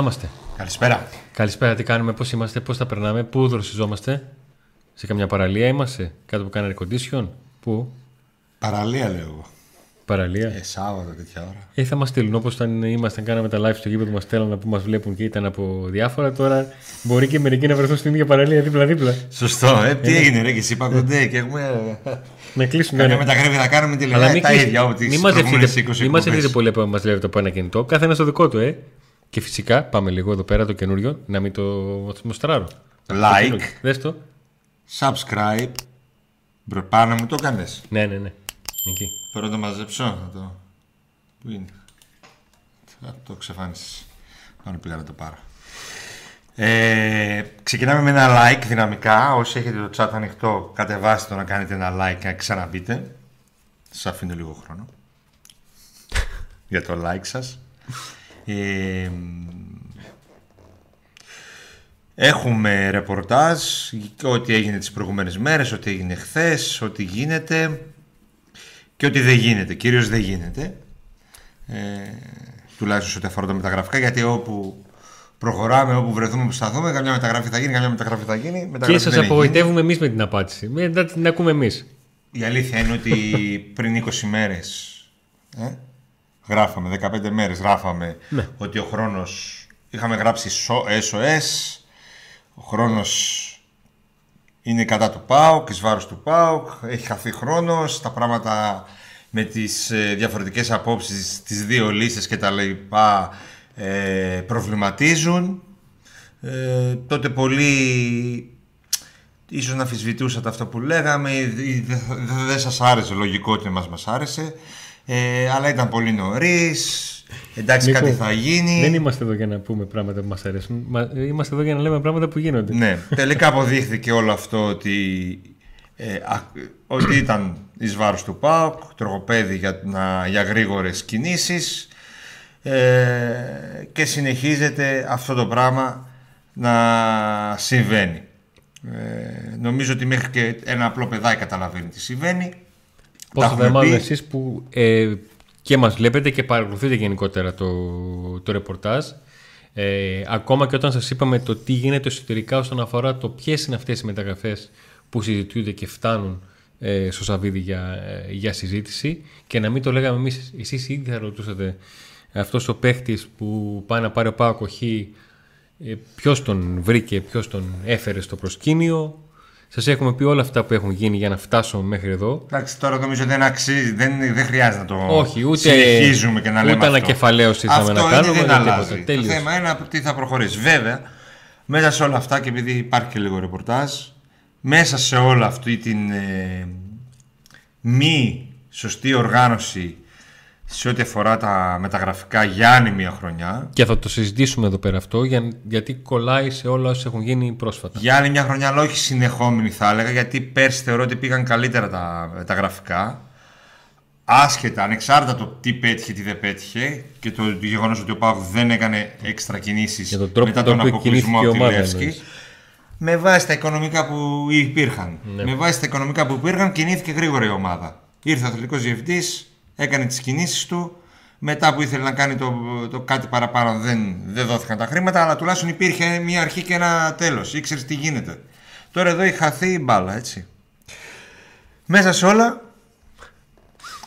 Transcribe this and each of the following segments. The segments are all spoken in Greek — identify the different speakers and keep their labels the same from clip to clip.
Speaker 1: Να είμαστε.
Speaker 2: Καλησπέρα.
Speaker 1: Καλησπέρα, τι κάνουμε, πώς είμαστε, πώς τα περνάμε, πού δροσιζόμαστε. Σε καμιά παραλία είμαστε, κάτω που κάνει air condition. Πού,
Speaker 2: Παραλία λέω εγώ.
Speaker 1: παραλία.
Speaker 2: Ε, Σάββατο τέτοια ώρα.
Speaker 1: Ε, θα μας στείλουν όπως όταν ήμασταν, κάναμε τα live στο γήπεδο, μας στέλνουν που μας βλέπουν και ήταν από διάφορα. Τώρα μπορεί και μερικοί να βρεθούν στην ίδια παραλία δίπλα-δίπλα.
Speaker 2: Σωστό. Ε, τι έγινε, ρε, και εσύ παγκοντέ και έχουμε.
Speaker 1: Να κλείσουν
Speaker 2: Καμιά
Speaker 1: κανένα.
Speaker 2: μεταγραφή θα κάνουμε τη
Speaker 1: Αλλά
Speaker 2: λεγά
Speaker 1: μην,
Speaker 2: τα
Speaker 1: κλείσ-
Speaker 2: ίδια ό,τι
Speaker 1: μην
Speaker 2: στις
Speaker 1: μαζευτείτε,
Speaker 2: προηγούμενες 20
Speaker 1: μην μαζευτείτε
Speaker 2: εκπομπές.
Speaker 1: πολύ που μα βλέπετε από ένα κινητό. Καθένας στο δικό του, ε. Και φυσικά πάμε λίγο εδώ πέρα το καινούριο να μην το μοστράρω.
Speaker 2: Like,
Speaker 1: Δες το.
Speaker 2: subscribe. Μπρο, Πάνω μου το έκανες.
Speaker 1: Ναι, ναι, ναι. Εκεί.
Speaker 2: Πρέπει να το μαζέψω. Να το... Πού είναι; Θα το ξεφάνισες. Πάνω πήγα να το πάρω. Ε, ξεκινάμε με ένα like δυναμικά. Όσοι έχετε το chat ανοιχτό, κατεβάστε το να κάνετε ένα like και να ξαναμπείτε. Σας αφήνω λίγο χρόνο. για το like σας. Ε, έχουμε ρεπορτάζ, ό,τι έγινε τις προηγούμενες μέρες, ό,τι έγινε χθες, ό,τι γίνεται και ό,τι δεν γίνεται, κυρίως δεν γίνεται. Ε, τουλάχιστον σε ό,τι αφορά τα μεταγραφικά, γιατί όπου προχωράμε, όπου βρεθούμε, που σταθούμε, καμιά μεταγραφή θα γίνει, καμιά μεταγραφή θα γίνει.
Speaker 1: Και
Speaker 2: μεταγραφή
Speaker 1: σας
Speaker 2: δεν έχει
Speaker 1: απογοητεύουμε εμείς με την απάντηση. Μετά την ακούμε εμείς.
Speaker 2: γίνει. Η αλήθεια είναι ότι πριν 20 μέρες, ε, γράφαμε, 15 μέρες γράφαμε
Speaker 1: Ναι.
Speaker 2: ότι ο χρόνος, είχαμε γράψει σο- SOS, ο χρόνος είναι κατά του ΠΑΟΚ, εις βάρος του ΠΑΟΚ, έχει χαθεί χρόνος, τα πράγματα με τις ε, διαφορετικές απόψεις, τις δύο λίστες και τα λοιπά ε, προβληματίζουν. Ε, τότε πολλοί ίσως να αμφισβητούσατε αυτό που λέγαμε, ή δεν δεν- δεν σας άρεσε, λογικό ότι μας μας άρεσε, ε, αλλά ήταν πολύ νωρίς, εντάξει
Speaker 1: Νίκο,
Speaker 2: κάτι θα γίνει.
Speaker 1: Δεν είμαστε εδώ για να πούμε πράγματα που μας αρέσουν. Μα- Είμαστε εδώ για να λέμε πράγματα που γίνονται.
Speaker 2: Ναι, τελικά αποδείχθηκε όλο αυτό ότι, ε, α- ότι ήταν εις βάρος του ΠΑΟΚ, τροχοπέδι για, να, για γρήγορες κινήσεις ε, και συνεχίζεται αυτό το πράγμα να συμβαίνει. Ε, νομίζω ότι μέχρι και ένα απλό παιδάκι καταλαβαίνει τι συμβαίνει.
Speaker 1: Πόσο
Speaker 2: Τα
Speaker 1: θα
Speaker 2: έχουμε
Speaker 1: μάλλον
Speaker 2: πει.
Speaker 1: εσείς που ε, και μας βλέπετε και παρακολουθείτε γενικότερα το, το ρεπορτάζ. Ε, ακόμα και όταν σας είπαμε το τι γίνεται εσωτερικά όσον αφορά το ποιες είναι αυτές οι μεταγραφές που συζητούνται και φτάνουν ε, στο Σαββίδι για, ε, για συζήτηση και να μην το λέγαμε εμείς, εσείς ήδη θα ρωτούσατε αυτός ο παίχτης που πάει να πάρει ο Πάο Κοχή ε, ποιος τον βρήκε, ποιος τον έφερε στο προσκήνιο σας έχουμε πει όλα αυτά που έχουν γίνει για να φτάσουμε μέχρι εδώ
Speaker 2: Εντάξει, τώρα νομίζω δεν αξίζει, δεν, δεν χρειάζεται να το
Speaker 1: όχι, ούτε,
Speaker 2: συνεχίζουμε και να λέμε
Speaker 1: ούτε
Speaker 2: αυτό.
Speaker 1: ανακεφαλαίωση θα
Speaker 2: Αυτό
Speaker 1: να
Speaker 2: είναι,
Speaker 1: κάνουμε.
Speaker 2: δεν
Speaker 1: ούτε
Speaker 2: αλλάζει.
Speaker 1: τίποτα.
Speaker 2: Το
Speaker 1: Τέλειος.
Speaker 2: θέμα είναι τι θα προχωρήσει. Βέβαια, μέσα σε όλα αυτά και επειδή υπάρχει και λίγο ρεπορτάζ, μέσα σε όλα αυτή την ε, μη σωστή οργάνωση σε ό,τι αφορά τα μεταγραφικά για άλλη μια χρονιά.
Speaker 1: Και θα το συζητήσουμε εδώ πέρα αυτό για, γιατί κολλάει σε όλα όσα έχουν γίνει πρόσφατα.
Speaker 2: Για άλλη μια χρονιά, αλλά όχι συνεχόμενη θα έλεγα, γιατί πέρσι θεωρώ ότι πήγαν καλύτερα τα, τα γραφικά. Άσχετα, ανεξάρτητα το τι πέτυχε, τι δεν πέτυχε και το γεγονός ότι ο Πάουκ δεν έκανε έξτρα κινήσεις
Speaker 1: Για τον τρόπο
Speaker 2: μετά
Speaker 1: τον
Speaker 2: τον
Speaker 1: οποίο
Speaker 2: αποκλεισμό
Speaker 1: κινήθηκε η
Speaker 2: από τη
Speaker 1: ομάδα,
Speaker 2: Λεύσκη.
Speaker 1: εννοείς.
Speaker 2: Με βάση τα οικονομικά που υπήρχαν.
Speaker 1: Ναι.
Speaker 2: Με βάση τα οικονομικά που υπήρχαν, κινήθηκε γρήγορα η ομάδα. Ήρθε ο αθλητικός διευθυντής, έκανε τις κινήσεις του. Μετά που ήθελε να κάνει το, το κάτι παραπάνω, δεν, δεν δόθηκαν τα χρήματα, αλλά τουλάχιστον υπήρχε μια αρχή και ένα τέλος. Ήξερε τι γίνεται. Τώρα εδώ έχει χαθεί η μπάλα, έτσι. Μέσα σε όλα,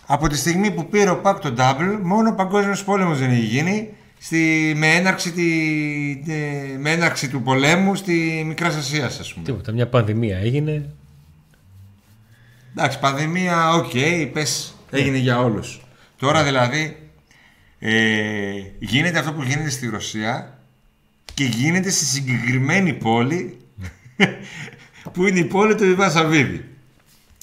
Speaker 2: από τη στιγμή που πήρε ο Πακ το double, μόνο ο παγκόσμιος πόλεμος δεν έχει γίνει στη, με, έναρξη τη, τε- με έναρξη του πολέμου στη Μικράς Ασίας, ας πούμε.
Speaker 1: Τίποτα, μια πανδημία έγινε.
Speaker 2: Εντάξει, πανδημία, οκ, πες, έγινε για όλους. Τώρα δηλαδή ε, γίνεται αυτό που γίνεται στη Ρωσία και γίνεται στη συγκεκριμένη πόλη που είναι η πόλη του Ιβάν Σαββίδη.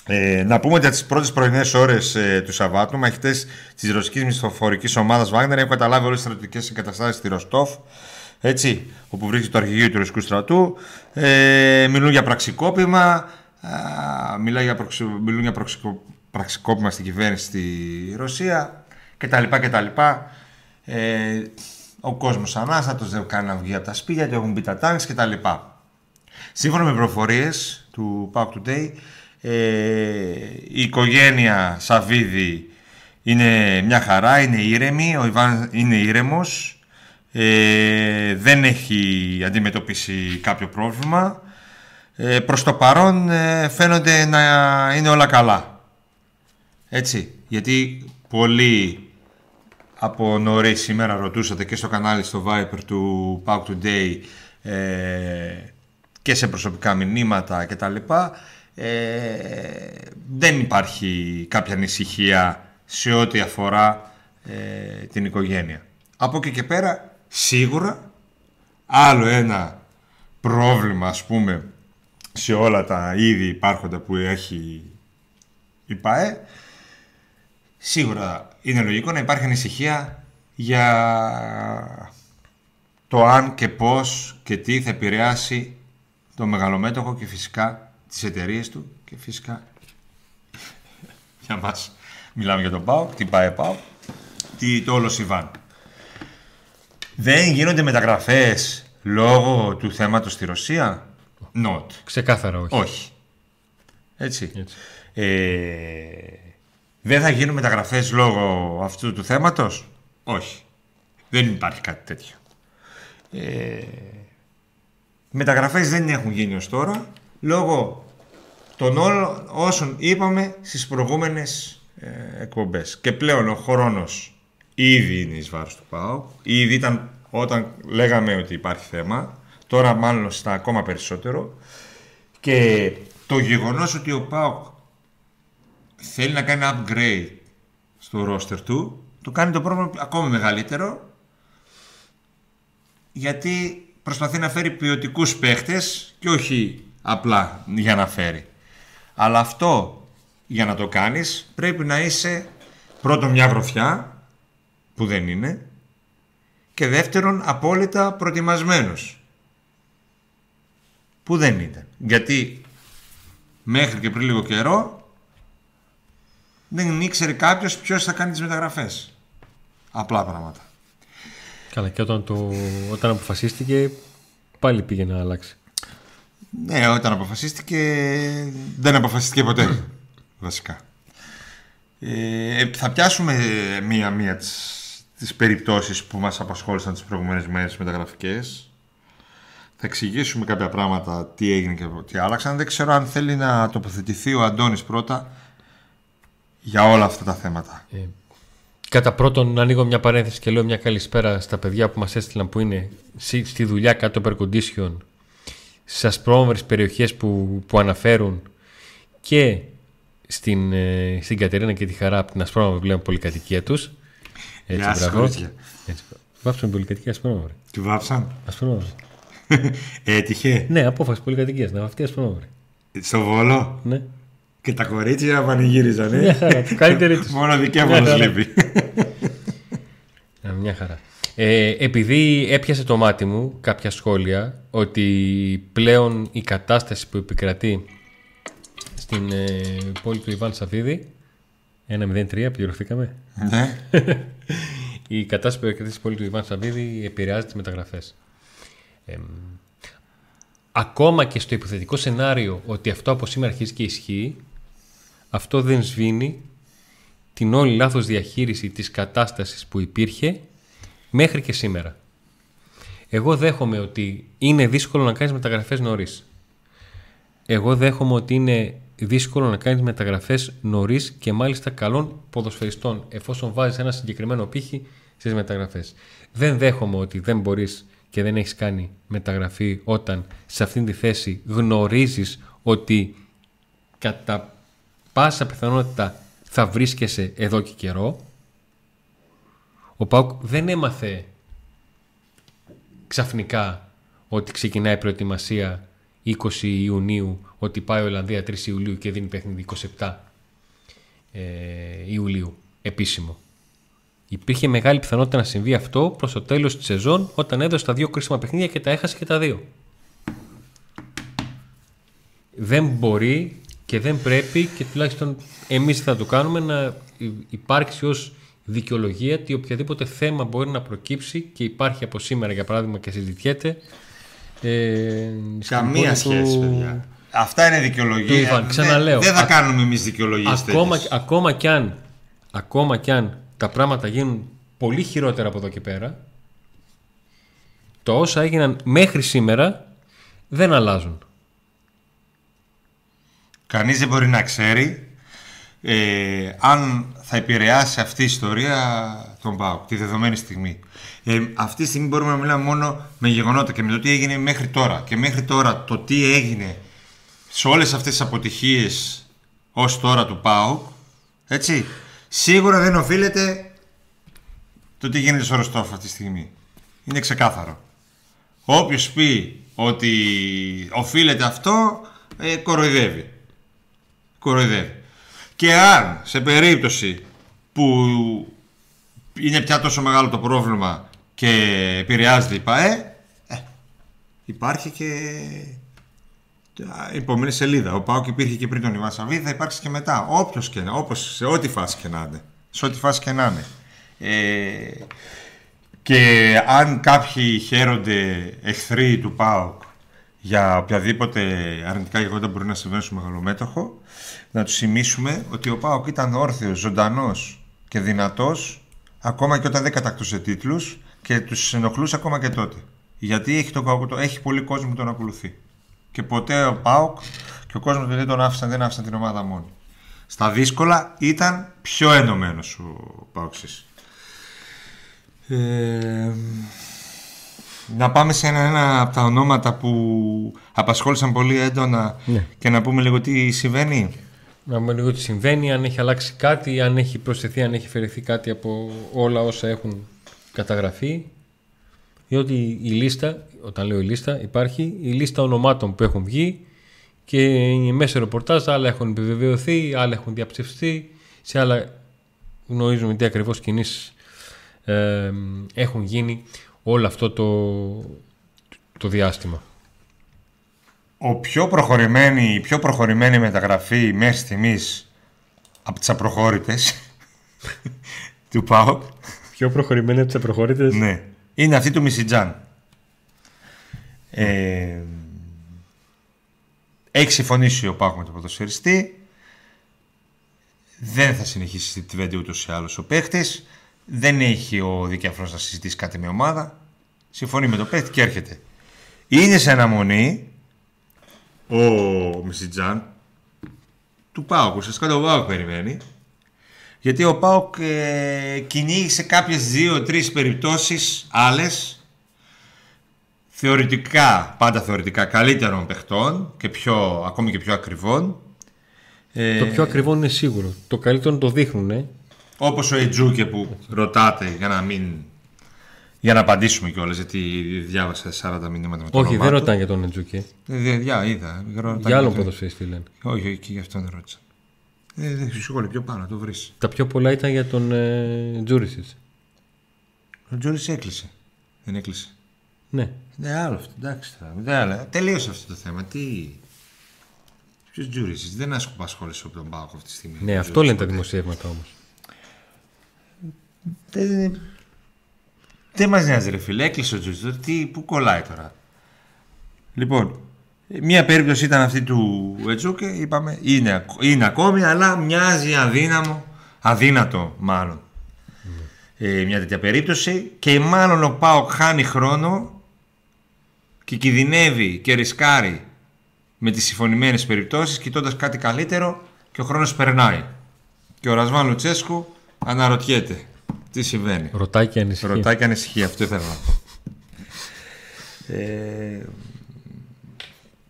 Speaker 2: Ε, να πούμε ότι από τις πρώτες πρωινές ώρες ε, του Σαββάτου, μαχητές της ρωσικής μισθοφορικής ομάδας Βάγνερ έχουν καταλάβει όλες τις στρατιωτικές εγκαταστάσεις στη Ροστόφ, έτσι, όπου βρίσκεται το αρχηγείο του ρωσικού στρατού. Ε, μιλούν για πραξικόπημα, α, μιλά για προξι- μιλούν για προξικο- πραξικόπημα στην κυβέρνηση στη Ρωσία κτλ. κτλ. Ε, ο κόσμος ανάστατος δεν κάνει να βγει από τα σπίτια του, έχουν μπει τα τάγκς κτλ. Σύμφωνα με πληροφορίες του Pack Today, ε, η οικογένεια Σαββίδη είναι μια χαρά, είναι ήρεμη, ο Ιβάν είναι ήρεμος. Ε, δεν έχει αντιμετωπίσει κάποιο πρόβλημα. Ε, προς το παρόν ε, φαίνονται να είναι όλα καλά. Έτσι, γιατί πολλοί από νωρίς σήμερα ρωτούσατε και στο κανάλι στο Viper του Pauk Today ε, και σε προσωπικά μηνύματα κτλ. Ε, δεν υπάρχει κάποια ανησυχία σε ό,τι αφορά ε, την οικογένεια. Από εκεί και πέρα σίγουρα άλλο ένα πρόβλημα ας πούμε σε όλα τα είδη υπάρχοντα που έχει η ΠΑΕ σίγουρα είναι λογικό να υπάρχει ανησυχία για το αν και πώς και τι θα επηρεάσει το μεγαλομέτωχο και φυσικά τις εταιρείες του και φυσικά για μας μιλάμε για τον ΠΑΟ, τι πάει ΠΑΟ, τι το όλο Σιβάν. Δεν γίνονται μεταγραφές λόγω του θέματος στη Ρωσία; Not.
Speaker 1: Ξεκάθαρα όχι.
Speaker 2: Όχι. Έτσι. Έτσι. Ε, δεν θα γίνουν μεταγραφές λόγω αυτού του θέματος; Όχι. Δεν υπάρχει κάτι τέτοιο. Ε, μεταγραφές δεν έχουν γίνει ως τώρα λόγω των όλων όσων είπαμε στις προηγούμενες ε, εκπομπές. Και πλέον ο χρόνος ήδη είναι εις βάρος του ΠΑΟΚ. Ήδη ήταν όταν λέγαμε ότι υπάρχει θέμα. Τώρα μάλλον στα ακόμα περισσότερο. Και το γεγονός ότι ο ΠΑΟΚ θέλει να κάνει upgrade στο roster του, το κάνει το πρόβλημα ακόμα μεγαλύτερο γιατί προσπαθεί να φέρει ποιοτικούς παίχτες και όχι απλά για να φέρει. Αλλά αυτό για να το κάνεις πρέπει να είσαι πρώτον μια γροθιά που δεν είναι και δεύτερον απόλυτα προετοιμασμένος που δεν ήταν. Γιατί μέχρι και πριν λίγο καιρό δεν ήξερε κάποιος ποιος θα κάνει τις μεταγραφές. Απλά πράγματα.
Speaker 1: Καλά και όταν, το, όταν αποφασίστηκε πάλι πήγε να αλλάξει.
Speaker 2: Ναι, όταν αποφασίστηκε δεν αποφασίστηκε ποτέ βασικά. Ε, θα πιάσουμε μία-μία τις, τις περιπτώσεις που μας απασχόλησαν τις προηγούμενες μέρες μεταγραφικές. Θα εξηγήσουμε κάποια πράγματα, τι έγινε και τι άλλαξαν. Δεν ξέρω αν θέλει να τοποθετηθεί ο Αντώνης πρώτα για όλα αυτά τα θέματα. Ε,
Speaker 1: κατά πρώτον, ανοίγω μια παρένθεση και λέω μια καλησπέρα στα παιδιά που μας έστειλαν που είναι στη δουλειά κάτω air condition στις ασπρόμαυρες περιοχές που, που αναφέρουν και στην, ε, στην Κατερίνα και τη Χαρά από την ασπρόμαυρη πλέον πολυκατοικία τους.
Speaker 2: Έτσι, μπράβο.
Speaker 1: Έτσι, βάψαν πολυκατοικία ασπρόμαυρη.
Speaker 2: Τι βάψαν;
Speaker 1: Ασπρόμαυρη.
Speaker 2: Έτυχε;
Speaker 1: Ναι, απόφαση πολυκατοικίας να βαφτεί ασπρόμαυρη.
Speaker 2: Στο Βόλο;
Speaker 1: Ναι.
Speaker 2: Και τα κορίτσια πανηγύριζαν.
Speaker 1: Μια χαρά. Καλύτερη τους.
Speaker 2: Μόνο δικαίωμα λείπει.
Speaker 1: Μια χαρά. Ε, επειδή έπιασε το μάτι μου κάποια σχόλια ότι πλέον η κατάσταση που επικρατεί στην ε, πόλη του Ιβάν Σαββίδη 1-0-3, πληρωθήκαμε.
Speaker 2: Ναι.
Speaker 1: η κατάσταση που επικρατεί στην πόλη του Ιβάν Σαββίδη επηρεάζει τις μεταγραφές. Ε, ακόμα και στο υποθετικό σενάριο ότι αυτό από σήμερα αρχίζει και ισχύει, αυτό δεν σβήνει την όλη λάθος διαχείριση της κατάστασης που υπήρχε μέχρι και σήμερα. Εγώ δέχομαι ότι είναι δύσκολο να κάνεις μεταγραφές νωρίς. Εγώ δέχομαι ότι είναι δύσκολο να κάνεις μεταγραφές νωρίς και μάλιστα καλών ποδοσφαιριστών εφόσον βάζεις ένα συγκεκριμένο πύχη στις μεταγραφές. Δεν δέχομαι ότι δεν μπορείς και δεν έχεις κάνει μεταγραφή όταν σε αυτήν τη θέση γνωρίζεις ότι κατά πάσα πιθανότητα θα βρίσκεσαι εδώ και καιρό ο Πάουκ δεν έμαθε ξαφνικά ότι ξεκινάει η προετοιμασία 20 Ιουνίου, ότι πάει η Ολλανδία 3 Ιουλίου και δίνει παιχνίδι 27 ε, Ιουλίου επίσημο. Υπήρχε μεγάλη πιθανότητα να συμβεί αυτό προς το τέλος της σεζόν όταν έδωσε τα δύο κρίσιμα παιχνίδια και τα έχασε και τα δύο. Δεν μπορεί και δεν πρέπει και τουλάχιστον εμείς θα το κάνουμε να υπάρξει ως δικαιολογία ότι οποιαδήποτε θέμα μπορεί να προκύψει και υπάρχει από σήμερα για παράδειγμα και συζητιέται.
Speaker 2: Ε, Καμία σχέση, του... παιδιά. Αυτά είναι δικαιολογία.
Speaker 1: Ιβάν, ξαναλέω.
Speaker 2: Δεν θα κάνουμε εμείς δικαιολογίες
Speaker 1: ακόμα, ακόμα, κι αν, ακόμα κι αν τα πράγματα γίνουν πολύ χειρότερα από εδώ και πέρα, το όσα έγιναν μέχρι σήμερα δεν αλλάζουν.
Speaker 2: Κανείς δεν μπορεί να ξέρει ε, αν θα επηρεάσει αυτή η ιστορία τον ΠΑΟΚ τη δεδομένη στιγμή. Ε, αυτή τη στιγμή μπορούμε να μιλάμε μόνο με γεγονότα και με το τι έγινε μέχρι τώρα. Και μέχρι τώρα το τι έγινε σε όλες αυτές τις αποτυχίες ως τώρα του ΠΑΟΚ, έτσι, σίγουρα δεν οφείλεται το τι γίνεται στο Ροστόφ αυτή τη στιγμή. Είναι ξεκάθαρο. Όποιος πει ότι οφείλεται αυτό, ε, κοροϊδεύει. Κοροϊδεύει. Και αν σε περίπτωση που είναι πια τόσο μεγάλο το πρόβλημα και επηρεάζεται η ΠαΕ, ε, υπάρχει και η επόμενη σελίδα. Ο Πάοκ υπήρχε και πριν τον Ιβάν Σαββίδη, θα υπάρξει και μετά. Όποιος και να, όπως, σε ό,τι φάση και να είναι. Σε ό,τι φάση και να είναι. Ε, και αν κάποιοι χαίρονται εχθροί του ΠΑΟΚ για οποιαδήποτε αρνητικά γεγονότα μπορεί να συμβαίνουν στο μεγαλομέτωχο, να τους θυμίσουμε ότι ο ΠΑΟΚ ήταν όρθιος, ζωντανός και δυνατός ακόμα και όταν δεν κατακτούσε τίτλους και τους ενοχλούσε ακόμα και τότε. Γιατί έχει, το, έχει πολύ κόσμο που τον ακολουθεί. Και ποτέ ο ΠΑΟΚ και ο κόσμος δεν τον άφησαν, δεν άφησαν την ομάδα μόνη. Στα δύσκολα ήταν πιο ενωμένος ο ΠΑΟΚΣης. Ε, να πάμε σε ένα, ένα από τα ονόματα που απασχόλησαν πολύ έντονα ναι. και να πούμε λίγο τι συμβαίνει.
Speaker 1: Να πούμε λίγο τι συμβαίνει, αν έχει αλλάξει κάτι, αν έχει προσθεθεί, αν έχει φερεθεί κάτι από όλα όσα έχουν καταγραφεί. Διότι η λίστα, όταν λέω η λίστα, υπάρχει η λίστα ονομάτων που έχουν βγει και είναι μέσα ρεπορτάζ, άλλα έχουν επιβεβαιωθεί, άλλα έχουν διαψευστεί, σε άλλα γνωρίζουμε τι ακριβώς κινήσεις ε, έχουν γίνει όλο αυτό το, το διάστημα.
Speaker 2: Ο πιο προχωρημένη, η πιο προχωρημένη μεταγραφή μέχρι στιγμής από τις απροχώρητες του ΠΑΟΚ
Speaker 1: Πιο προχωρημένη από τις απροχώρητες;
Speaker 2: Ναι, είναι αυτή του Μισιτζάν. Ε, έχει συμφωνήσει ο ΠΑΟΚ με τον ποδοσφαιριστή. Δεν θα συνεχίσει τη βέντε ούτως ή άλλως ο παίχτης δεν έχει ο δικαιαφρός να συζητήσει κάτι με ομάδα. Συμφωνεί με το παίχτη και έρχεται. Είναι σε αναμονή ο Μισιτζάν του Πάουκ. Ουσιαστικά το Πάουκ περιμένει. Γιατί ο Πάουκ ε, κυνήγησε κάποιες δύο-τρεις περιπτώσεις άλλες θεωρητικά, πάντα θεωρητικά καλύτερων παιχτών και πιο, ακόμη και πιο ακριβών.
Speaker 1: Το πιο ακριβό είναι σίγουρο. Το καλύτερο το δείχνουν.
Speaker 2: Όπως ο Ετζούκε που ρωτάτε για να μην... Για να απαντήσουμε κιόλας, γιατί διάβασα 40 μηνύματα με
Speaker 1: τον Όχι, δεν ρωτάνε για τον Ετζούκε.
Speaker 2: Δεν διά, είδα.
Speaker 1: Για άλλον ποδοσφαιριστή λένε.
Speaker 2: Όχι, όχι, και γι' αυτόν ρώτησα. Ε, δεν σου πιο πάνω, το βρεις.
Speaker 1: Τα πιο πολλά ήταν για τον ε, Τζούρισιτς.
Speaker 2: Ο Τζούρισιτς έκλεισε. Δεν έκλεισε.
Speaker 1: Ναι.
Speaker 2: Ναι, άλλο αυτό. Εντάξει τώρα. Τελείωσε αυτό το θέμα. Τι; Ποιος Τζούρισιτς; Δεν ασχολείσαι από τον Πάκο αυτή τη στιγμή.
Speaker 1: Ναι, αυτό λένε τα δημοσιεύματα όμως.
Speaker 2: Δεν, δεν μας νοιάζει ρε φίλε, έκλεισε ο Τζούτζο, τι, πού κολλάει τώρα. Λοιπόν, μία περίπτωση ήταν αυτή του Ετζούκε, είπαμε, είναι, είναι ακόμη, αλλά μοιάζει αδύναμο, αδύνατο μάλλον. Ε, μια τέτοια περίπτωση και μάλλον ο Πάοκ χάνει χρόνο και κινδυνεύει και ρισκάρει με τις συμφωνημένες περιπτώσεις κοιτώντας κάτι καλύτερο και ο χρόνος περνάει. Και ο Ρασβάν Λουτσέσκου αναρωτιέται τι συμβαίνει;
Speaker 1: Ρωτάει και ανησυχεί.
Speaker 2: Ρωτάει και ανησυχεί, αυτό ήθελα να πω. Ε,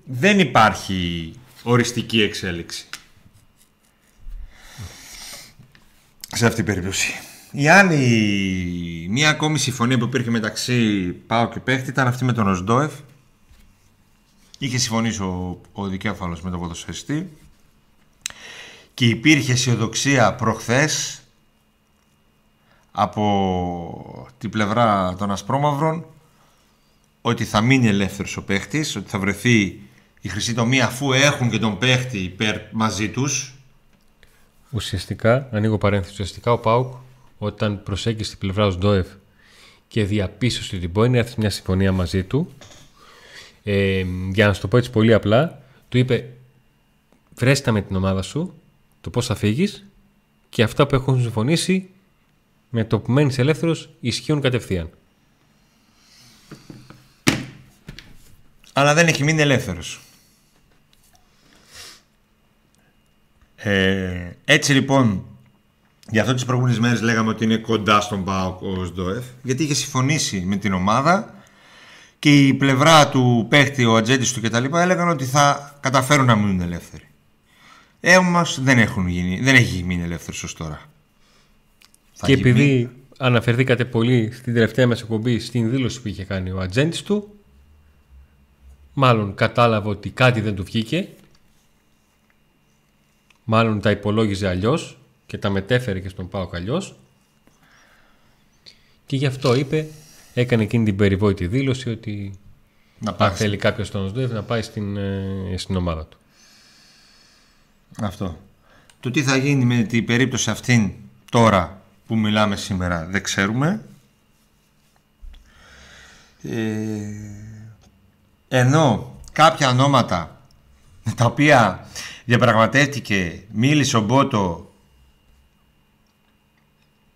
Speaker 2: δεν υπάρχει οριστική εξέλιξη. Σε αυτή την περίπτωση. Η άλλη, μία ακόμη συμφωνία που υπήρχε μεταξύ Πάο και Παίχτη ήταν αυτή με τον Οσντόεφ. Είχε συμφωνήσει ο, ο δικέφαλος με τον ποδοσφαιριστή και υπήρχε αισιοδοξία προχθές από την πλευρά των ασπρόμαυρων ότι θα μείνει ελεύθερος ο παίχτης, ότι θα βρεθεί η χρυσή τομή αφού έχουν και τον παίχτη υπέρ μαζί τους.
Speaker 1: Ουσιαστικά, ανοίγω παρένθεση, ουσιαστικά ο Πάουκ όταν προσέγγισε την πλευρά του Ντόεφ και διαπίστωσε ότι μπορεί να έρθει μια συμφωνία μαζί του ε, για να σου το πω έτσι πολύ απλά του είπε βρέστα με την ομάδα σου το πώς θα φύγεις και αυτά που έχουν συμφωνήσει με το που μένει ελεύθερος ισχύουν κατευθείαν.
Speaker 2: αλλά δεν έχει μείνει ελεύθερος. Ε, έτσι λοιπόν, για αυτό τις προηγούμενες μέρες λέγαμε ότι είναι κοντά στον ΠΑΟΚ ο Σντοεφ, γιατί είχε συμφωνήσει με την ομάδα και η πλευρά του παίχτη, ο ατζέντης του κτλ. έλεγαν ότι θα καταφέρουν να μείνουν ελεύθεροι. Ε, όμως δεν, έχουν γίνει, δεν έχει μείνει ελεύθερος ως τώρα.
Speaker 1: Και επειδή αναφερθήκατε πολύ στην τελευταία μας εκπομπή στην δήλωση που είχε κάνει ο ατζέντης του, μάλλον κατάλαβε ότι κάτι δεν του βγήκε. Μάλλον τα υπολόγιζε αλλιώς και τα μετέφερε και στον Πάο αλλιώς. Και γι' αυτό είπε έκανε εκείνη την περιβόητη δήλωση ότι να πάει. θέλει κάποιος τον ΣΔΕΒ να πάει στην, ε, στην ομάδα του.
Speaker 2: Αυτό. Το τι θα γίνει με την περίπτωση αυτήν τώρα που μιλάμε σήμερα δεν ξέρουμε. Ε, ενώ κάποια ονόματα με τα οποία διαπραγματεύτηκε, μίλησε ο Μπότο,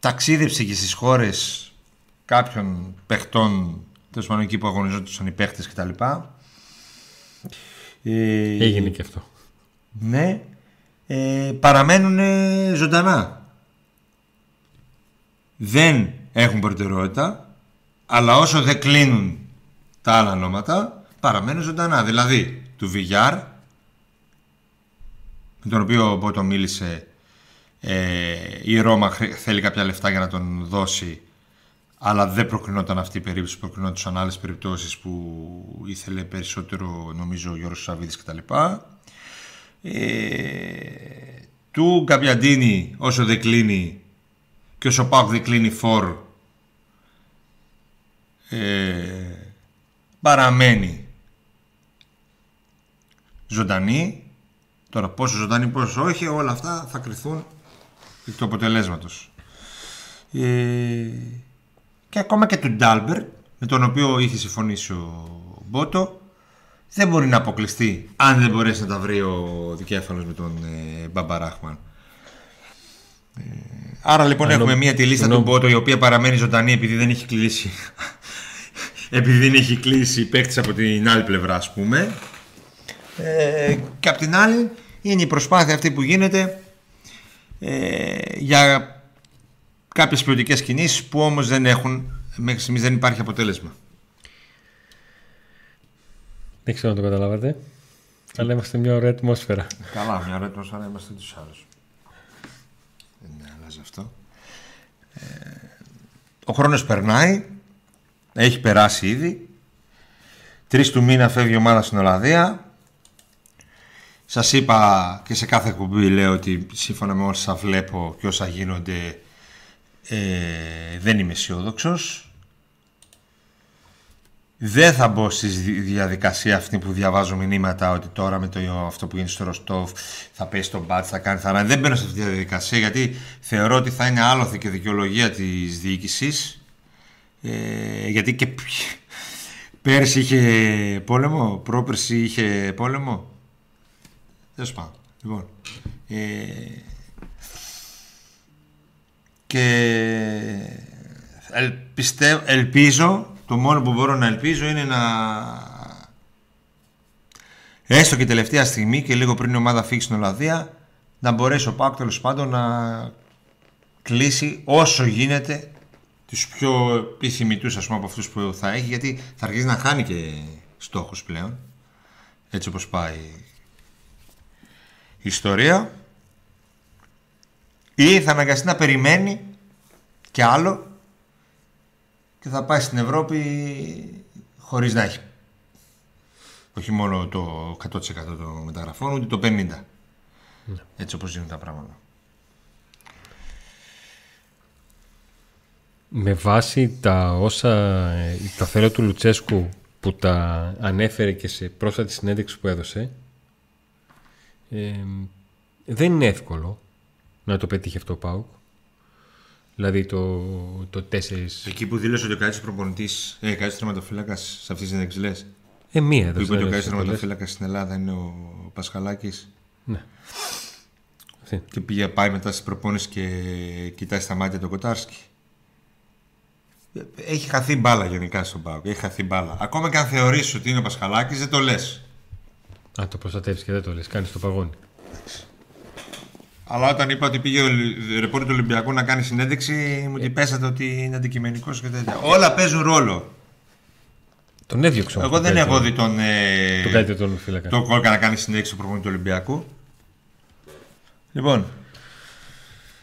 Speaker 2: ταξίδεψε και στις χώρες κάποιων παιχτών, τέλος πάντων εκεί που αγωνιζόντουσαν οι παίχτες κτλ.
Speaker 1: Ε, Έγινε και αυτό.
Speaker 2: Ναι, ε, παραμένουν ζωντανά. Δεν έχουν προτεραιότητα, αλλά όσο δεν κλείνουν τα άλλα ονόματα, παραμένουν ζωντανά. Δηλαδή, του Βιγιάρ, με τον οποίο ο Μπότο μίλησε, ε, η Ρώμα θέλει κάποια λεφτά για να τον δώσει αλλά δεν προκρινόταν αυτή η περίπτωση, προκρινόταν άλλες περιπτώσεις που ήθελε περισσότερο νομίζω ο Γιώργος Σαββίδης κτλ. Ε, του Γκαμπιαντίνη όσο δεν κλείνει και όσο πάω δεν κλείνει φορ ε, παραμένει ζωντανή τώρα πόσο ζωντανή πόσο όχι όλα αυτά θα κρυθούν εκ του αποτελέσματος ε, και ακόμα και του Ντάλμπερ, με τον οποίο είχε συμφωνήσει ο Μπότο, δεν μπορεί να αποκλειστεί αν δεν μπορέσει να τα βρει ο δικέφαλος με τον ε, Μπαμπαράχμαν. Ε, άρα λοιπόν έχουμε μία τη λίστα του Μπότο η οποία παραμένει ζωντανή επειδή δεν έχει κλείσει. επειδή δεν έχει κλείσει παίκτης από την άλλη πλευρά, ας πούμε. Ε, και απ' την άλλη είναι η προσπάθεια αυτή που γίνεται ε, για κάποιες ποιοτικές κινήσεις που όμως δεν έχουν, μέχρι στιγμής δεν υπάρχει αποτέλεσμα.
Speaker 1: Δεν ξέρω αν το καταλάβατε. Αλλά είμαστε μια ωραία ατμόσφαιρα.
Speaker 2: Καλά, μια ωραία ατμόσφαιρα είμαστε τους άλλους. Δεν αλλάζει αυτό. Ε, ο χρόνος περνάει. Έχει περάσει ήδη. Τρεις του μήνα φεύγει η ομάδα στην Ολλανδία. Σας είπα και σε κάθε κουμπί λέω ότι σύμφωνα με όσα βλέπω και όσα γίνονται ε, δεν είμαι αισιόδοξος. Δεν θα μπω στη διαδικασία αυτή που διαβάζω μηνύματα ότι τώρα με το, αυτό που γίνει στο Ροστόφ θα πέσει τον μπάτ, θα κάνει θα Δεν μπαίνω σε αυτή τη διαδικασία γιατί θεωρώ ότι θα είναι άλοθη και δικαιολογία της διοίκησης. Ε, γιατί και πέρσι είχε πόλεμο, πρόπερσι είχε πόλεμο. Δεν πάντων. Λοιπόν, ε, και ελπίζω, το μόνο που μπορώ να ελπίζω είναι να έστω και τελευταία στιγμή και λίγο πριν η ομάδα φύγει στην Ολλανδία να μπορέσει ο Πάκ τέλος πάντων να κλείσει όσο γίνεται τους πιο επιθυμητούς ας πούμε από αυτούς που θα έχει γιατί θα αρχίσει να χάνει και στόχους πλέον έτσι όπως πάει η ιστορία. Ή θα αναγκαστεί να περιμένει και άλλο και θα πάει στην Ευρώπη χωρίς να έχει όχι μόνο το 100% των μεταγραφών, ούτε το 50%. Ναι. Έτσι όπως γίνονται τα πράγματα.
Speaker 1: Με βάση τα όσα τα θέλω του Λουτσέσκου που τα ανέφερε και σε πρόσφατη συνέντευξη που έδωσε ε, δεν είναι εύκολο να το πετύχει αυτό ο Πάουκ. Δηλαδή το, το 4.
Speaker 2: Εκεί που δήλωσε ότι ο καλύτερο προπονητής, ε, καλύτερο τερματοφύλακας σε αυτή τη συνέντευξη λε.
Speaker 1: Ε, μία
Speaker 2: δεν Που είπε ότι ο καλύτερο τερματοφύλακας στην Ελλάδα είναι ο Πασχαλάκης.
Speaker 1: Ναι.
Speaker 2: Και πήγε πάει μετά στην προπόνηση και κοιτάει στα μάτια τον Κοτάρσκι. Έχει χαθεί μπάλα γενικά στον Πάοκ. Έχει χαθεί μπάλα. Ακόμα και αν θεωρήσει ότι είναι ο Πασχαλάκης, δεν το λες.
Speaker 1: Αν το προστατεύεις και δεν το λες, κάνεις το παγόνι.
Speaker 2: Αλλά όταν είπα ότι πήγε ο ρεπόρτερ του Ολυμπιακού να κάνει συνέντευξη, μου την πέσατε ότι είναι αντικειμενικός και τέτοια. Όλα παίζουν ρόλο.
Speaker 1: Τον έδιωξε
Speaker 2: Εγώ δεν έχω δει τον. Ε,
Speaker 1: Τον κάτι τον φύλακα.
Speaker 2: τον Κόλκα να κάνει συνέντευξη στο προπονητή του Ολυμπιακού. Λοιπόν,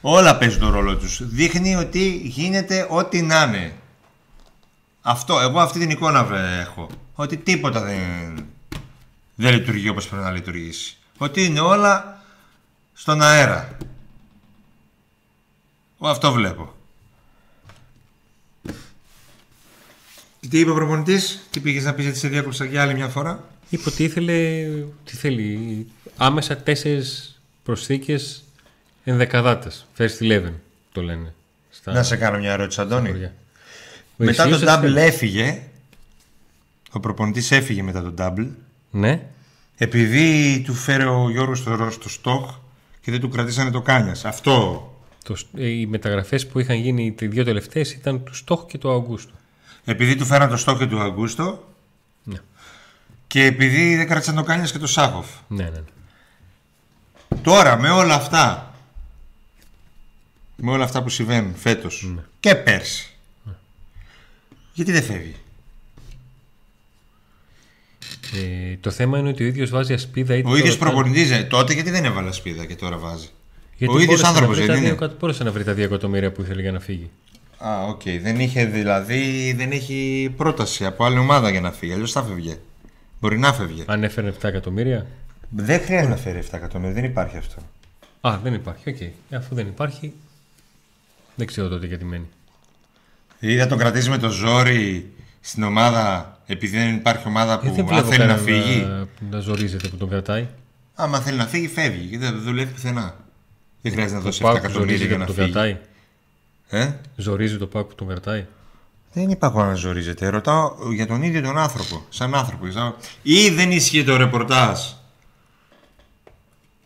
Speaker 2: όλα παίζουν τον ρόλο τους. Δείχνει ότι γίνεται ό,τι να είναι. Αυτό, εγώ αυτή την εικόνα βρε, έχω. Ότι τίποτα δεν, δεν λειτουργεί όπως πρέπει να λειτουργήσει. Ότι είναι όλα στον αέρα. Εγώ αυτό βλέπω. Και Τι είπε ο προπονητής, τι πήγες να πεις γιατί σε διάκοψα για άλλη μια φορά;
Speaker 1: Είπε ότι ήθελε. Τι θέλει. Άμεσα τέσσερις προσθήκες ενδεκαδάτες. First 11 το λένε. Στα
Speaker 2: Να σε κάνω μια ερώτηση, Αντώνη.
Speaker 1: χωριά. Ο
Speaker 2: Μετά
Speaker 1: Ισίος
Speaker 2: το
Speaker 1: δεν
Speaker 2: double
Speaker 1: θέλει.
Speaker 2: έφυγε. Ο προπονητής έφυγε μετά το double.
Speaker 1: Ναι.
Speaker 2: Επειδή του φέρε ο Γιώργος στο, στο στόχ και δεν του κρατήσανε το κάνιας. Αυτό.
Speaker 1: Το, ε, οι μεταγραφές που είχαν γίνει οι δύο τελευταίες ήταν του Στόχ και του Αυγούστου.
Speaker 2: Επειδή του φέραν το στόχ και του Αγκούστο
Speaker 1: Ναι.
Speaker 2: και επειδή δεν κράτησαν το κάνιας και το Σάχοφ.
Speaker 1: Ναι, ναι. ναι.
Speaker 2: Τώρα με όλα αυτά με όλα αυτά που συμβαίνουν φέτος και πέρσι γιατί δεν φεύγει;
Speaker 1: Ε, το θέμα είναι ότι ο ίδιος βάζει ασπίδα είτε
Speaker 2: ο ίδιος
Speaker 1: τώρα-
Speaker 2: προπονητής ε, τότε γιατί δεν έβαλε ασπίδα και τώρα βάζει;
Speaker 1: Γιατί
Speaker 2: ο ίδιος
Speaker 1: μπόρεσε να
Speaker 2: άνθρωπος
Speaker 1: βρει τα
Speaker 2: δεν
Speaker 1: δύο
Speaker 2: είναι;
Speaker 1: εκατο- Μπόρεσε να βρει τα 2 εκατομμύρια που ήθελε για να φύγει.
Speaker 2: Α, οκ. Δεν είχε δηλαδή, δεν έχει πρόταση από άλλη ομάδα για να φύγει. Αλλιώς θα φεύγε. Μπορεί να φεύγε.
Speaker 1: Αν έφερε 7 εκατομμύρια.
Speaker 2: Δεν χρειάζεται να φέρει 7 εκατομμύρια, δεν υπάρχει αυτό.
Speaker 1: Α, δεν υπάρχει. Οκ. Ε, Αφού δεν υπάρχει, δεν ξέρω τότε γιατί μένει.
Speaker 2: Ή θα τον κρατήσει με το ζόρι στην ομάδα επειδή δεν υπάρχει ομάδα
Speaker 1: Ε,
Speaker 2: που
Speaker 1: δεν
Speaker 2: αν
Speaker 1: βλέπω
Speaker 2: θέλει να
Speaker 1: κανένα
Speaker 2: φύγει.
Speaker 1: που να ζορίζεται που τον κρατάει.
Speaker 2: Άμα θέλει να φύγει, φεύγει. Γιατί δεν δουλεύει πουθενά. Δεν χρειάζεται να
Speaker 1: Το
Speaker 2: δώσει 7
Speaker 1: ΠΑΟΚ
Speaker 2: εκατομμύρια
Speaker 1: ζορίζεται
Speaker 2: για
Speaker 1: που
Speaker 2: να
Speaker 1: τον
Speaker 2: φύγει.
Speaker 1: κρατάει.
Speaker 2: Ε;
Speaker 1: Ζορίζει το ΠΑΟΚ που τον κρατάει.
Speaker 2: Δεν είπα εγώ να ζορίζεται. Ρωτάω για τον ίδιο τον άνθρωπο. Σαν άνθρωπο. Σαν... Ή δεν ίσχυε το ρεπορτάζ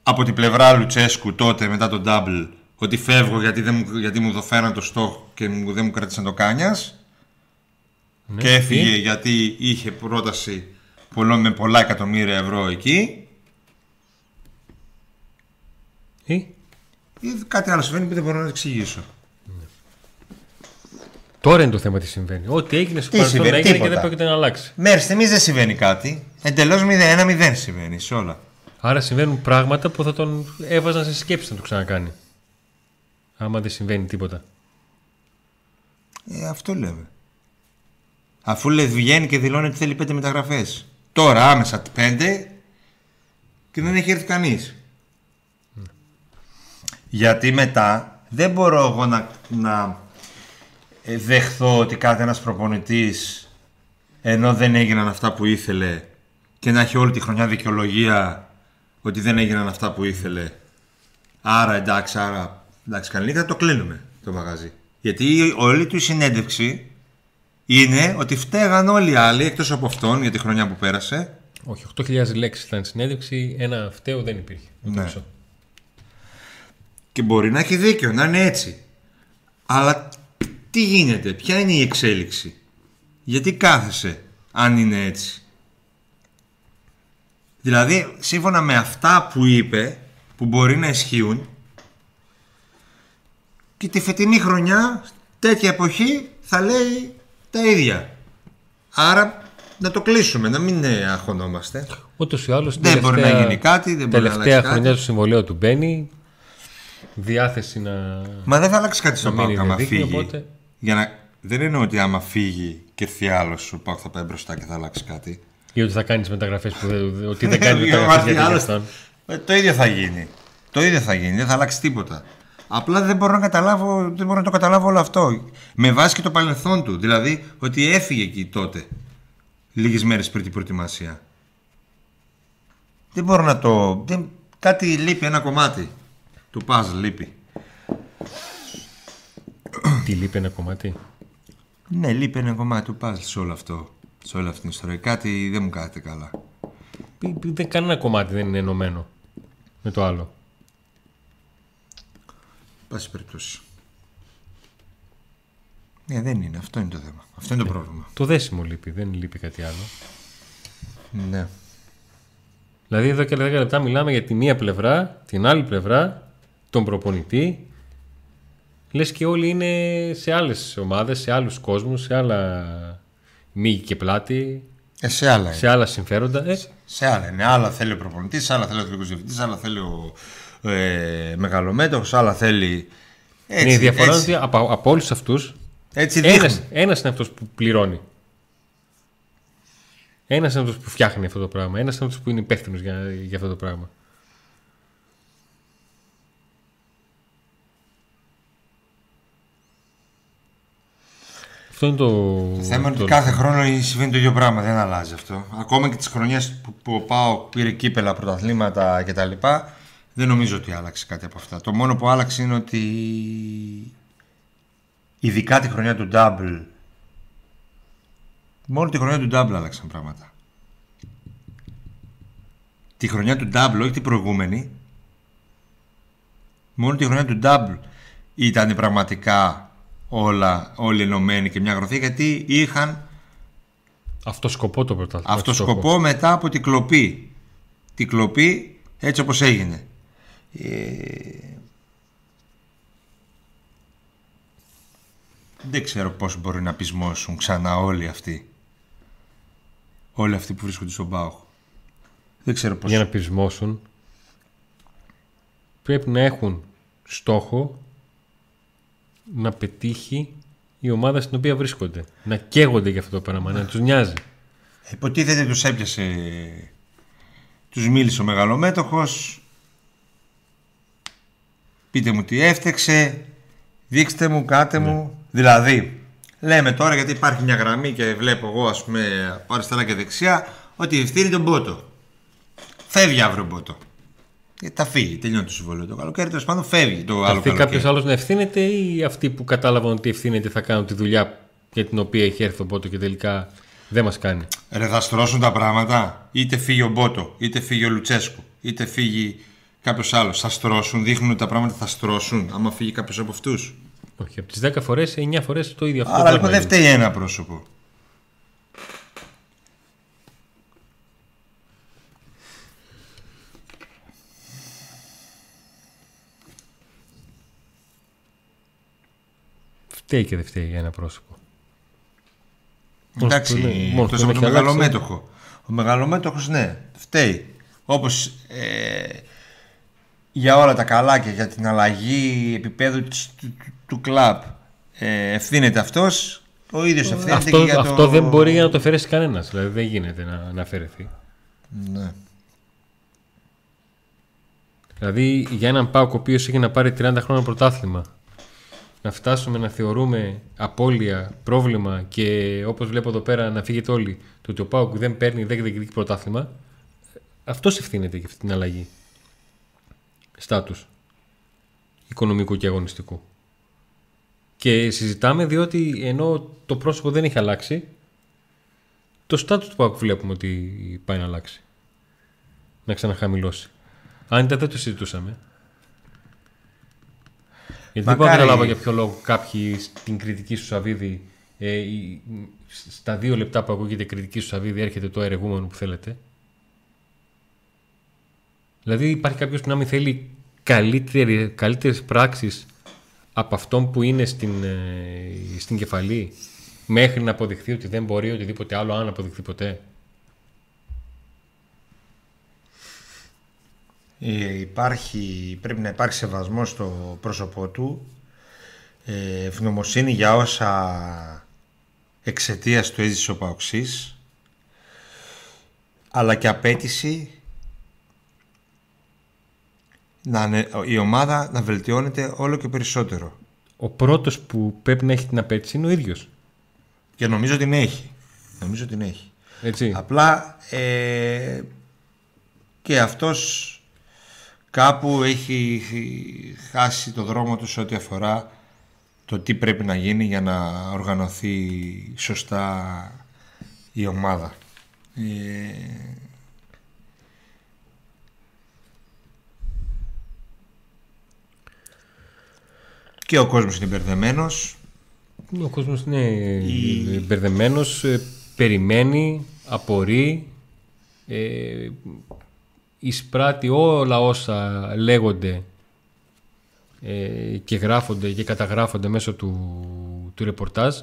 Speaker 2: από την πλευρά Λουτσέσκου τότε μετά τον double ότι φεύγω γιατί, δεν μου, γιατί μου το φέραν το στόχο και μου, δεν μου κράτησαν το κάνιας;
Speaker 1: Ναι.
Speaker 2: και έφυγε
Speaker 1: Ή-
Speaker 2: γιατί είχε πρόταση πολλών με πολλά εκατομμύρια ευρώ εκεί
Speaker 1: Ή
Speaker 2: ή κάτι άλλο συμβαίνει που δεν μπορώ να το εξηγήσω.
Speaker 1: τώρα είναι το θέμα τι συμβαίνει. Ό,τι έγινε στο
Speaker 2: Τι
Speaker 1: παρελθόν
Speaker 2: συμβαίνει,
Speaker 1: έγινε και
Speaker 2: τίποτα.
Speaker 1: δεν πρόκειται να αλλάξει.
Speaker 2: Μέχρι στιγμή δεν συμβαίνει κάτι. Εντελώς ένα μηδέν συμβαίνει σε όλα.
Speaker 1: Άρα συμβαίνουν πράγματα που θα τον έβαζαν σε σκέψη να το ξανακάνει. Άμα δεν συμβαίνει τίποτα.
Speaker 2: Ε, αυτό λέμε. Αφού λέει βγαίνει και δηλώνει ότι θέλει πέντε μεταγραφές. Τώρα άμεσα πέντε και δεν έχει έρθει κανείς. Γιατί μετά δεν μπορώ εγώ να, να ε, δεχθώ ότι κάθε ένας προπονητής ενώ δεν έγιναν αυτά που ήθελε και να έχει όλη τη χρονιά δικαιολογία ότι δεν έγιναν αυτά που ήθελε. Άρα εντάξει, άρα εντάξει, καλύτερα το κλείνουμε το μαγαζί. Γιατί όλη του η συνέντευξη είναι ότι φταίγαν όλοι οι άλλοι εκτός από αυτόν για τη χρονιά που πέρασε.
Speaker 1: Όχι, 8.000 λέξεις ήταν συνέντευξη, ένα φταίο δεν υπήρχε. Να το
Speaker 2: Ναι.
Speaker 1: πείσω.
Speaker 2: Και μπορεί να έχει δίκιο, να είναι έτσι. Αλλά τι γίνεται, ποια είναι η εξέλιξη; Γιατί κάθεσαι αν είναι έτσι; Δηλαδή, σύμφωνα με αυτά που είπε, που μπορεί να ισχύουν, και τη φετινή χρονιά, τέτοια εποχή, θα λέει τα ίδια. Άρα, να το κλείσουμε, να μην ε, αγχωνόμαστε.
Speaker 1: Ούτως ή άλλως.
Speaker 2: Δεν μπορεί να γίνει κάτι, δεν μπορεί να
Speaker 1: Τελευταία
Speaker 2: αλλάξει
Speaker 1: χρονιά
Speaker 2: κάτι.
Speaker 1: του συμβολέου του μπαίνει. Διάθεση να.
Speaker 2: Μα δεν θα αλλάξει κάτι στο
Speaker 1: Να μείνει
Speaker 2: Πάοκ άμα
Speaker 1: δεδείκνυο,
Speaker 2: φύγει.
Speaker 1: οπότε-
Speaker 2: Για να... Δεν εννοώ ότι άμα φύγει και έρθει άλλος, ο Πάοκ θα πάει μπροστά και θα αλλάξει κάτι.
Speaker 1: ή ότι θα κάνεις μεταγραφές που δεν. ότι δεν κάνεις
Speaker 2: Για να
Speaker 1: μεταγραφές
Speaker 2: έρθει
Speaker 1: γιατί για
Speaker 2: άλλος,
Speaker 1: αυτόν.
Speaker 2: ε, Το ίδιο θα γίνει. Το ίδιο θα γίνει. Δεν θα αλλάξει τίποτα. Απλά δεν μπορώ να καταλάβω, δεν μπορώ να το καταλάβω όλο αυτό. Με βάση και το παρελθόν του. Δηλαδή ότι έφυγε εκεί τότε. Λίγες μέρες πριν την προετοιμασία. Δεν μπορώ να το. Δεν... Κάτι λείπει, ένα κομμάτι. Του puzzle λείπει.
Speaker 1: Τι λείπει ένα κομμάτι;
Speaker 2: Ναι, λείπει ένα κομμάτι του puzzle σε όλο αυτό. Σε όλη αυτή την ιστορία. Κάτι δεν μου κάθεται καλά.
Speaker 1: Π- π- Δεν κανένα κομμάτι δεν είναι ενωμένο με το άλλο.
Speaker 2: Πάση περιπτώσει. Ναι, δεν είναι. Αυτό είναι το θέμα. Αυτό είναι το πρόβλημα.
Speaker 1: Το δέσιμο λείπει, δεν λείπει κάτι άλλο.
Speaker 2: Ναι.
Speaker 1: Δηλαδή εδώ και 10 λεπτά μιλάμε για τη μία πλευρά, την άλλη πλευρά, τον προπονητή. Λες και όλοι είναι σε άλλες ομάδες, σε άλλους κόσμους, σε άλλα μύγη και πλάτη,
Speaker 2: Ε, σε άλλα.
Speaker 1: σε άλλα συμφέροντα. Ε,
Speaker 2: Σε άλλα είναι. Άλλα θέλει ο προπονητής, άλλα θέλει ο αθλητικός διευθυντής, άλλα θέλει ο ε, μεγαλομέτωχος, άλλα θέλει. Έτσι,
Speaker 1: ναι, η διαφορά είναι
Speaker 2: έτσι,
Speaker 1: ότι από, από όλους αυτούς
Speaker 2: έτσι δείχνει.
Speaker 1: ένας, ένας είναι αυτός που πληρώνει. Ένας είναι αυτός που φτιάχνει αυτό το πράγμα. Ένας είναι αυτός που είναι υπεύθυνος για, για αυτό το πράγμα. Αυτό είναι το.
Speaker 2: Το θέμα είναι ότι κάθε χρόνο συμβαίνει το ίδιο πράγμα, δεν αλλάζει αυτό. Ακόμα και τις χρονιές που, που ο Πάο πήρε κύπελα, πρωταθλήματα κτλ. Δεν νομίζω ότι άλλαξε κάτι από αυτά. Το μόνο που άλλαξε είναι ότι ειδικά τη χρονιά του Double μόνο τη χρονιά του Double άλλαξαν πράγματα. Τη χρονιά του Double, όχι την προηγούμενη. Μόνο τη χρονιά του Double ήταν πραγματικά όλα, όλοι ενωμένοι και μια γροθή γιατί είχαν
Speaker 1: Αυτό σκοπό το πρωτάθλημα.
Speaker 2: αυτό
Speaker 1: όχι στόχο.
Speaker 2: σκοπό μετά από την κλοπή. Την κλοπή έτσι όπως έγινε. Ε, Δεν ξέρω πώς μπορεί να πεισμώσουν ξανά όλοι αυτοί. Όλοι αυτοί που βρίσκονται στον Πάοχ. Δεν ξέρω πώς.
Speaker 1: Για να πεισμώσουν πρέπει να έχουν στόχο να πετύχει η ομάδα στην οποία βρίσκονται. Να καίγονται για αυτό το πράγμα, να τους νοιάζει.
Speaker 2: Υποτίθεται τους έπιασε Τους μίλησε ο μεγαλομέτωχος Πείτε μου τι έφτεξε Δείξτε μου, κάτε μου Δηλαδή Λέμε τώρα γιατί υπάρχει μια γραμμή και βλέπω εγώ ας πούμε από αριστερά και δεξιά Ότι ευθύνει τον Μπότο Φεύγει αύριο ο Μπότο γιατί θα φύγει, τελειώνει το συμβόλαιο το καλοκαίρι. Τέλος πάντων φεύγει το άλλο
Speaker 1: Αυτή
Speaker 2: καλοκαίρι.
Speaker 1: κάποιος άλλος να ευθύνεται ή αυτοί που κατάλαβαν ότι ευθύνεται θα κάνουν τη δουλειά για την οποία έχει έρθει ο Πότο και τελικά δεν μας κάνει;
Speaker 2: Ρε θα στρώσουν τα πράγματα. Είτε φύγει ο Μπότο, είτε φύγει ο Λουτσέσκου, είτε φύγει κάποιος άλλος. Θα στρώσουν, δείχνουν ότι τα πράγματα θα στρώσουν άμα φύγει κάποιος από αυτούς.
Speaker 1: Όχι, από τις 10 φορές, 9 φορές το ίδιο αυτό.
Speaker 2: Άρα
Speaker 1: το
Speaker 2: λοιπόν
Speaker 1: πράγμα
Speaker 2: δεν
Speaker 1: είναι.
Speaker 2: φταίει ένα πρόσωπο.
Speaker 1: Φταίει και δεν φταίει για ένα πρόσωπο. Μόνος
Speaker 2: Εντάξει,
Speaker 1: που είναι- μόνος
Speaker 2: εκτός
Speaker 1: που
Speaker 2: από
Speaker 1: έχει
Speaker 2: τον
Speaker 1: αλλάξει.
Speaker 2: μεγαλομέτωχο. Ο μεγαλομέτωχος ναι, φταίει. Όπως ε, για όλα τα καλά και για την αλλαγή επίπεδου της- του, του, του κλαμπ ε, ευθύνεται αυτός, ο ίδιος ευθύνεται
Speaker 1: Αυτό,
Speaker 2: και για το...
Speaker 1: αυτό δεν μπορεί να το αφαιρέσει κανένας. Δηλαδή δεν γίνεται να, να αφαιρεθεί.
Speaker 2: Ναι.
Speaker 1: Δηλαδή για έναν Πάοκ ο οποίος έχει να πάρει 30 χρόνια πρωτάθλημα να φτάσουμε να θεωρούμε απώλεια, πρόβλημα και όπως βλέπω εδώ πέρα να φύγετε όλοι το ότι ο Πάοκ δεν παίρνει, δεν διεκδικεί πρωτάθλημα αυτός ευθύνεται για αυτή την αλλαγή στάτους οικονομικού και αγωνιστικού. Και συζητάμε διότι ενώ το πρόσωπο δεν έχει αλλάξει το στάτους του Πάοκ βλέπουμε ότι πάει να αλλάξει. Να ξαναχαμηλώσει. Αν ήταν δεν το συζητούσαμε. Γιατί δεν μπορώ να
Speaker 2: Μακάρι.
Speaker 1: καταλάβω για ποιο λόγο κάποιοι στην κριτική σου Σαββίδη, ε, η- στα δύο λεπτά που ακούγεται κριτική σου Σαββίδη, έρχεται το ερεγούμενο που θέλετε. Δηλαδή υπάρχει κάποιος που να μην θέλει καλύτερη, καλύτερες πράξεις από αυτόν που είναι στην, ε, στην κεφαλή μέχρι να αποδειχθεί ότι δεν μπορεί οτιδήποτε άλλο αν αποδειχθεί ποτέ.
Speaker 2: Ε, υπάρχει, πρέπει να υπάρχει σεβασμός στο πρόσωπό του ε, ευγνωμοσύνη για όσα εξαιτίας του έζησε ο Παοξής αλλά και απέτηση να, ανε- η ομάδα να βελτιώνεται όλο και περισσότερο
Speaker 1: Ο πρώτος που πρέπει να έχει την απέτηση είναι ο ίδιος.
Speaker 2: και νομίζω την έχει νομίζω την έχει
Speaker 1: Έτσι.
Speaker 2: Απλά ε, και αυτός κάπου έχει χάσει το δρόμο του σε ό,τι αφορά το τι πρέπει να γίνει για να οργανωθεί σωστά η ομάδα. Ε, και ο κόσμος είναι μπερδεμένος.
Speaker 1: Ο κόσμος είναι η... μπερδεμένος, ε, περιμένει, απορεί, ε, εισπράττει όλα όσα λέγονται ε, και γράφονται και καταγράφονται μέσω του, του ρεπορτάζ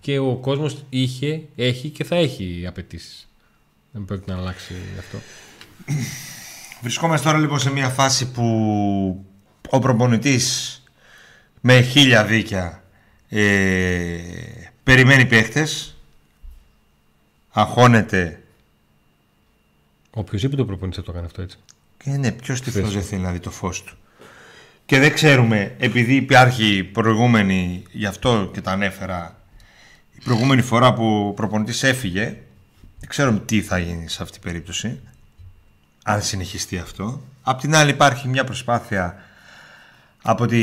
Speaker 1: και ο κόσμος είχε, έχει και θα έχει απαιτήσεις. Δεν πρόκειται να αλλάξει αυτό.
Speaker 2: Βρισκόμαστε τώρα λοιπόν σε μια φάση που ο προπονητής με χίλια δίκια ε, περιμένει παίχτες αγχώνεται.
Speaker 1: Οποιοδήποτε προπονητής θα το κάνει αυτό έτσι.
Speaker 2: και ναι, ποιος τυφλός δεν θέλει να δει το φως του. Και δεν ξέρουμε επειδή υπάρχει προηγούμενη γι' αυτό και τα ανέφερα η προηγούμενη φορά που ο προπονητής έφυγε δεν ξέρουμε τι θα γίνει σε αυτή την περίπτωση αν συνεχιστεί αυτό. Απ' την άλλη υπάρχει μια προσπάθεια από τη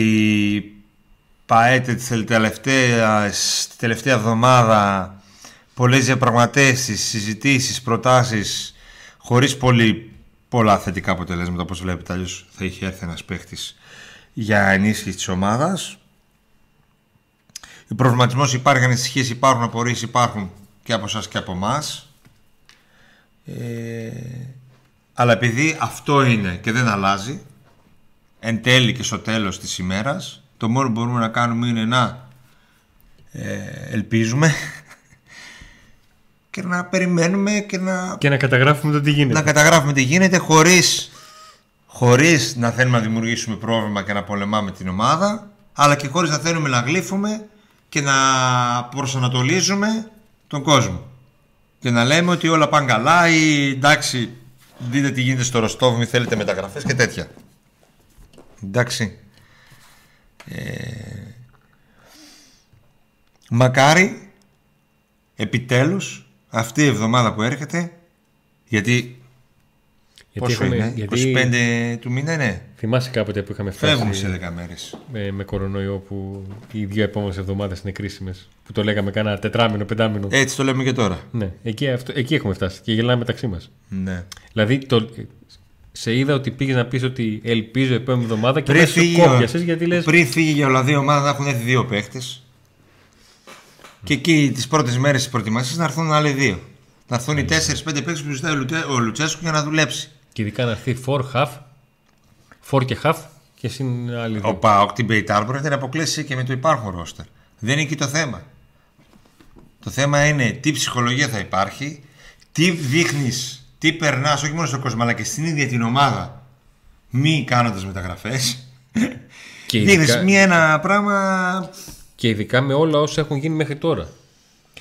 Speaker 2: ΠΑΕΤΕ τη τελευταία, στη τελευταία εβδομάδα πολλές διαπραγματεύσεις, συζητήσεις, προτάσεις χωρίς πολύ πολλά θετικά αποτελέσματα όπως βλέπετε αλλιώς θα είχε έρθει ένας παίχτης για ενίσχυση της ομάδας ο προβληματισμός υπάρχει, ανησυχίες υπάρχουν, απορίες υπάρχουν και από εσάς και από εμάς. Ε, αλλά επειδή αυτό είναι και δεν αλλάζει εν τέλει και στο τέλος της ημέρας το μόνο που μπορούμε να κάνουμε είναι να ε, ελπίζουμε και να περιμένουμε και να,
Speaker 1: Και να καταγράφουμε το τι γίνεται.
Speaker 2: να καταγράφουμε τι γίνεται χωρίς, χωρίς να θέλουμε να δημιουργήσουμε πρόβλημα και να πολεμάμε την ομάδα αλλά και χωρίς να θέλουμε να γλύφουμε και να προσανατολίζουμε τον κόσμο. Και να λέμε ότι όλα πάνε καλά ή εντάξει δείτε τι γίνεται στο Ροστόβ μη θέλετε μεταγραφές και τέτοια. Εντάξει ε, μακάρι επιτέλους αυτή η εβδομάδα που έρχεται γιατί,
Speaker 1: Γιατί
Speaker 2: πόσο
Speaker 1: έχουμε-
Speaker 2: είναι,
Speaker 1: γιατί
Speaker 2: 25 του μήνα είναι
Speaker 1: Θυμάσαι κάποτε που είχαμε φτάσει
Speaker 2: φεύγουν σε 10 μέρες
Speaker 1: με, με κορονοϊό που οι δύο επόμενες εβδομάδες είναι κρίσιμες. Που το λέγαμε κάνα τετράμινο, πεντάμινο.
Speaker 2: έτσι το λέμε και τώρα
Speaker 1: Ναι, εκεί, αυτό, εκεί έχουμε φτάσει και γελάμε μεταξύ μας.
Speaker 2: ναι.
Speaker 1: Δηλαδή, το, σε είδα ότι πήγες να πεις ότι ελπίζω επόμενη εβδομάδα και
Speaker 2: πριν,
Speaker 1: μέσα σου
Speaker 2: φύγει, ο-
Speaker 1: κόπιασε γιατί λε.
Speaker 2: πριν φύγει για Ολλανδία ομάδα να έχουν έρθει δύο παίχτες και εκεί τις πρώτες μέρες της προετοιμασίας να έρθουν άλλοι δύο να έρθουν οι 4-5 παίχτες που ζητάει ο Λουτε- ο Λουτσέσκου για να δουλέψει
Speaker 1: Και ειδικά να έρθει 4 half, 4 και χαφ και συν άλλοι
Speaker 2: Ο
Speaker 1: δύο.
Speaker 2: ΠΑΟΚ την Μπέιτάρ μπορεί να την αποκλείσει και με το υπάρχον ρόστερ. Δεν είναι εκεί το θέμα. Το θέμα είναι τι ψυχολογία θα υπάρχει, τι δείχνει, τι περνάς, όχι μόνο στον κόσμο, αλλά και στην ίδια την ομάδα, μη κάνοντας μεταγραφές.
Speaker 1: Και
Speaker 2: Δείχνει
Speaker 1: ειδικά,
Speaker 2: μία ένα πράγμα.
Speaker 1: και ειδικά με όλα όσα έχουν γίνει μέχρι τώρα.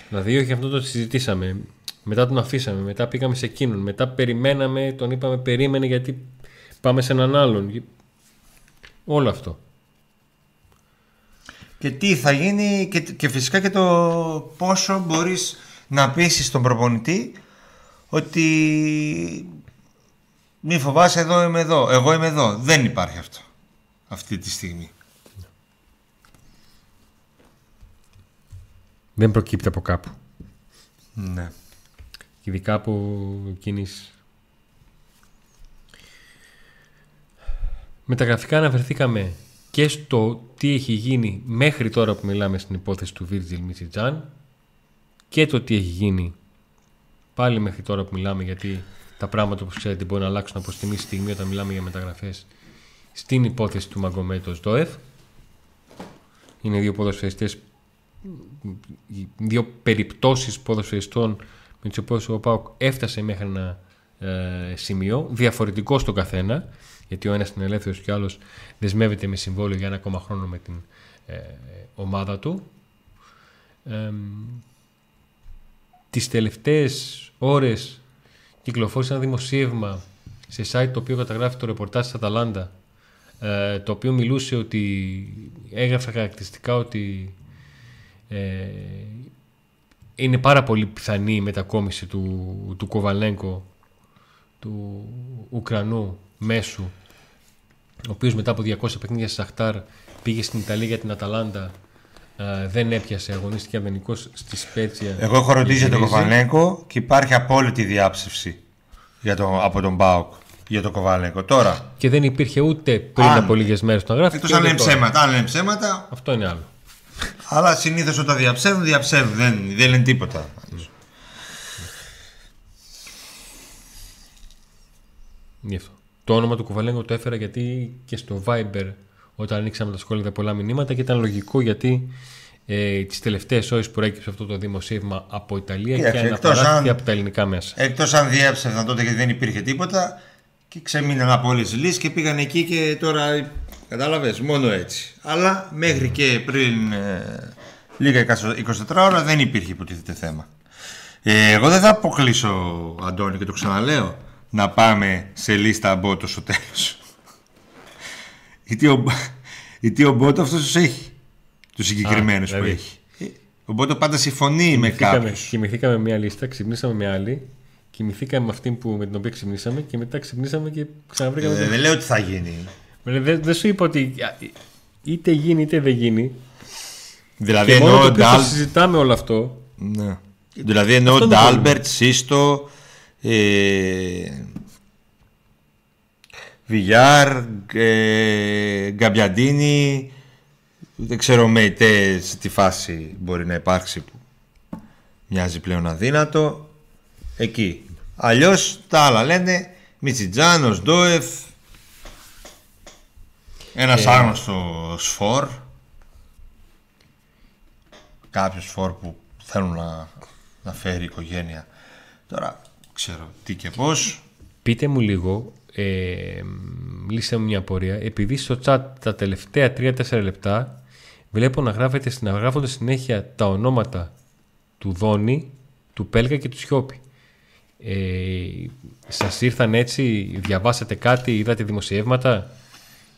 Speaker 1: Δηλαδή, όχι αυτό το συζητήσαμε. Μετά τον αφήσαμε, μετά πήγαμε σε εκείνον, μετά περιμέναμε, τον είπαμε περίμενε γιατί πάμε σε έναν άλλον. Όλο αυτό.
Speaker 2: Και τι θα γίνει, και, και φυσικά και το πόσο μπορείς να πείσει τον προπονητή ότι μη φοβάσαι εδώ είμαι εδώ, εγώ είμαι εδώ. Δεν υπάρχει αυτό αυτή τη στιγμή.
Speaker 1: Δεν προκύπτει από κάπου.
Speaker 2: Ναι.
Speaker 1: Και ειδικά από εκείνης Μεταγραφικά αναφερθήκαμε και στο τι έχει γίνει μέχρι τώρα που μιλάμε στην υπόθεση του Virgil Μιτσιτζάν και το τι έχει γίνει πάλι μέχρι τώρα που μιλάμε γιατί τα πράγματα όπως ξέρετε μπορεί να αλλάξουν από στιγμή στη στιγμή όταν μιλάμε για μεταγραφές στην υπόθεση του Μαγκομέτος Σδόεφ είναι δύο ποδοσφαιριστές δύο περιπτώσεις ποδοσφαιριστών με τις οποίες ο ΠΑΟΚ έφτασε μέχρι ένα ε, σημείο διαφορετικό στον καθένα γιατί ο ένας είναι ελεύθερος και ο άλλος δεσμεύεται με συμβόλαιο για ένα ακόμα χρόνο με την ε, ομάδα του. Ε, τις τελευταίες ώρες. Κυκλοφόρησε ένα δημοσίευμα σε site το οποίο καταγράφει το ρεπορτάζ της Αταλάντα ε, το οποίο μιλούσε ότι έγραφε χαρακτηριστικά ότι ε, είναι πάρα πολύ πιθανή η μετακόμιση του, του Κοβαλέγκο του Ουκρανού μέσου ο οποίος μετά από 200 παιχνίδια στη Σαχτάρ πήγε στην Ιταλία για την Αταλάντα ε, δεν έπιασε, αγωνίστηκε αδενικός στη Σπέτσια
Speaker 2: Εγώ έχω ρωτήσει για τον
Speaker 1: Γυρίζει.
Speaker 2: Κοβαλέγκο και υπάρχει απόλυτη διάψευση για το, από τον Μπάουκ για τον Κοβαλέγκο. Τώρα,
Speaker 1: και δεν υπήρχε ούτε πριν
Speaker 2: Αν-
Speaker 1: από λίγες μέρες το γράφει
Speaker 2: εκτός αν λένε ψέματα, αν λένε ψέματα,
Speaker 1: αυτό είναι άλλο
Speaker 2: Αλλά συνήθως όταν διαψεύδουν, διαψεύδουν. Δεν, δεν λένε τίποτα.
Speaker 1: Γι' αυτό. Το όνομα του Κουβαλέγκο το έφερα γιατί και στο Viber όταν ανοίξαμε τα σχόλια πολλά μηνύματα και ήταν λογικό γιατί ε, τις τελευταίες ώρες προέκυψε αυτό το δημοσίευμα από Ιταλία
Speaker 2: Κοίταξε,
Speaker 1: και
Speaker 2: εκτός
Speaker 1: αναπαράχθηκε
Speaker 2: αν-
Speaker 1: από τα ελληνικά μέσα.
Speaker 2: Εκτός αν διέψευδαν τότε γιατί δεν υπήρχε τίποτα και ξεμείναν από όλες τις λύσει και πήγαν εκεί και τώρα. Κατάλαβες, μόνο έτσι. Αλλά μέχρι και πριν ε, λίγα 24 ώρα δεν υπήρχε υποτίθεται θέμα. Ε, εγώ δεν θα αποκλείσω, Αντώνη, και το ξαναλέω, να πάμε σε λίστα Μπότος στο τέλος. Γιατί, ο, γιατί ο Μπότο αυτός τους έχει. Τους συγκεκριμένους που
Speaker 1: δηλαδή.
Speaker 2: έχει. Ε, Ο Μπότο πάντα συμφωνεί με
Speaker 1: Κοιμηθήκαμε,
Speaker 2: κάποιους.
Speaker 1: κοιμηθήκαμε με μια λίστα, ξυπνήσαμε με άλλη, κοιμηθήκαμε με αυτή που, με την οποία ξυπνήσαμε και μετά ξυπνήσαμε και ξαναβρήκαμε.
Speaker 2: Ε,
Speaker 1: την-
Speaker 2: δεν λέω ότι θα γίνει.
Speaker 1: Ε, Δεν, δεν σου είπα ότι α, είτε γίνει είτε δεν γίνει.
Speaker 2: Δηλαδή
Speaker 1: και μόνο
Speaker 2: εννοώ
Speaker 1: το οποίο το
Speaker 2: Ντάλ...
Speaker 1: συζητάμε όλο αυτό.
Speaker 2: Ναι. Δηλαδή εννοώ
Speaker 1: Αυτό είναι το
Speaker 2: Ντάλμπερτ, Σίστο, ε, Βιγιάρ, ε, Γκαμπιαντίνη. Δεν ξέρω με είτε σε τι φάση μπορεί να υπάρξει που μοιάζει πλέον αδύνατο. Εκεί. Αλλιώς τα άλλα λένε Μιτσιτζάνος, Ντόεφ, ένας
Speaker 1: Ε.
Speaker 2: άγνωστος σφόρ. Κάποιος σφόρ που θέλουν να, να φέρει η οικογένεια. Τώρα ξέρω τι και πώς.
Speaker 1: Πείτε μου λίγο, ε, λύσε μου μια απορία. Επειδή στο chat τα τελευταία 3-4 λεπτά βλέπω να, γράφετε, να γράφονται συνέχεια τα ονόματα του Δόνη, του Πέλγα και του Σιώπη. Ε, σας ήρθαν έτσι, διαβάσατε κάτι, είδατε δημοσιεύματα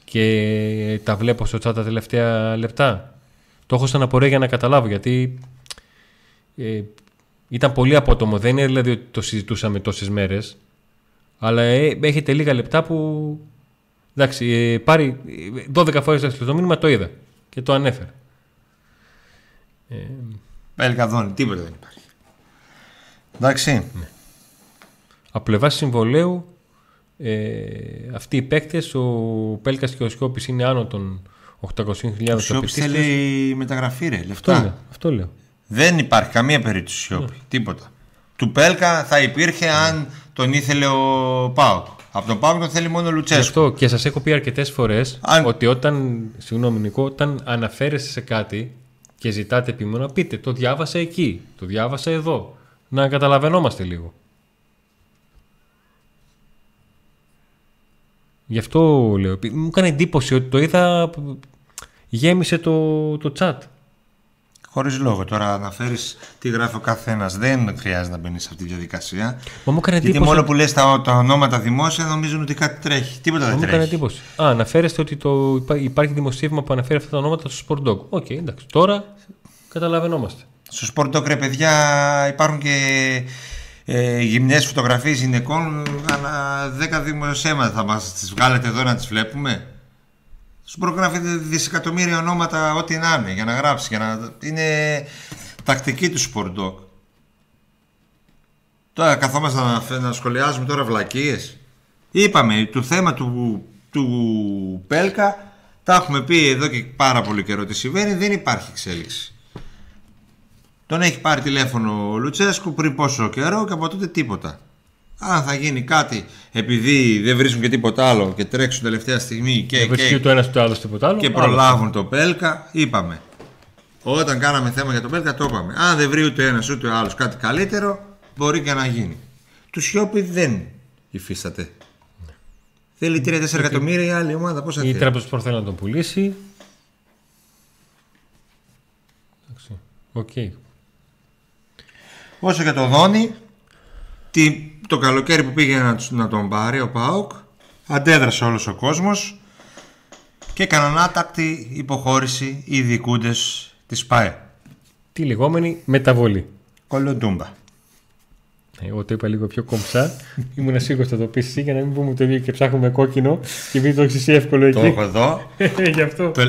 Speaker 1: και τα βλέπω στο chat τα τελευταία λεπτά. Το έχω σαν απορία για να καταλάβω γιατί ε, ήταν πολύ απότομο. Δεν είναι δηλαδή ότι το συζητούσαμε τόσες μέρες. Αλλά ε, έχετε λίγα λεπτά που. Εντάξει, ε, πάρει ε, 12 φορές το μήνυμα το είδα και το ανέφερα. Ε,
Speaker 2: Πέλκαδόνι, τίποτα δεν υπάρχει. Εντάξει.
Speaker 1: από πλευράς συμβολέου, ε, αυτοί οι παίκτες, ο Πέλκας και ο Σκόπη είναι άνω των 800.000
Speaker 2: Ο Σιώπης
Speaker 1: απαιτήσεις.
Speaker 2: θέλει μεταγραφή ρε,
Speaker 1: Αυτό
Speaker 2: λεφτά.
Speaker 1: λέω. Αυτό λέω.
Speaker 2: Δεν υπάρχει καμία περίπτωση Σιώπη, τίποτα. Του Πέλκα θα υπήρχε αν τον ήθελε ο Πάουκ. Από τον Πάουκ τον θέλει μόνο ο
Speaker 1: Γι'
Speaker 2: Λουτσέσκου.
Speaker 1: αυτό και σας έχω πει αρκετές φορές
Speaker 2: Αν-
Speaker 1: ότι όταν. Συγγνώμη, Νικό, όταν αναφέρεστε σε κάτι και ζητάτε επίμονα, πείτε το διάβασα εκεί, το διάβασα εδώ. Να καταλαβαίνόμαστε λίγο. Γι' αυτό λέω. Επει- Μου έκανε εντύπωση ότι το είδα. Γέμισε το, το chat.
Speaker 2: Χωρίς λόγο. Τώρα να φέρεις τι γράφει ο καθένας. Δεν χρειάζεται να μπαίνεις σε αυτή τη διαδικασία.
Speaker 1: Μα μου έκανε
Speaker 2: Γιατί
Speaker 1: εντύπωση.
Speaker 2: μόνο που λες τα, τα ονόματα δημόσια νομίζουν ότι κάτι τρέχει. Τίποτα
Speaker 1: Μα
Speaker 2: δεν
Speaker 1: μου έκανε
Speaker 2: τρέχει.
Speaker 1: εντύπωση. Α, αναφέρεστε ότι το, υπά- υπάρχει δημοσίευμα που αναφέρει αυτά τα ονόματα στο Sport Dog. OK, εντάξει. Τώρα καταλαβαινόμαστε.
Speaker 2: Στο Sport Dog ρε παιδιά υπάρχουν και ε, γυμνές φωτογραφίες γυναικών ανά 10 δημοσιεύματα θα μας τις βγάλετε εδώ να τις βλέπουμε. Σου προγράφετε δισεκατομμύρια ονόματα ό,τι να είναι για να γράψει. Για να... Είναι τακτική του Sportdog. Τώρα καθόμαστε να, φε- να σχολιάζουμε τώρα βλακίες. Είπαμε, το θέμα του, του Πέλκα τα έχουμε πει εδώ και πάρα πολύ καιρό τι συμβαίνει, δεν υπάρχει εξέλιξη. Τον έχει πάρει τηλέφωνο ο Λουτσέσκου πριν πόσο καιρό και από τότε τίποτα. Αν θα γίνει κάτι επειδή δεν βρίσκουν και τίποτα άλλο και τρέξουν τελευταία στιγμή και,
Speaker 1: Δεν βρίσκει
Speaker 2: και,
Speaker 1: ούτε ένας ούτε άλλος τίποτα άλλο.
Speaker 2: και
Speaker 1: άλλο.
Speaker 2: προλάβουν το Πέλκα, είπαμε. Όταν κάναμε θέμα για το Πέλκα το είπαμε. Αν δεν βρει ούτε ένας ούτε ο άλλος κάτι καλύτερο, μπορεί και να γίνει. Του Σιώπη δεν υφίσταται. Θέλει 3-4 εκατομμύρια η άλλη ομάδα. Πόσα
Speaker 1: Η
Speaker 2: θέλει;
Speaker 1: Τραμπζονσπόρ θέλει να τον πουλήσει. Εντάξει. Οκ.
Speaker 2: Όσο για το Δώνη, τι, το καλοκαίρι που πήγε να, τους- να τον πάρει ο ΠΑΟΚ, αντέδρασε όλος ο κόσμος και έκαναν άτακτη υποχώρηση οι διοικούντες της ΠΑΕ.
Speaker 1: Τη λεγόμενη μεταβολή.
Speaker 2: Κολοντούμπα.
Speaker 1: Ε, Εγώ το είπα λίγο πιο κομψά. Ήμουν σίγουρος θα το πεις εσύ για να μην πούμε το ίδιο και ψάχνουμε κόκκινο και επειδή το έχεις εσύ εύκολο
Speaker 2: Το
Speaker 1: εκεί.
Speaker 2: έχω εδώ.
Speaker 1: Γι' αυτό.
Speaker 2: Το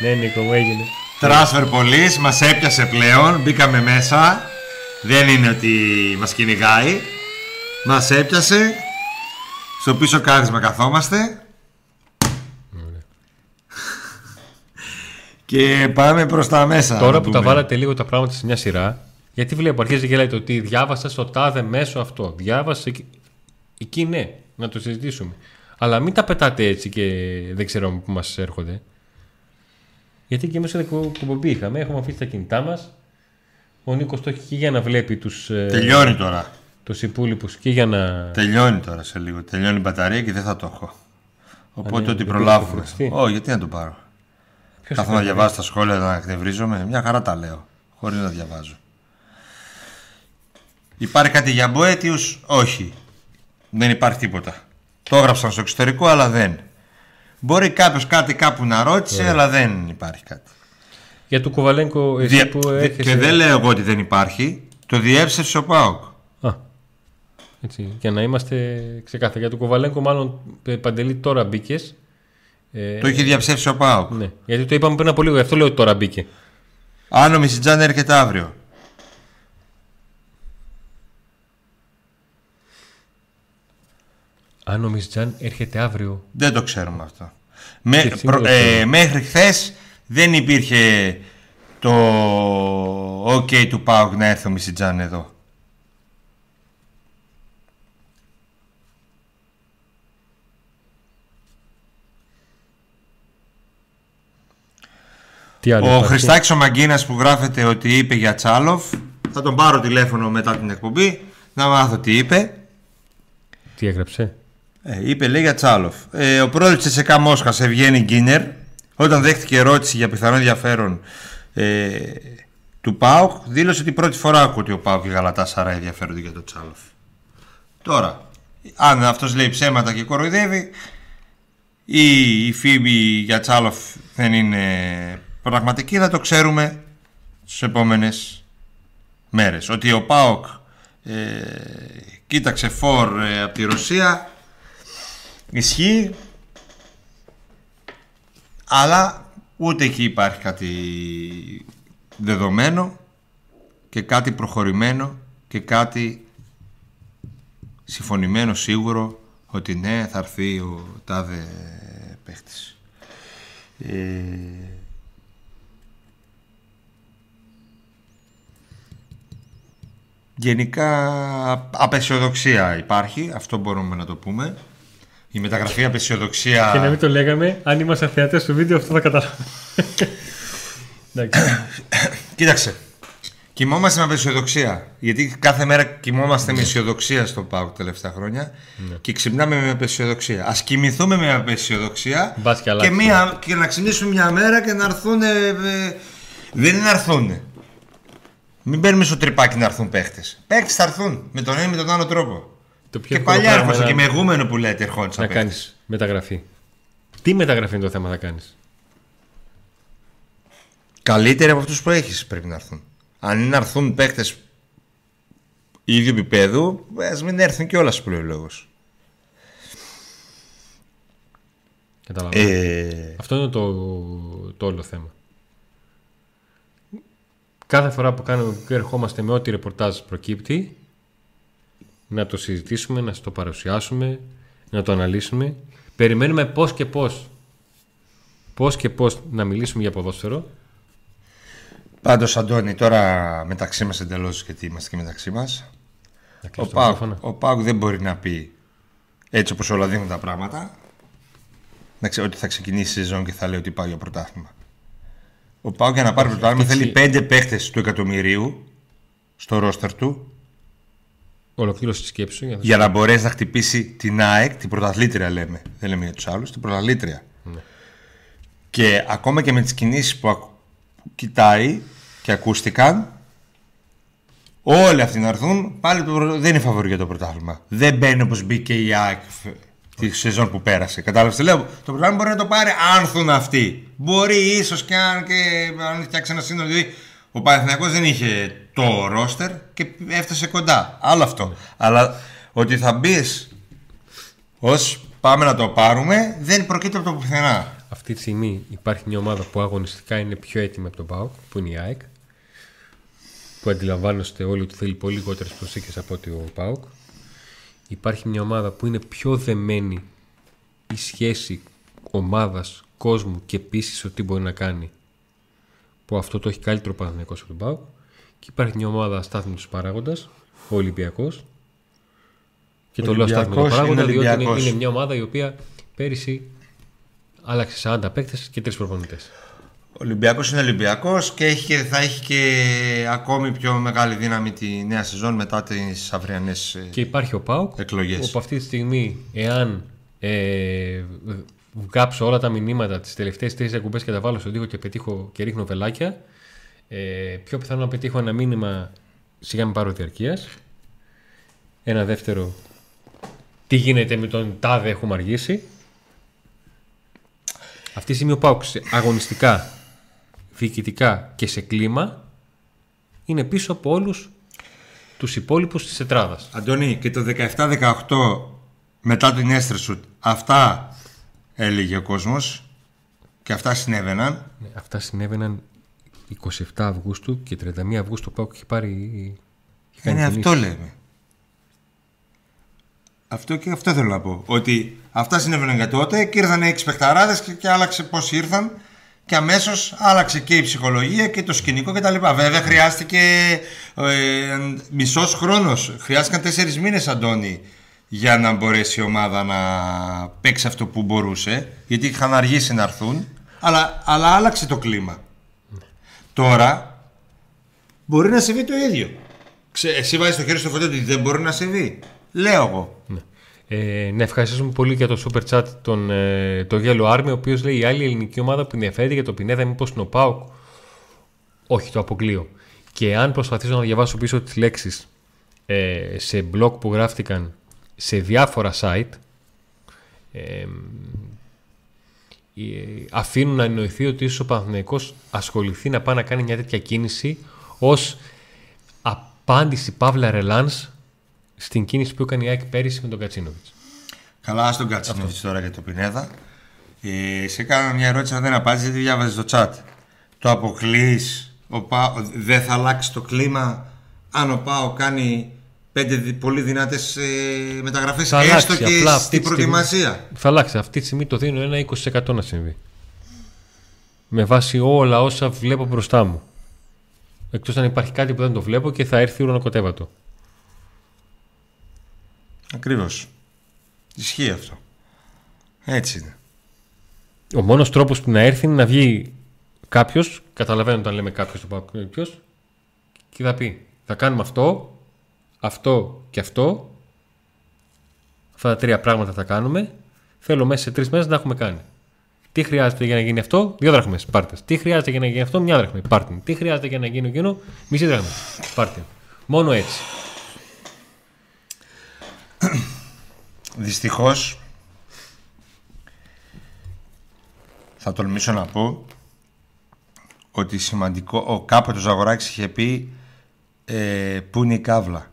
Speaker 1: Ναι, Νίκο, μου έγινε.
Speaker 2: Transfer Police μας έπιασε πλέον, μπήκαμε μέσα. Δεν είναι ότι μας κυνηγάει. Μας έπιασε. Στο πίσω κάρισμα καθόμαστε. Και πάμε προς τα μέσα.
Speaker 1: Τώρα
Speaker 2: να
Speaker 1: που τα
Speaker 2: πούμε.
Speaker 1: βάλατε λίγο τα πράγματα σε μια σειρά, γιατί βλέπω αρχίζει και λέει το ότι διάβασα στο τάδε μέσο αυτό. Διάβασα εκεί. Εκεί ναι, να το συζητήσουμε. Αλλά μην τα πετάτε έτσι και δεν ξέρουμε πού μας έρχονται. Γιατί και εμείς στην εκπομπή είχαμε, έχουμε αφήσει τα κινητά μας. Ο Νίκος το έχει και για να βλέπει τους
Speaker 2: Τελειώνει τώρα.
Speaker 1: τους υπόλοιπους και για να.
Speaker 2: Τελειώνει τώρα σε λίγο. Τελειώνει η μπαταρία και δεν θα το έχω. Οπότε
Speaker 1: ναι,
Speaker 2: ό,τι
Speaker 1: δεν
Speaker 2: προλάβουμε.
Speaker 1: πήρες το φορτιστή;
Speaker 2: Όχι, γιατί να το πάρω;
Speaker 1: Ποιος
Speaker 2: Κάθομαι να
Speaker 1: έκανε;
Speaker 2: διαβάζω τα σχόλια να εκνευρίζομαι. Μια χαρά τα λέω. Χωρίς να διαβάζω. Υπάρχει κάτι για μποέτιους, όχι. Δεν υπάρχει τίποτα. Το έγραψαν στο εξωτερικό, αλλά δεν. Μπορεί κάποιος κάτι κάπου να ρώτησε, αλλά δεν υπάρχει κάτι.
Speaker 1: Για του Κοβαλέγκο, εσύ
Speaker 2: Δια-
Speaker 1: που
Speaker 2: δε-
Speaker 1: έρχεσαι.
Speaker 2: Και δεν λέω εγώ ότι δεν υπάρχει. Το διέψευσε ο Πάοκ.
Speaker 1: Α, έτσι, για να είμαστε ξεκάθαροι. Για του Κοβαλέγκο, μάλλον ε, παντελή τώρα μπήκες. Ε,
Speaker 2: Το είχε διαψεύσει ο Πάοκ.
Speaker 1: ναι, γιατί το είπαμε πριν από λίγο, γι' αυτό λέω ότι τώρα μπήκε.
Speaker 2: Αν ο Μισιτζάν έρχεται αύριο.
Speaker 1: Αν ο Μιστζάν έρχεται αύριο.
Speaker 2: Δεν το ξέρουμε αυτό. Με,
Speaker 1: Και
Speaker 2: προ-
Speaker 1: σίγουρα
Speaker 2: ε,
Speaker 1: ξέρουμε.
Speaker 2: μέχρι χθες δεν υπήρχε το OK του Πάουκ να έρθει ο Μισιτζάν εδώ.
Speaker 1: Τι άλλο.
Speaker 2: Ο
Speaker 1: υπάρχει;
Speaker 2: Χριστάκης ο Μαγκίνας που γράφεται ότι είπε για Τσάλοφ θα τον πάρω τηλέφωνο μετά την εκπομπή να μάθω τι είπε.
Speaker 1: Τι έγραψε;
Speaker 2: Ε, είπε λέει για Τσάλοφ. Ε, ο πρόεδρος της ΕΣΕΚΑ Μόσχας Ευγένη Γκίνερ όταν δέχτηκε ερώτηση για πιθανό ενδιαφέρον ε, του ΠΑΟΚ δήλωσε ότι πρώτη φορά ακούω ότι ο ΠΑΟΚ και η Γαλατά Σαρά ενδιαφέρονται για το Τσάλοφ. Τώρα, αν αυτός λέει ψέματα και κοροϊδεύει ή η φήμη για Τσάλοφ δεν είναι πραγματική θα το ξέρουμε στις επόμενες μέρες. Ότι ο ΠΑΟΚ ε, κοίταξε φόρ ε, από τη Ρωσία ισχύει αλλά ούτε εκεί υπάρχει κάτι δεδομένο και κάτι προχωρημένο και κάτι συμφωνημένο σίγουρο ότι ναι θα έρθει ο τάδε παίχτης. Ε, Γενικά απεσιοδοξία υπάρχει, αυτό μπορούμε να το πούμε. Η μεταγραφή απεσιοδοξία...
Speaker 1: Και να μην το λέγαμε, αν ήμασταν θεατέ του βίντεο, αυτό θα καταλάβουμε. Εντάξει.
Speaker 2: Κοίταξε. Κοιμόμαστε με απεσιοδοξία. Γιατί κάθε μέρα κοιμόμαστε με αισιοδοξία στο ΠΑΟΚ τελευταία χρόνια και ξυπνάμε με απεσιοδοξία. Α κοιμηθούμε με απεσιοδοξία
Speaker 1: Μπας και
Speaker 2: και,
Speaker 1: αλλάξει.
Speaker 2: μία, και να ξυπνήσουμε μια μέρα και να έρθουν. ε, ε, δεν είναι να έρθουν. Μην μπαίνουμε στο τρυπάκι να έρθουν παίχτες. Παίχτες θα έρθουν με τον ένα ή με τον άλλο τρόπο.
Speaker 1: Το πιο
Speaker 2: Και
Speaker 1: εύκολο
Speaker 2: παλιά
Speaker 1: πράγμα
Speaker 2: έρχονταν
Speaker 1: είναι
Speaker 2: και με εγούμενο που λέτε ερχόντουσαν
Speaker 1: να
Speaker 2: παίχτες.
Speaker 1: κάνεις μεταγραφή. Τι μεταγραφή είναι το θέμα θα κάνεις;
Speaker 2: Καλύτεροι από αυτούς που έχεις πρέπει να έρθουν. Αν είναι να έρθουν παίχτε ίδιου επίπεδου, ας μην έρθουν κιόλα που λέει ο λόγο.
Speaker 1: Καταλαβαίνω.
Speaker 2: Ε,
Speaker 1: Αυτό είναι το, το όλο θέμα. Κάθε φορά που κάνουμε και ερχόμαστε με ό,τι ρεπορτάζ προκύπτει, να το συζητήσουμε, να σας το παρουσιάσουμε, να το αναλύσουμε. Περιμένουμε πώς και πώς, πώς και πώς να μιλήσουμε για ποδόσφαιρο.
Speaker 2: Πάντως, Αντώνη, τώρα μεταξύ μας εντελώς γιατί είμαστε και μεταξύ μας.
Speaker 1: Να
Speaker 2: Ο
Speaker 1: κλείσω το
Speaker 2: Πάουκ
Speaker 1: μικρόφωνο.
Speaker 2: ο Πάουκ δεν μπορεί να πει έτσι όπως όλα δίνουν τα πράγματα να ξε, ότι θα ξεκινήσει η σεζόν και θα λέει ότι πάει για πρωτάθλημα. Ο Πάουκ για να πάρει πρωτάθλημα
Speaker 1: έτσι-
Speaker 2: θέλει πέντε παίχτες του εκατομμυρίου στο ρόστερ του
Speaker 1: Ολοκλήρωση της σκέψης σου. Για να...
Speaker 2: για να μπορέσει να χτυπήσει την ΑΕΚ, την πρωταθλήτρια λέμε. Δεν λέμε για τους άλλους, την πρωταθλήτρια.
Speaker 1: Ναι.
Speaker 2: Και ακόμα και με τις κινήσεις που ακου- κοιτάει και ακούστηκαν, όλοι αυτοί να έρθουν, πάλι το, πρω- δεν είναι φαβορή για το πρωτάθλημα. Δεν μπαίνει όπως μπήκε η ΑΕΚ φ- τη σεζόν που πέρασε. Κατάλαβες τι λέω; Το πρωτάθλημα μπορεί να το πάρει αν έρθουν αυτοί. Μπορεί ίσως και αν και αν φτιάξει ένα σύνολο. Δηλαδή, ο Παναθηναϊκός δεν είχε το ρόστερ και έφτασε κοντά. Άλλο αυτό. Αλλά ότι θα μπεις ως πάμε να το πάρουμε δεν προκύπτει από το πουθενά.
Speaker 1: Αυτή τη στιγμή υπάρχει μια ομάδα που αγωνιστικά είναι πιο έτοιμη από τον ΠΑΟΚ, που είναι η ΑΕΚ. Που αντιλαμβάνεστε όλοι ότι θέλει πολύ λιγότερες προσήκε από ότι ο ΠΑΟΚ. Υπάρχει μια ομάδα που είναι πιο δεμένη η σχέση ομάδας, κόσμου και επίση ότι μπορεί να κάνει που αυτό το έχει καλύτερο Παναθηναϊκός από τον ΠΑΟΚ και υπάρχει μια ομάδα στάθμη του παράγοντας, ο Ολυμπιακός. Και το λέω στάθμη του
Speaker 2: Ολυμπιακός
Speaker 1: παράγοντα
Speaker 2: είναι
Speaker 1: διότι είναι,
Speaker 2: Ολυμπιακός.
Speaker 1: είναι μια ομάδα η οποία πέρυσι άλλαξε 40 παίκτε και τρεις προπονητές.
Speaker 2: Ο Ολυμπιακός είναι Ολυμπιακός και, έχει και θα έχει και ακόμη πιο μεγάλη δύναμη τη νέα σεζόν μετά τις αυριανές
Speaker 1: Και υπάρχει ο ΠΑΟΚ
Speaker 2: εκλογές.
Speaker 1: όπου αυτή τη στιγμή εάν ε, βγάψω όλα τα μηνύματα τις τελευταίες τρεις εκπομπές και τα βάλω στον τοίχο και πετύχω και ρίχνω βελάκια. Ε, πιο πιθανό να πετύχω ένα μήνυμα σιγά με πάρω διαρκείας. Ένα δεύτερο τι γίνεται με τον τάδε έχουμε αργήσει. Αυτή τη στιγμή ο ΠΑΟΚ σε- αγωνιστικά διοικητικά και σε κλίμα είναι πίσω από όλους τους υπόλοιπους της τετράδας.
Speaker 2: Αντώνη, και το 17-18 μετά την Έστρεσουτ, αυτά έλεγε ο κόσμος και αυτά συνέβαιναν.
Speaker 1: Ναι, αυτά συνέβαιναν 27 Αυγούστου και 31 Αυγούστου πάω και είχε πάρει. είχε κάνει
Speaker 2: Είναι
Speaker 1: κινήσεις.
Speaker 2: αυτό λέμε. Αυτό και αυτό θέλω να πω. Ότι αυτά συνέβαιναν για τότε και ήρθαν έξι παιχταράδες και, και άλλαξε πώς ήρθαν και αμέσως άλλαξε και η ψυχολογία και το σκηνικό κτλ. Βέβαια χρειάστηκε ε, μισός χρόνος. Χρειάστηκαν τέσσερις μήνες Αντώνη για να μπορέσει η ομάδα να παίξει αυτό που μπορούσε γιατί είχαν αργήσει να έρθουν αλλά, αλλά άλλαξε το κλίμα. Τώρα μπορεί να συμβεί το ίδιο. Ξε, εσύ βάζεις το χέρι στο φωτό ότι δεν μπορεί να συμβεί. Λέω εγώ.
Speaker 1: Ναι. Ε, να ευχαριστήσουμε πολύ για το super chat τον, ε, το Yellow Army, ο οποίος λέει η άλλη ελληνική ομάδα που ενδιαφέρει για το Πινέδα, μήπως είναι ο Πάουκ. Όχι, το αποκλείω. Και αν προσπαθήσω να διαβάσω πίσω τις λέξεις ε, σε blog που γράφτηκαν σε διάφορα site, ε, ε, αφήνουν να εννοηθεί ότι ίσως ο Παναθηναϊκός ασχοληθεί να πάει να κάνει μια τέτοια κίνηση ως απάντηση Παύλα Ρελάνς στην κίνηση που έκανε η ΑΕΚ πέρυσι με τον Κατσίνοβιτς.
Speaker 2: Καλά, ας τον Κατσίνοβιτς τώρα για το Πινέδα. Ε, σε κάνω μια ερώτηση, αν δεν απάντησε, γιατί διάβαζες το chat. Το αποκλείς, ο Πάο, δεν θα αλλάξει το κλίμα αν ο Πάο κάνει πέντε δι- πολύ δυνατές ε, μεταγραφές
Speaker 1: Θα
Speaker 2: έστω
Speaker 1: αλλάξει,
Speaker 2: και
Speaker 1: απλά αυτή
Speaker 2: στην
Speaker 1: τη στιγμή-
Speaker 2: προετοιμασία.
Speaker 1: Θα αλλάξει. Αυτή τη στιγμή το δίνω ένα 20% να συμβεί. Με βάση όλα όσα βλέπω μπροστά μου. Εκτός αν υπάρχει κάτι που δεν το βλέπω και θα έρθει ουρανοκοτέβατο.
Speaker 2: Ακριβώς. Ισχύει αυτό. Έτσι είναι.
Speaker 1: Ο μόνος τρόπος που να έρθει είναι να βγει κάποιος, καταλαβαίνω όταν λέμε κάποιος το πάω ποιος, και θα πει θα κάνουμε αυτό, αυτό και αυτό, αυτά τα τρία πράγματα θα κάνουμε, θέλω μέσα σε τρεις μέρες να έχουμε κάνει. Τι χρειάζεται για να γίνει αυτό, δύο δραχμές, πάρτε. Τι χρειάζεται για να γίνει αυτό, μια δραχμή, πάρτε. Τι χρειάζεται για να γίνει εκείνο, μισή δραχμή, πάρτε. Μόνο έτσι.
Speaker 2: Δυστυχώς θα τολμήσω να πω ότι σημαντικό ο κάποτε ο Ζαγοράκης είχε πει ε, πού είναι η κάβλα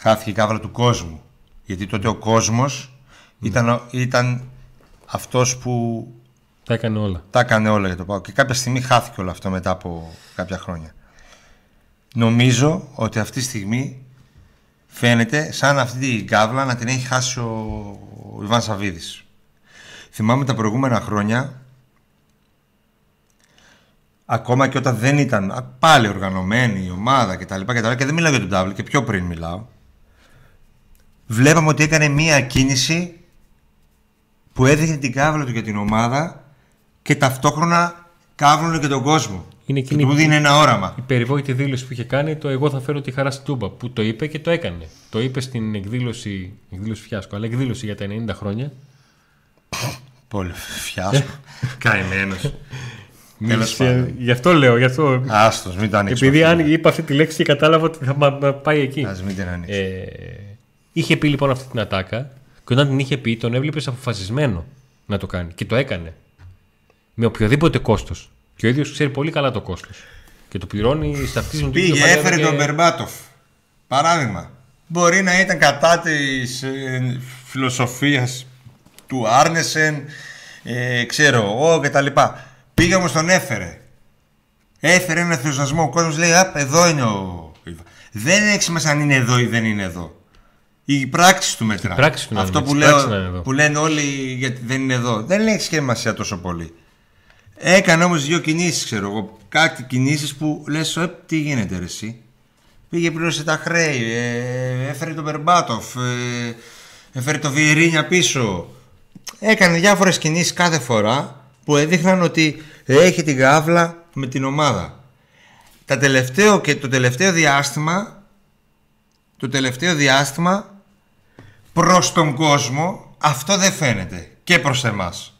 Speaker 2: χάθηκε η κάβλα του κόσμου γιατί τότε ο κόσμος ήταν, ο- ήταν αυτός που
Speaker 1: Τα έκανε όλα.
Speaker 2: τα έκανε όλα για το πάω και κάποια στιγμή χάθηκε όλο αυτό μετά από κάποια χρόνια νομίζω ότι αυτή τη στιγμή φαίνεται σαν αυτή την κάβλα να την έχει χάσει ο, ο Ιβάν Σαββίδης. Θυμάμαι τα προηγούμενα χρόνια ακόμα και όταν δεν ήταν α, πάλι οργανωμένη η ομάδα και τα λοιπά και τα λοιπά και δεν μιλάω για τον Τάβλη και πιο πριν μιλάω βλέπαμε ότι έκανε μία κίνηση που έδειχνε την κάβλα του για την ομάδα και ταυτόχρονα κάβλωνε και τον κόσμο
Speaker 1: Είναι
Speaker 2: και
Speaker 1: εκείνη
Speaker 2: του δίνει ένα όραμα
Speaker 1: η περιβόητη δήλωση που είχε κάνει το Εγώ θα φέρω τη χαρά στην Τούμπα. Που το είπε και το έκανε. Το είπε στην εκδήλωση, εκδήλωση φιάσκο, αλλά εκδήλωση για τα 90 χρόνια.
Speaker 2: Πολύ φιάσκο Καημένος Τέλος πάντων.
Speaker 1: Γι' αυτό λέω, γι' αυτό.
Speaker 2: Άστος μην το ανοίξουμε
Speaker 1: Επειδή
Speaker 2: αυτό.
Speaker 1: αν είπα αυτή τη λέξη και κατάλαβα ότι θα μα- μα πάει εκεί.
Speaker 2: Ας μην την ανοίξουμε
Speaker 1: Ε, είχε πει λοιπόν αυτή την ατάκα και όταν την είχε πει τον έβλεπες αποφασισμένο να το κάνει. Και το έκανε. Με οποιοδήποτε κόστος. Και ο ίδιος ξέρει πολύ καλά το κόστος. Και το πληρώνει στα αυτής τη
Speaker 2: Πήγε, έφερε τον Μπερμπάτοφ. Παράδειγμα. Μπορεί να ήταν κατά της ε, φιλοσοφίας του Άρνεσεν, ε, ξέρω εγώ κτλ. Πήγε όμως τον έφερε. Έφερε ένα ενθουσιασμό. Ο κόσμος λέει, απ, εδώ είναι ο... Ιβα». Δεν έχει σημασία αν είναι εδώ ή δεν είναι εδώ. Η πράξη του μετρά.
Speaker 1: Η πράξη του να
Speaker 2: Αυτό
Speaker 1: είναι
Speaker 2: που,
Speaker 1: έτσι, η πράξη
Speaker 2: λέω,
Speaker 1: να είναι εδώ.
Speaker 2: που λένε όλοι γιατί δεν είναι εδώ. Δεν έχει σημασία τόσο πολύ. Έκανε όμως δύο κινήσεις, ξέρω εγώ. Κάτι κινήσεις που λες, ε, τι γίνεται ρε εσύ. Πήγε πλήρωσε τα χρέη, ε, έφερε τον Μπερμπάτοφ, ε, έφερε το Βιερίνια πίσω. Έκανε διάφορες κινήσεις κάθε φορά που έδειχναν ότι έχει την γάβλα με την ομάδα. Τα τελευταίο και το τελευταίο διάστημα το τελευταίο διάστημα προς τον κόσμο αυτό δεν φαίνεται και προς εμάς.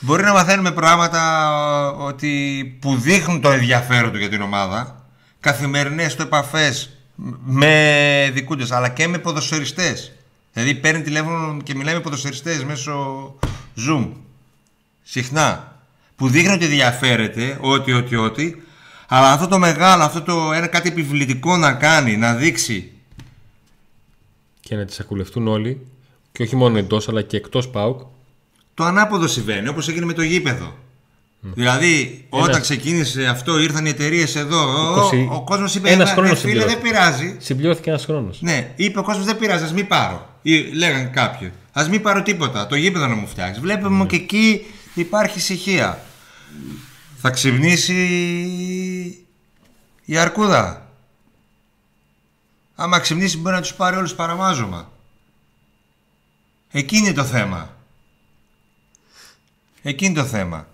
Speaker 2: Μπορεί να μαθαίνουμε πράγματα ότι, που δείχνουν το ενδιαφέρον του για την ομάδα καθημερινές το επαφές με δικούντες αλλά και με ποδοσφαιριστές. Δηλαδή παίρνει τηλέφωνο και μιλάει με ποδοσφαιριστές μέσω Zoom. Συχνά. Που δείχνει ότι ενδιαφέρεται, ότι, ότι, ότι, αλλά αυτό το μεγάλο, αυτό το ένα κάτι επιβλητικό να κάνει, να δείξει.
Speaker 1: Και να τις ακουλευτούν όλοι, και όχι μόνο εντός αλλά και εκτός ΠΑΟΚ.
Speaker 2: Το ανάποδο συμβαίνει, όπως έγινε με το γήπεδο. Δηλαδή, όταν ξεκίνησε αυτό, ήρθαν οι εταιρείες εδώ. 20... Ο, ο κόσμος είπε: Ένας χρόνος φίλε, δεν πειράζει.
Speaker 1: Συμπληρώθηκε ένας χρόνος.
Speaker 2: Ναι, είπε ο κόσμος: Δεν πειράζει, ας μην πάρω. Ή λέγαν κάποιοι: Α μην πάρω τίποτα. Το γήπεδο να μου φτιάξει. Βλέπουμε ναι. και εκεί υπάρχει ησυχία. Θα ξυπνήσει η αρκούδα. Άμα ξυπνήσει μπορεί να τους πάρει όλους παραμάζωμα. Εκεί είναι το θέμα. Εκεί είναι το θέμα.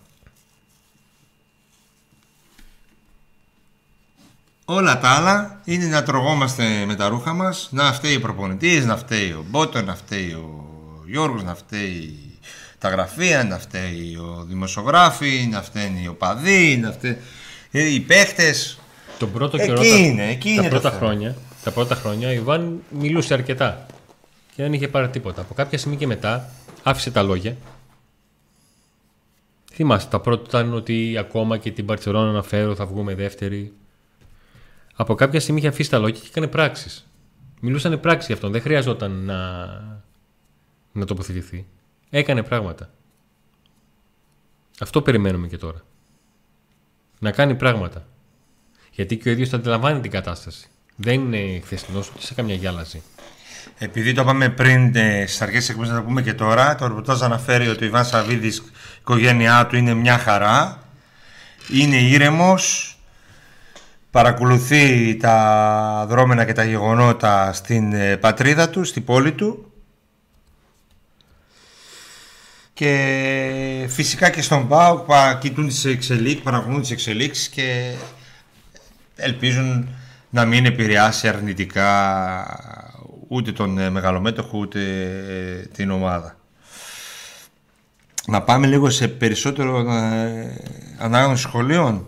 Speaker 2: Όλα τα άλλα είναι να τρογόμαστε με τα ρούχα μας, να φταίει ο προπονητής, να φταίει ο Μπότο, να φταίει ο Γιώργος, να φταίει τα γραφεία, να φταίει ο δημοσιογράφοι, να φταίνει ο παδί, να φταίει οι παίχτες.
Speaker 1: Τον πρώτο εκεί καιρό,
Speaker 2: είναι, εκεί
Speaker 1: τα,
Speaker 2: είναι
Speaker 1: πρώτα χρόνια, τα πρώτα χρόνια, ο Ιβάν μιλούσε αρκετά και δεν είχε πάρει τίποτα. Από κάποια στιγμή και μετά άφησε τα λόγια. Θυμάστε, τα πρώτα ήταν ότι ακόμα και την Παρσελόνα να φέρω, θα βγούμε δεύτερη. Από κάποια στιγμή είχε αφήσει τα λόγια και έκανε πράξεις. Μιλούσαν πράξη για αυτόν. Δεν χρειαζόταν να, να τοποθετηθεί. Έκανε πράγματα. Αυτό περιμένουμε και τώρα. Να κάνει πράγματα. Γιατί και ο ίδιος θα αντιλαμβάνει την κατάσταση. Δεν είναι χθεσινός ούτε σε καμιά γυάλαζη.
Speaker 2: Επειδή το είπαμε πριν ε, στις αρχές της εκπομπής, να το πούμε και τώρα, το ρεπορτάζ αναφέρει ότι ο Ιβάν Σαββίδης, η οικογένειά του είναι μια χαρά. Είναι ήρεμος. Παρακολουθεί τα δρόμενα και τα γεγονότα στην ε, πατρίδα του, στην πόλη του και φυσικά και στον ΠΑΟΚ κοιτούν τις εξελίξεις, παρακολουθούν τις εξελίξεις και ελπίζουν να μην επηρεάσει αρνητικά ούτε τον ε, μεγαλομέτωχο ούτε ε, την ομάδα. Να πάμε λίγο σε περισσότερο ε, ανάγνωση σχολείων.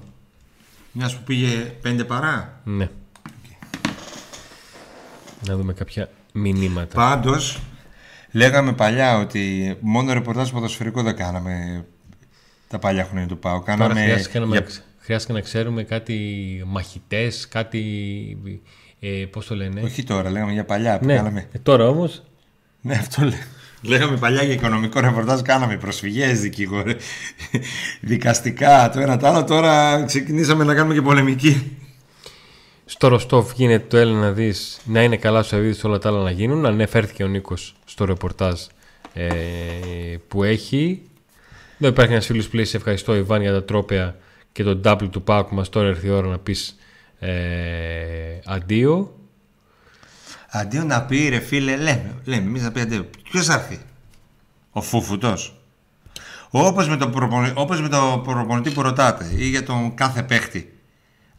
Speaker 2: Μιας που πήγε πέντε παρά.
Speaker 1: Ναι. Να δούμε κάποια μηνύματα.
Speaker 2: Πάντως, Λέγαμε παλιά ότι μόνο ρεπορτάζ ποδοσφαιρικό δεν κάναμε τα παλιά χρόνια του ΠΑΟ.
Speaker 1: Κάναμε Τώρα χρειάστηκε, για... να, χρειάστηκε να ξέρουμε κάτι μαχητές, κάτι... Ε, πώς το λένε;
Speaker 2: Όχι τώρα, λέγαμε για παλιά που
Speaker 1: ναι.
Speaker 2: κάναμε.
Speaker 1: Ε, τώρα όμως...
Speaker 2: Ναι, αυτό λέω. Λέγαμε παλιά για οικονομικό ρεπορτάζ, κάναμε προσφυγές, δικηγόροι, δικαστικά, το ένα το άλλο. Τώρα ξεκινήσαμε να κάνουμε και πολεμική.
Speaker 1: Στο Ροστόφ γίνεται το Έλληνα να δεις να είναι καλά σου Σαββίδη όλα τα άλλα να γίνουν. Ανέφερθηκε ο Νίκος στο ρεπορτάζ ε, που έχει. Εδώ υπάρχει ένας φίλος που λέει: Σε ευχαριστώ, Ιβάν, για τα τρόπια και τον double του Πάκου μας. Τώρα έρθει η ώρα να πεις ε, αντίο.
Speaker 2: Αντίο να πει, ρε φίλε, λέμε, λέμε εμείς να πει αντίο. Ποιος θα έρθει, ο Φούφουτος. Όπως με, το όπως με το προπονητή που ρωτάτε ή για τον κάθε παίχτη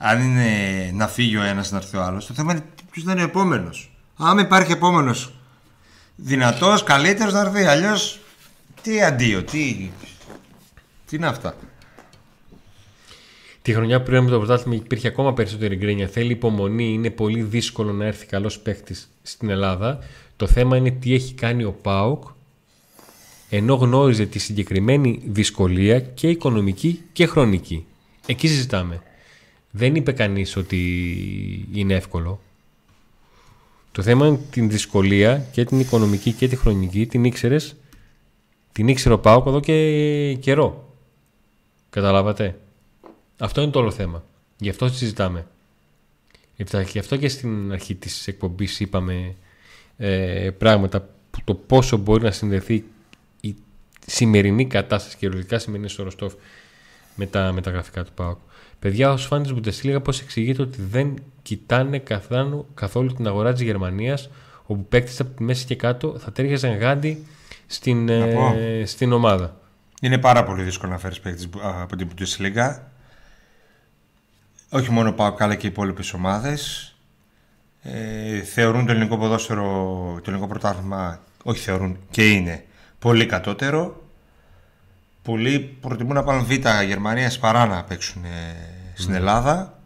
Speaker 2: αν είναι να φύγει ο ένας να έρθει ο άλλος. Το θέμα είναι ποιος θα είναι ο επόμενος. Αν υπάρχει επόμενος δυνατός, καλύτερος να έρθει. Αλλιώς τι αντίο, τι. Τι είναι αυτά;
Speaker 1: Τη χρονιά που πριν το πρωτάθλημα υπήρχε ακόμα περισσότερη γκρίνια. Θέλει υπομονή. Είναι πολύ δύσκολο να έρθει καλός παίχτη στην Ελλάδα. Το θέμα είναι τι έχει κάνει ο Πάοκ ενώ γνώριζε τη συγκεκριμένη δυσκολία και οικονομική και χρονική. Εκεί συζητάμε. Δεν είπε κανείς ότι είναι εύκολο. Το θέμα είναι την δυσκολία και την οικονομική και τη χρονική την ήξερες. Την ήξερε ο Πάοκ εδώ και καιρό. Καταλάβατε. Αυτό είναι το όλο θέμα. Γι' αυτό συζητάμε. Γι' αυτό και στην αρχή της εκπομπής είπαμε ε, πράγματα που το πόσο μπορεί να συνδεθεί η σημερινή κατάσταση και κυριολεκτικά σημερινή στο Ροστόφ με τα, με τα γραφικά του ΠΑΟΚ. Παιδιά, ως φαν της Bundesliga, πώς εξηγείται ότι δεν κοιτάνε καθόλου, καθόλου την αγορά της Γερμανίας, όπου παίκτες από τη μέση και κάτω θα τέριαζαν γάντι στην, ε, στην ομάδα.
Speaker 2: Είναι πάρα πολύ δύσκολο να φέρεις παίκτες από την Bundesliga. Όχι μόνο πάω αλλά και οι υπόλοιπες ομάδες. Ε, θεωρούν το ελληνικό ποδόσφαιρο, το ελληνικό πρωτάθλημα, όχι θεωρούν και είναι πολύ κατώτερο. Πολλοί προτιμούν να πάνε β' Γερμανίας παρά να παίξουν στην ναι. Ελλάδα.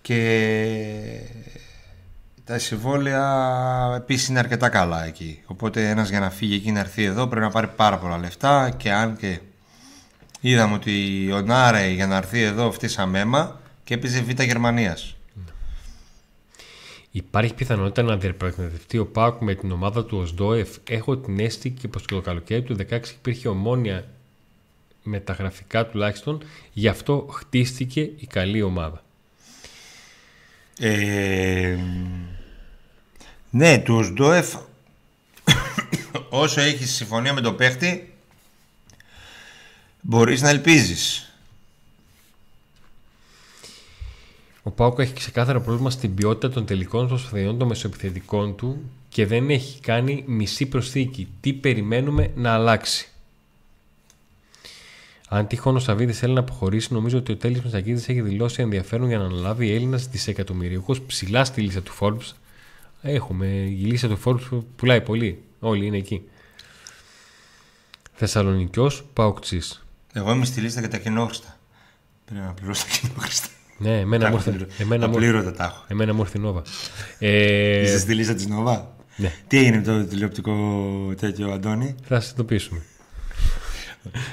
Speaker 2: Και τα συμβόλαια επίσης είναι αρκετά καλά εκεί. Οπότε ένας για να φύγει εκεί να έρθει εδώ πρέπει να πάρει πάρα πολλά λεφτά. Και αν και είδαμε ότι ο Νάρε για να έρθει εδώ φτύσαμε αίμα και έπαιζε Β' Γερμανίας.
Speaker 1: Υπάρχει πιθανότητα να διαπραγματευτεί ο Πάουκ με την ομάδα του Οσδόεφ. Έχω την αίσθηση και πως το καλοκαίρι του 2016 υπήρχε ομόνια με τα γραφικά τουλάχιστον. Γι' αυτό χτίστηκε η καλή ομάδα.
Speaker 2: Ε, ναι, του Οσδόεφ όσο έχεις συμφωνία με τον παίχτη μπορείς να ελπίζεις.
Speaker 1: Ο Πάουκ έχει ξεκάθαρο πρόβλημα στην ποιότητα των τελικών προσπαθειών των μεσοεπιθετικών του και δεν έχει κάνει μισή προσθήκη. Τι περιμένουμε να αλλάξει; Αν τυχόν ο Σαββίδης θέλει να αποχωρήσει, νομίζω ότι ο Τέλης Μεσακίδη έχει δηλώσει ενδιαφέρον για να αναλάβει Έλληνας δισεκατομμυριούχο ψηλά στη λίστα του Forbes. Έχουμε. Η λίστα του Forbes πουλάει πολύ. Όλοι είναι εκεί. Θεσσαλονικιός Παουκτσή.
Speaker 2: Εγώ είμαι στη λίστα για τα κοινόχρηστα. Πρέπει να πληρώσω τα κοινόχρηστα.
Speaker 1: Ναι, εμένα μου ήρθε.
Speaker 2: Εμένα μου ήρθε.
Speaker 1: Εμένα μου ήρθε Νόβα.
Speaker 2: Ε... Είσαι στη λίστα της Νόβα.
Speaker 1: Ναι.
Speaker 2: Τι έγινε με το τηλεοπτικό τέτοιο, Αντώνη;
Speaker 1: Θα σας το πείσουμε.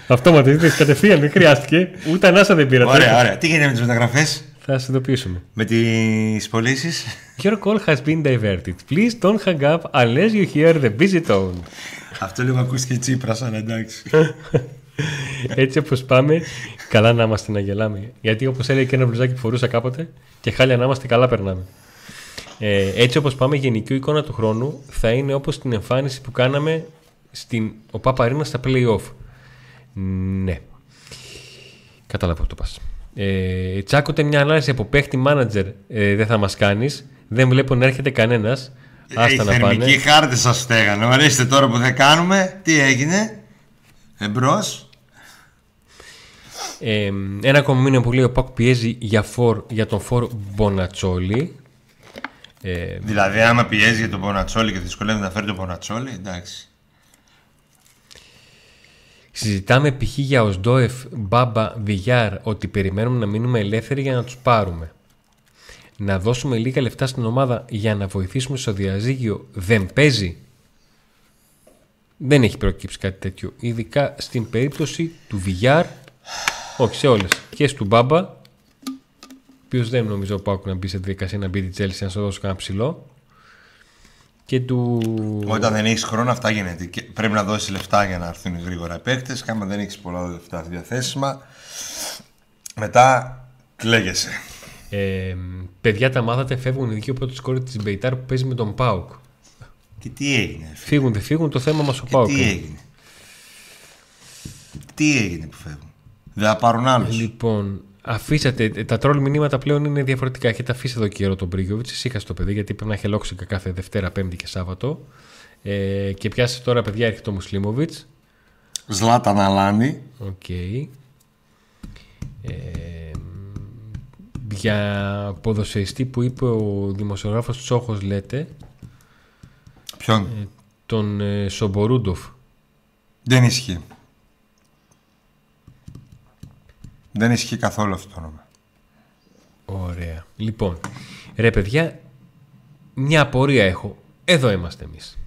Speaker 1: Αυτό μα το κατευθείαν, δεν χρειάστηκε. Ούτε ανάσα δεν πήρατε.
Speaker 2: Ωραία, ωραία. Τι γίνεται με τις μεταγραφές;
Speaker 1: Θα σας ειδοποιήσουμε.
Speaker 2: Με τις πωλήσεις;
Speaker 1: Your call has been diverted. Please don't hang up unless you hear the busy tone.
Speaker 2: Αυτό λίγο ακούστηκε τσίπρας, αλλά εντάξει.
Speaker 1: Έτσι όπως πάμε, καλά να είμαστε να γελάμε. Γιατί όπως έλεγε και ένα μπλουζάκι που φορούσα κάποτε, και χάλια να είμαστε, καλά περνάμε. Ε, έτσι όπως πάμε, η γενική εικόνα του χρόνου θα είναι όπως την εμφάνιση που κάναμε στην ο Παπαρίνα στα playoff. Ναι. Κατάλαβα που το πας. Ε, τσάκωτε μια ανάλυση από παίχτη μάνατζερ ε, δεν θα μας κάνεις. Δεν βλέπω να έρχεται κανένας.
Speaker 2: Άστα να πάνε. Οι χάρτες σας στέγανε. Ορίστε τώρα που δεν κάνουμε. Τι έγινε; Εμπρός.
Speaker 1: Ε, ένα ακόμα μήνυμα που λέει ο Πακ πιέζει για, φορ, για τον Φορ Μπονατσόλη.
Speaker 2: Ε, δηλαδή, άμα πιέζει για τον Μπονατσόλη και δυσκολεύει να φέρει τον Μπονατσόλη, εντάξει.
Speaker 1: Συζητάμε π.χ. για Οσντόεφ, Μπάμπα, Βιγιάρ ότι περιμένουμε να μείνουμε ελεύθεροι για να τους πάρουμε. Να δώσουμε λίγα λεφτά στην ομάδα για να βοηθήσουμε στο διαζύγιο δεν παίζει. Δεν έχει προκύψει κάτι τέτοιο. Ειδικά στην περίπτωση του Βιγιάρ, όχι σε όλες, και του Μπάμπα, ο οποίος δεν νομίζω πάω να μπει σε διαδικασία να μπει τη Τσέλση να σου δώσω κανένα ψηλό και του...
Speaker 2: Όταν δεν έχεις χρόνο, αυτά γίνεται. Και πρέπει να δώσεις λεφτά για να έρθουν γρήγορα οι παίκτες. Και άμα δεν έχεις πολλά λεφτά διαθέσιμα, μετά κλαίγεσαι.
Speaker 1: Ε, παιδιά, τα μάθατε, φεύγουν οι δύο πρώτε κόρε της Μπεϊτάρ που παίζει με τον Πάουκ.
Speaker 2: Και τι έγινε.
Speaker 1: Φύγουν, δεν φύγουν, το θέμα μας ο Πάουκ.
Speaker 2: Τι έγινε; Τι έγινε που φεύγουν; Δεν θα πάρουν άλλους;
Speaker 1: Λοιπόν, Αφήσατε, τα τρόλ μηνύματα πλέον είναι διαφορετικά. Έχετε αφήσει εδώ καιρό τον Μπρίγκοβιτ, ησύχασε το παιδί, γιατί πρέπει να έχει λόξικα κάθε Δευτέρα, Πέμπτη και Σάββατο. Ε, και πιάσει τώρα, παιδιά, έρχεται ο Μουσλίμοβιτς.
Speaker 2: Ζλάτα Ναλάνη.
Speaker 1: Οκ. Okay. Ε, για ποδοσφαιριστή που είπε ο δημοσιογράφος Τσόχος λέτε
Speaker 2: Ποιον;
Speaker 1: Ε, τον ε, Σομπορούντοφ
Speaker 2: Δεν ισχύει Δεν ισχύει καθόλου αυτό το όνομα.
Speaker 1: Ωραία. Λοιπόν, ρε παιδιά, μια απορία έχω. Εδώ είμαστε εμείς.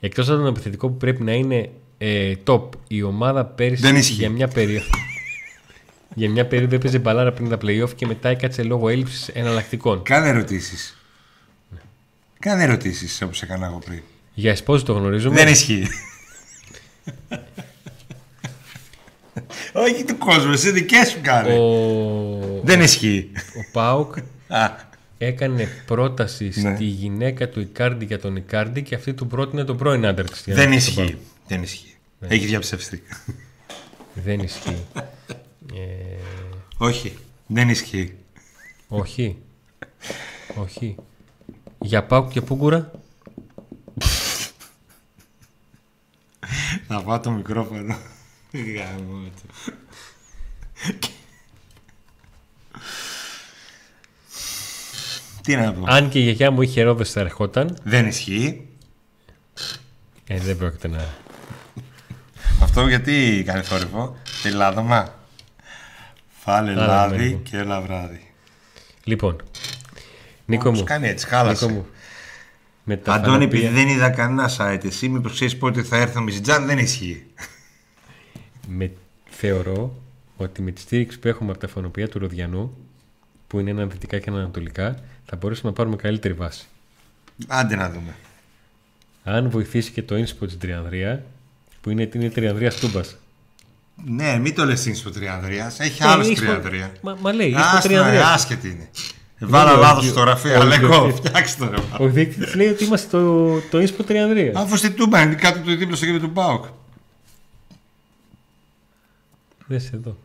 Speaker 1: Εκτός από τον επιθετικό που πρέπει να είναι ε, top, η ομάδα πέρυσι
Speaker 2: Δεν
Speaker 1: για μια περίοδο... για μια περίοδο έπαιζε μπαλάρα πριν τα playoff και μετά έκατσε λόγω έλλειψης εναλλακτικών.
Speaker 2: Κάνε ερωτήσεις. Ναι. Κάνε ερωτήσεις όπως έκανα εγώ πριν.
Speaker 1: Για εσπόζη το γνωρίζουμε.
Speaker 2: Δεν ισχύει. Όχι του κόσμου, εσύ δικές σου κάνει.
Speaker 1: Ο...
Speaker 2: Δεν ισχύει.
Speaker 1: Ο Πάουκ έκανε πρόταση ναι. στη γυναίκα του Ικάρντι για τον Ικάρντι και αυτή του πρότεινε τον πρώην άντρα τη.
Speaker 2: Δεν ισχύει. Δεν ισχύει. Έχει διαψευστεί.
Speaker 1: Δεν ισχύει. Ε,
Speaker 2: Όχι, δεν ισχύει.
Speaker 1: όχι. όχι. Για Πάουκ και Πούγκουρα.
Speaker 2: Να πάω το μικρόφωνο. Γαμώ το. Τι να πω.
Speaker 1: Αν και η γιαγιά μου είχε ρόδες θα ερχόταν.
Speaker 2: Δεν ισχύει.
Speaker 1: Ε, δεν πρόκειται να...
Speaker 2: Αυτό γιατί κάνει θόρυβο. Τελάδομα. Φάλε
Speaker 1: Άρα,
Speaker 2: λάδι
Speaker 1: ναι.
Speaker 2: και ένα βράδυ.
Speaker 1: Λοιπόν. Νίκο
Speaker 2: Όμως
Speaker 1: μου.
Speaker 2: κάνει έτσι,
Speaker 1: Νίκο
Speaker 2: χάλασε.
Speaker 1: μου. Με τα
Speaker 2: Αντώνη, επειδή
Speaker 1: φανοπία-
Speaker 2: δεν είδα κανένα site, εσύ μήπως ξέρεις πότε θα έρθει ο Μιζιτζάν, δεν ισχύει.
Speaker 1: με, θεωρώ ότι με τη στήριξη που έχουμε από τα φανοπία του Ροδιανού, που είναι ένα δυτικά και ένα ανατολικά, θα μπορέσουμε να πάρουμε καλύτερη βάση.
Speaker 2: Άντε να δούμε.
Speaker 1: Αν βοηθήσει και το ίνσπο της Τριανδρία, που είναι, είναι Τριανδρία Στούμπας.
Speaker 2: Ναι, μην το λες ίνσπο Τριανδρίας. Έχει
Speaker 1: Ε,
Speaker 2: άλλος
Speaker 1: ίσπο-
Speaker 2: Τριανδρία.
Speaker 1: Μα, μα λέει, ίσπο
Speaker 2: Άστα, ε,
Speaker 1: Τριανδρία.
Speaker 2: άσχετη είναι. Βάλα
Speaker 1: ο-
Speaker 2: λάθος
Speaker 1: ο-
Speaker 2: φωτογραφία.
Speaker 1: ο-
Speaker 2: Αλλά εγώ,
Speaker 1: ο-
Speaker 2: φτιάξτε το ρε.
Speaker 1: Ο δείκτης λέει ότι είμαστε το, το ίνσπο Τριανδρία.
Speaker 2: Αφού στη Τούμπα είναι κάτω από το δίπλα στο κέντρο του Πάοκ.
Speaker 1: Δες εδώ.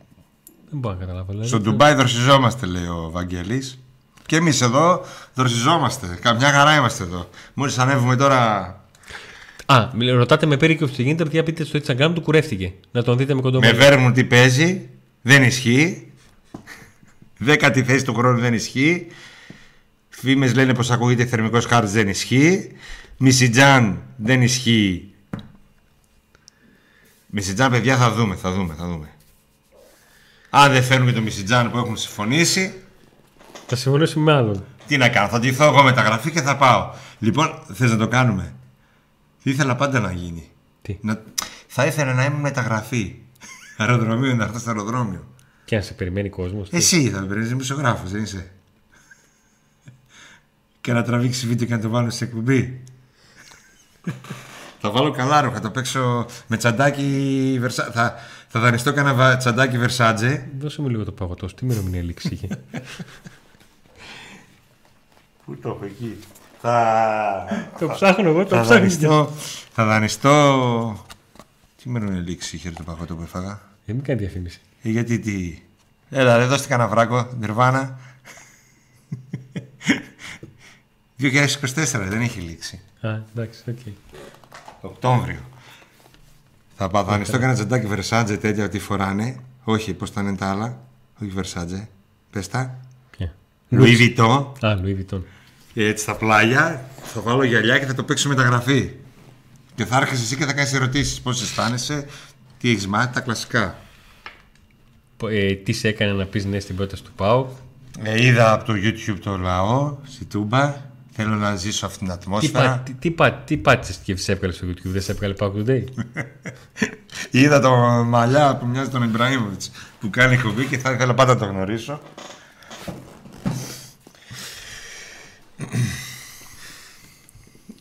Speaker 1: Δεν μπορώ να καταλάβω. Δηλαδή.
Speaker 2: Στο Ντουμπάι δροσιζόμαστε, λέει ο Βαγγέλης. Και εμείς εδώ δροσιζόμαστε. Καμιά χαρά είμαστε εδώ. Μόλις ανέβουμε τώρα.
Speaker 1: Α, μι- ρωτάτε με πήρε και ο Ψηγίντερ, για πείτε στο Instagram του κουρεύτηκε. Να τον δείτε με κοντό
Speaker 2: Με Βέρμουν τι παίζει. Δεν ισχύει. Δέκατη θέση του χρόνου δεν ισχύει. Φήμες λένε πως ακούγεται θερμικός χάρτης δεν ισχύει. Μισιτζάν δεν ισχύει. Μισιτζάν, παιδιά, θα δούμε, θα δούμε, θα δούμε. Αν δεν φέρνουμε το Μισιτζάν που έχουν συμφωνήσει,
Speaker 1: Θα συμφωνήσουμε με άλλον.
Speaker 2: τι να κάνω, θα ντυθώ εγώ μεταγραφή και θα πάω. Λοιπόν, θες να το κάνουμε. Τι ήθελα πάντα να γίνει.
Speaker 1: Τι;
Speaker 2: Να... Θα ήθελα να ήμουν μεταγραφή. Αεροδρομίο, να έρθω στο αεροδρόμιο.
Speaker 1: Και αν σε περιμένει κόσμος.
Speaker 2: Εσύ θα με παίρνει δημοσιογράφος, δεν είσαι. Και να τραβήξει βίντεο και να το βάλω σε εκπομπή. θα βάλω καλά θα το παίξω με τσαντάκι Versa- Θα, θα δανειστώ κανένα βα- τσαντάκι Versace.
Speaker 1: Δώσε μου λίγο το παγωτό. Τι ημερομηνία λήξη είχε.
Speaker 2: Πού το έχω εκεί; Θα,
Speaker 1: το ψάχνω εγώ, το
Speaker 2: θα,
Speaker 1: ψάχνω.
Speaker 2: δανειστώ, θα δανειστώ. Τι μέρο είναι λήξη είχε το παγωτό που έφαγα;
Speaker 1: Δεν μην κάνει διαφήμιση.
Speaker 2: Ε, γιατί τι; Έλα, δεν δώστε κανένα βράκο, Νιρβάνα. 2024 δεν έχει λήξει.
Speaker 1: Α, εντάξει, οκ.
Speaker 2: Οκτώβριο. Θα πάω δανειστώ κανένα τζεντάκι Versace τέτοια ότι φοράνε. Όχι, πώς τα είναι τα άλλα. Όχι Versace. Πες τα.
Speaker 1: Ποια;
Speaker 2: Louis Vuitton.
Speaker 1: Α, Louis Vuitton.
Speaker 2: Έτσι στα πλάγια. Θα βάλω γυαλιά και θα το παίξω μεταγραφή. Και θα έρχεσαι εσύ και θα κάνεις ερωτήσεις. Πώς αισθάνεσαι, τι έχεις μάθει, τα κλασικά.
Speaker 1: Πο- Ε, τι σε έκανε να πεις ναι στην πρόταση του ΠΑΟΚ;
Speaker 2: Ε, είδα από το YouTube το λαό, στη Τούμπα. Θέλω να ζήσω αυτήν την
Speaker 1: Τι,
Speaker 2: ατμόσφαιρα.
Speaker 1: πα, τι, τι, πα, τι πάτησες και σε έβγαλες στο YouTube, δεν σε έβγαλε PAOK Today.
Speaker 2: Είδα το μαλλιά που μοιάζει τον Ιμπραήμοβιτς που κάνει εκπομπή και θα ήθελα πάντα να το γνωρίσω.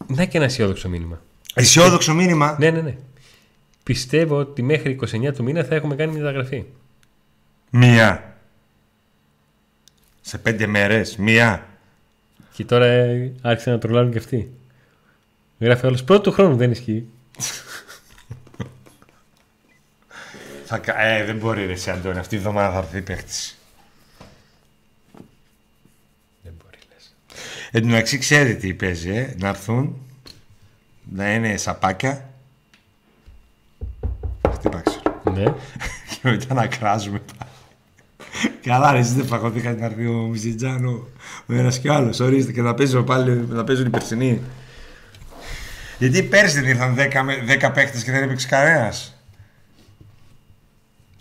Speaker 1: Να και ένα αισιόδοξο μήνυμα.
Speaker 2: Αισιόδοξο μήνυμα.
Speaker 1: Ναι, ναι, ναι. Πιστεύω ότι μέχρι 29 του μήνα θα έχουμε κάνει μια μεταγραφή.
Speaker 2: Μία. Σε πέντε μέρες. Μία.
Speaker 1: Και τώρα ε, άρχισαν να τρολάρουν και αυτοί. Γράφει όλο πρώτο του χρόνου, δεν ισχύει.
Speaker 2: Θα, κα- ε, δεν μπορεί ρε εσύ Αντώνη. Αυτή η εβδομάδα θα έρθει παίχτης.
Speaker 1: Δεν μπορεί, λες.
Speaker 2: Εν τω μεταξύ ξέρετε τι παίζει, ε. Να έρθουν. Να είναι σαπάκια. Χτύπα ξέρω.
Speaker 1: Ναι.
Speaker 2: Και μετά να κράζουμε πάλι. Καλά, ρε, εσείς δεν φαγωθήκατε να έρθει ο Μιζιτζάνο ο ένας και ο άλλος. Ορίστε και να, παίζουν πάλι, να παίζουν οι περσινοί. Γιατί πέρσι δεν ήρθαν 10, με- 10 παίχτες και δεν έπαιξε κανένας.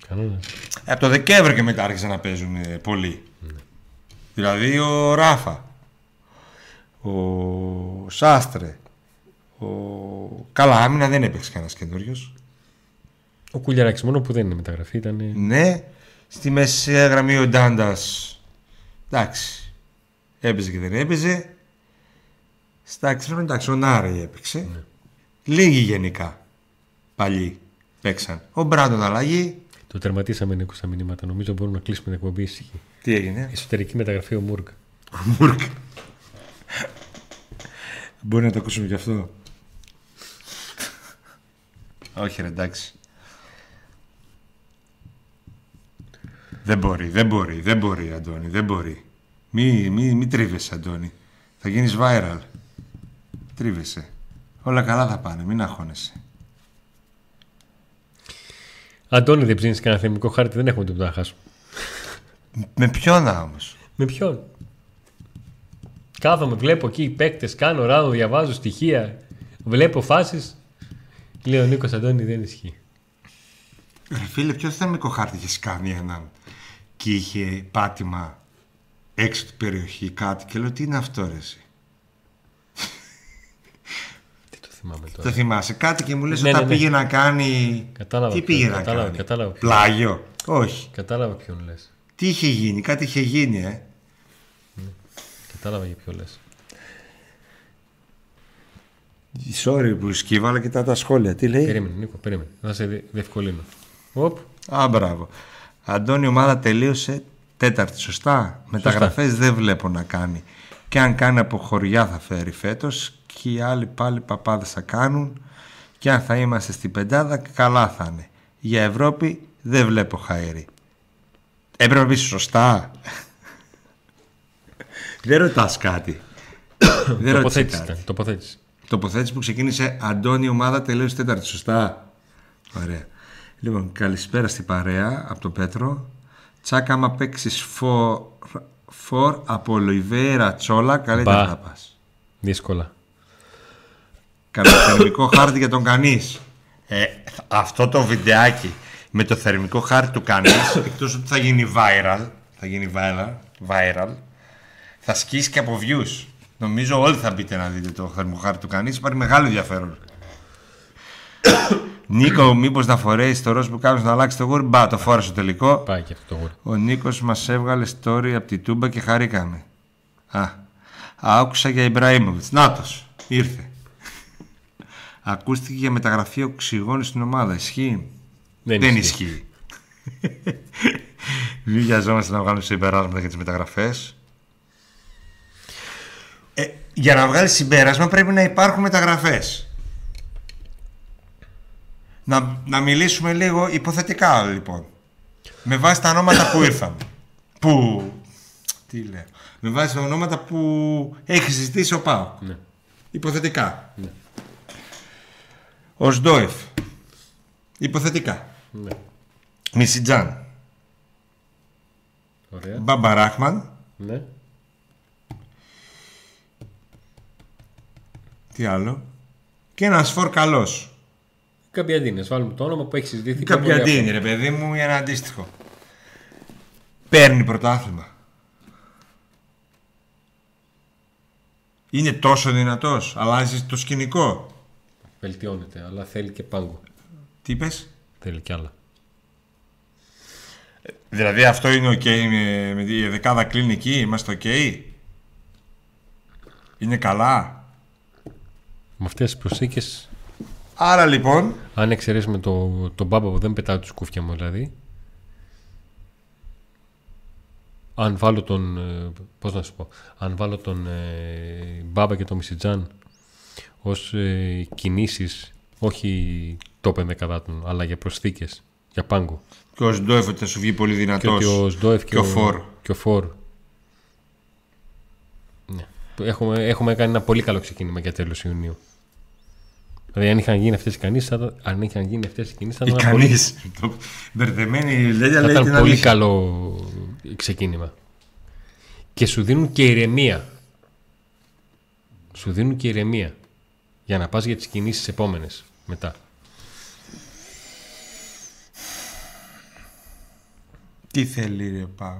Speaker 1: Κανόνα.
Speaker 2: Ε, Από το Δεκέμβριο και μετά άρχισαν να παίζουν ε, πολλοί. Δηλαδή ο Ράφα, ο Σάστρε, ο... Καλά, άμυνα δεν έπαιξε κανένας καινούριος.
Speaker 1: Ο Κουλιαράκης μόνο που δεν είναι μεταγραφή ήταν. ε,
Speaker 2: Ναι, στη μεσαία γραμμή ο Ντάντας. Εντάξει. Έπαιζε και δεν έπαιζε. Στα εξτρέμ εντάξει, ο Νάρη έπαιξε. Λίγοι γενικά. Παλιοί παίξαν. Ο Μπράντον αλλαγή.
Speaker 1: Το τερματίσαμε Νίκο στα μηνύματα. Νομίζω μπορούμε να κλείσουμε την εκπομπή ήσυχη.
Speaker 2: Τι έγινε;
Speaker 1: Εσωτερική μεταγραφή ο Μούρκ.
Speaker 2: Μουρκ. Μπορεί να το ακούσουμε κι αυτό. Όχι ρε, εντάξει. Δεν μπορεί, δεν μπορεί, δεν μπορεί, Αντώνη, δεν μπορεί. Μη, μη, μη τρίβεσαι, Αντώνη. Θα γίνεις viral. Τρίβεσαι. Όλα καλά θα πάνε, μην αγχώνεσαι.
Speaker 1: Αντώνη, δεν ψήνεις κανένα θεμικό χάρτη, δεν έχουμε τίποτα να χάσουμε.
Speaker 2: Με ποιον όμως;
Speaker 1: Με ποιον; Κάθομαι, βλέπω εκεί παίκτες, κάνω ράδο, διαβάζω στοιχεία, βλέπω φάσεις. Λέω ο Νίκος Αντώνη δεν ισχύει.
Speaker 2: Ρε φίλε, ποιο θεμικό χάρτη είχε κάνει έναν και είχε πάτημα έξω από την περιοχή κάτι και λέω τι είναι αυτό ρε εσύ;
Speaker 1: Τι το θυμάμαι τώρα.
Speaker 2: Το θυμάσαι κάτι και μου λες
Speaker 1: Ναι,
Speaker 2: όταν
Speaker 1: ναι, ναι.
Speaker 2: πήγε να κάνει...
Speaker 1: Κατάλαβα
Speaker 2: τι
Speaker 1: ποιον,
Speaker 2: πήγε να
Speaker 1: κατάλαβα,
Speaker 2: κάνει;
Speaker 1: κατάλαβα ποιον.
Speaker 2: Πλάγιο; Όχι.
Speaker 1: Κατάλαβα ποιον λες.
Speaker 2: Τι είχε γίνει, κάτι είχε γίνει, ε;
Speaker 1: Κατάλαβα για ποιο λες.
Speaker 2: Sorry που σκύβα, αλλά κοιτά τα σχόλια. Τι λέει;
Speaker 1: Περίμενε, Νίκο, περίμενε. Θα σε δι- διευκολύνω. Οπ.
Speaker 2: Α, μπράβο. Αντώνη, η ομάδα τελείωσε τέταρτη, σωστά; Μεταγραφές δεν βλέπω να κάνει. Και αν κάνει από χωριά θα φέρει φέτος και οι άλλοι πάλι παπάδες θα κάνουν και αν θα είμαστε στην πεντάδα καλά θα είναι. Για Ευρώπη δεν βλέπω χαέρι. Έπρεπε να πεις σωστά. δεν ρωτάς κάτι. δεν ρωτάς
Speaker 1: Τοποθέτηση
Speaker 2: κάτι.
Speaker 1: ήταν. Τοποθέτηση.
Speaker 2: Τοποθέτηση που ξεκίνησε Αντώνη, η ομάδα τελείωσε τέταρτη, σωστά. Ωραία. Λοιπόν, καλησπέρα στην παρέα από τον Πέτρο. Τσάκα, άμα παίξεις φορ, φορ από Ολιβέρα Τσόλα, καλύτερα
Speaker 1: Μπα.
Speaker 2: θα πας.
Speaker 1: Δύσκολα.
Speaker 2: Καλοθερμικό χάρτη για τον κανείς. Ε, αυτό το βιντεάκι με το θερμικό χάρτη του κανείς, εκτός ότι θα γίνει viral, θα γίνει viral, viral θα σκίσει και από views. Νομίζω όλοι θα μπείτε να δείτε το θερμικό χάρτη του κανείς. Υπάρχει μεγάλο ενδιαφέρον. Νίκο, μήπως να φορέσει το ροζ που κάνεις να αλλάξεις το γούρι; Μπα, το φόρεσε στο τελικό.
Speaker 1: Πάει και αυτό το γούρι.
Speaker 2: Ο Νίκος μας έβγαλε story από τη Τούμπα και χαρήκαμε. Α, άκουσα για Ιμπραήμοβιτς. Νάτος, ήρθε. Ακούστηκε για μεταγραφή οξυγόνου στην ομάδα. Ισχύει;
Speaker 1: Δεν,
Speaker 2: Δεν
Speaker 1: ισχύει.
Speaker 2: ισχύει. Μην βιαζόμαστε να βγάλουμε συμπεράσματα για τις μεταγραφές. Ε, για να βγάλεις συμπέρασμα πρέπει να υπάρχουν μεταγραφές. Να, να μιλήσουμε λίγο υποθετικά λοιπόν. Με βάση τα ονόματα που ήρθαν. Που. Τι λέω. Με βάση τα ονόματα που έχει συζητήσει ο Πάο.
Speaker 1: Ναι.
Speaker 2: Υποθετικά.
Speaker 1: Ναι.
Speaker 2: Ο Σντόεφ. Υποθετικά.
Speaker 1: Ναι.
Speaker 2: Μισιτζάν.
Speaker 1: Ωραία.
Speaker 2: Μπαμπαράχμαν.
Speaker 1: Ναι.
Speaker 2: Τι άλλο. Και ένας φορ καλός.
Speaker 1: Καμπιαντίνες. Βάλουμε το όνομα που έχει συζητηθεί. πιο πολύ
Speaker 2: Καπιαντίνη, ρε παιδί μου, ή ένα αντίστοιχο. Παίρνει πρωτάθλημα. Είναι τόσο δυνατός. Αλλάζει το σκηνικό.
Speaker 1: αυτό. Βελτιώνεται, αλλά θέλει και πάγκο.
Speaker 2: Τι είπες;
Speaker 1: Θέλει κι άλλα.
Speaker 2: Δηλαδή αυτό είναι οκ με, με τη δεκάδα κλινική, είμαστε οκ. Είναι καλά.
Speaker 1: Με αυτές τις προσθήκες,
Speaker 2: Άρα λοιπόν,
Speaker 1: αν εξαιρέσουμε το, τον Μπάμπα που δεν πετάω τη σκούφια μου δηλαδή. Αν βάλω τον. ε, Πώς να σου πω. Αν βάλω τον ε, μπάμπα και τον Μισιτζάν ως ε, κινήσεις όχι τόπεν δεκαδάτων αλλά για προσθήκες για πάγκο
Speaker 2: και ο Σντόεφ ότι θα σου βγει πολύ
Speaker 1: και
Speaker 2: δυνατός.
Speaker 1: ότι ο Σντόεφ και,
Speaker 2: και ο Φορ.
Speaker 1: και ο Φορ. Ναι. Έχουμε, έχουμε κάνει ένα πολύ καλό ξεκίνημα για τέλος Ιουνίου. Δηλαδή αν είχαν γίνει αυτές οι κινήσεις, θα, ήταν- αν είχαν γίνει αυτές οι κινήσεις θα ήταν ένα πολύ,
Speaker 2: Ικανής. Το- Μπερδεμένη η Λέλια
Speaker 1: θα
Speaker 2: λέει
Speaker 1: ήταν
Speaker 2: την
Speaker 1: πολύ
Speaker 2: αλήθεια.
Speaker 1: καλό ξεκίνημα. Και σου δίνουν και ηρεμία. Σου δίνουν και ηρεμία. Για να πας για τις κινήσεις επόμενες μετά.
Speaker 2: Τι θέλει ρε Πάο.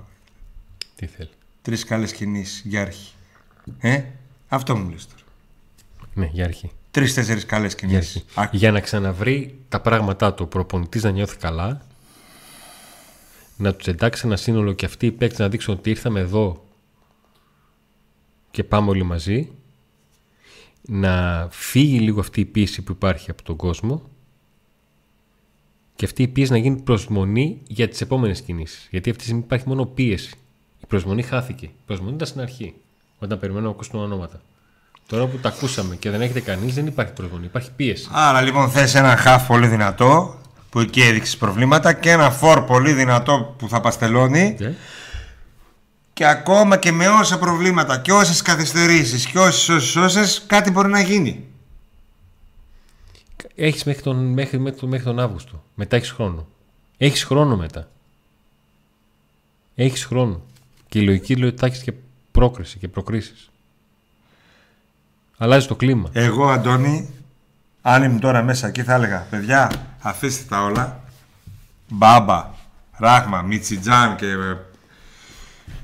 Speaker 1: Τι θέλει.
Speaker 2: Τρεις καλές κινήσεις για αρχή. Ε, αυτό μου λες τώρα.
Speaker 1: Ναι, για αρχή.
Speaker 2: Τρεις-τέσσερις καλές
Speaker 1: Για,
Speaker 2: κινήσεις.
Speaker 1: αρχή.
Speaker 2: Α,
Speaker 1: για να ξαναβρει τα πράγματά του ο προπονητής να νιώθει καλά να τους εντάξει ένα σύνολο και αυτοί οι παίκτες να δείξουν ότι ήρθαμε εδώ και πάμε όλοι μαζί να φύγει λίγο αυτή η πίεση που υπάρχει από τον κόσμο και αυτή η πίεση να γίνει προσμονή για τις επόμενες κινήσεις. Γιατί αυτή τη στιγμή υπάρχει μόνο πίεση. Η προσμονή χάθηκε. Η προσμονή ήταν στην αρχή, όταν περιμένουμε να ακούσουμε ονόματα. Τώρα που τα ακούσαμε και δεν έχετε κανείς, δεν υπάρχει προπονητή. Υπάρχει πίεση.
Speaker 2: Άρα λοιπόν θες ένα χαφ πολύ δυνατό που εκεί έδειξες προβλήματα και ένα φορ πολύ δυνατό που θα παστελώνει
Speaker 1: Ε;
Speaker 2: και ακόμα και με όσα προβλήματα και όσες καθυστερήσεις και όσες όσες όσες κάτι μπορεί να γίνει.
Speaker 1: Έχεις μέχρι τον, μέχρι, μέχρι, τον- μέχρι τον Αύγουστο. Μετά έχεις χρόνο. Έχεις χρόνο μετά. Έχεις χρόνο. Και η λογική λέει ότι θα έχεις και πρόκριση και προκρίσεις. Αλλάζει το κλίμα.
Speaker 2: Εγώ Αντώνη, αν ήμουν τώρα μέσα εκεί θα έλεγα παιδιά αφήστε τα όλα Μπάμπα, Ράχμα, Μιτσιτζάν και ε,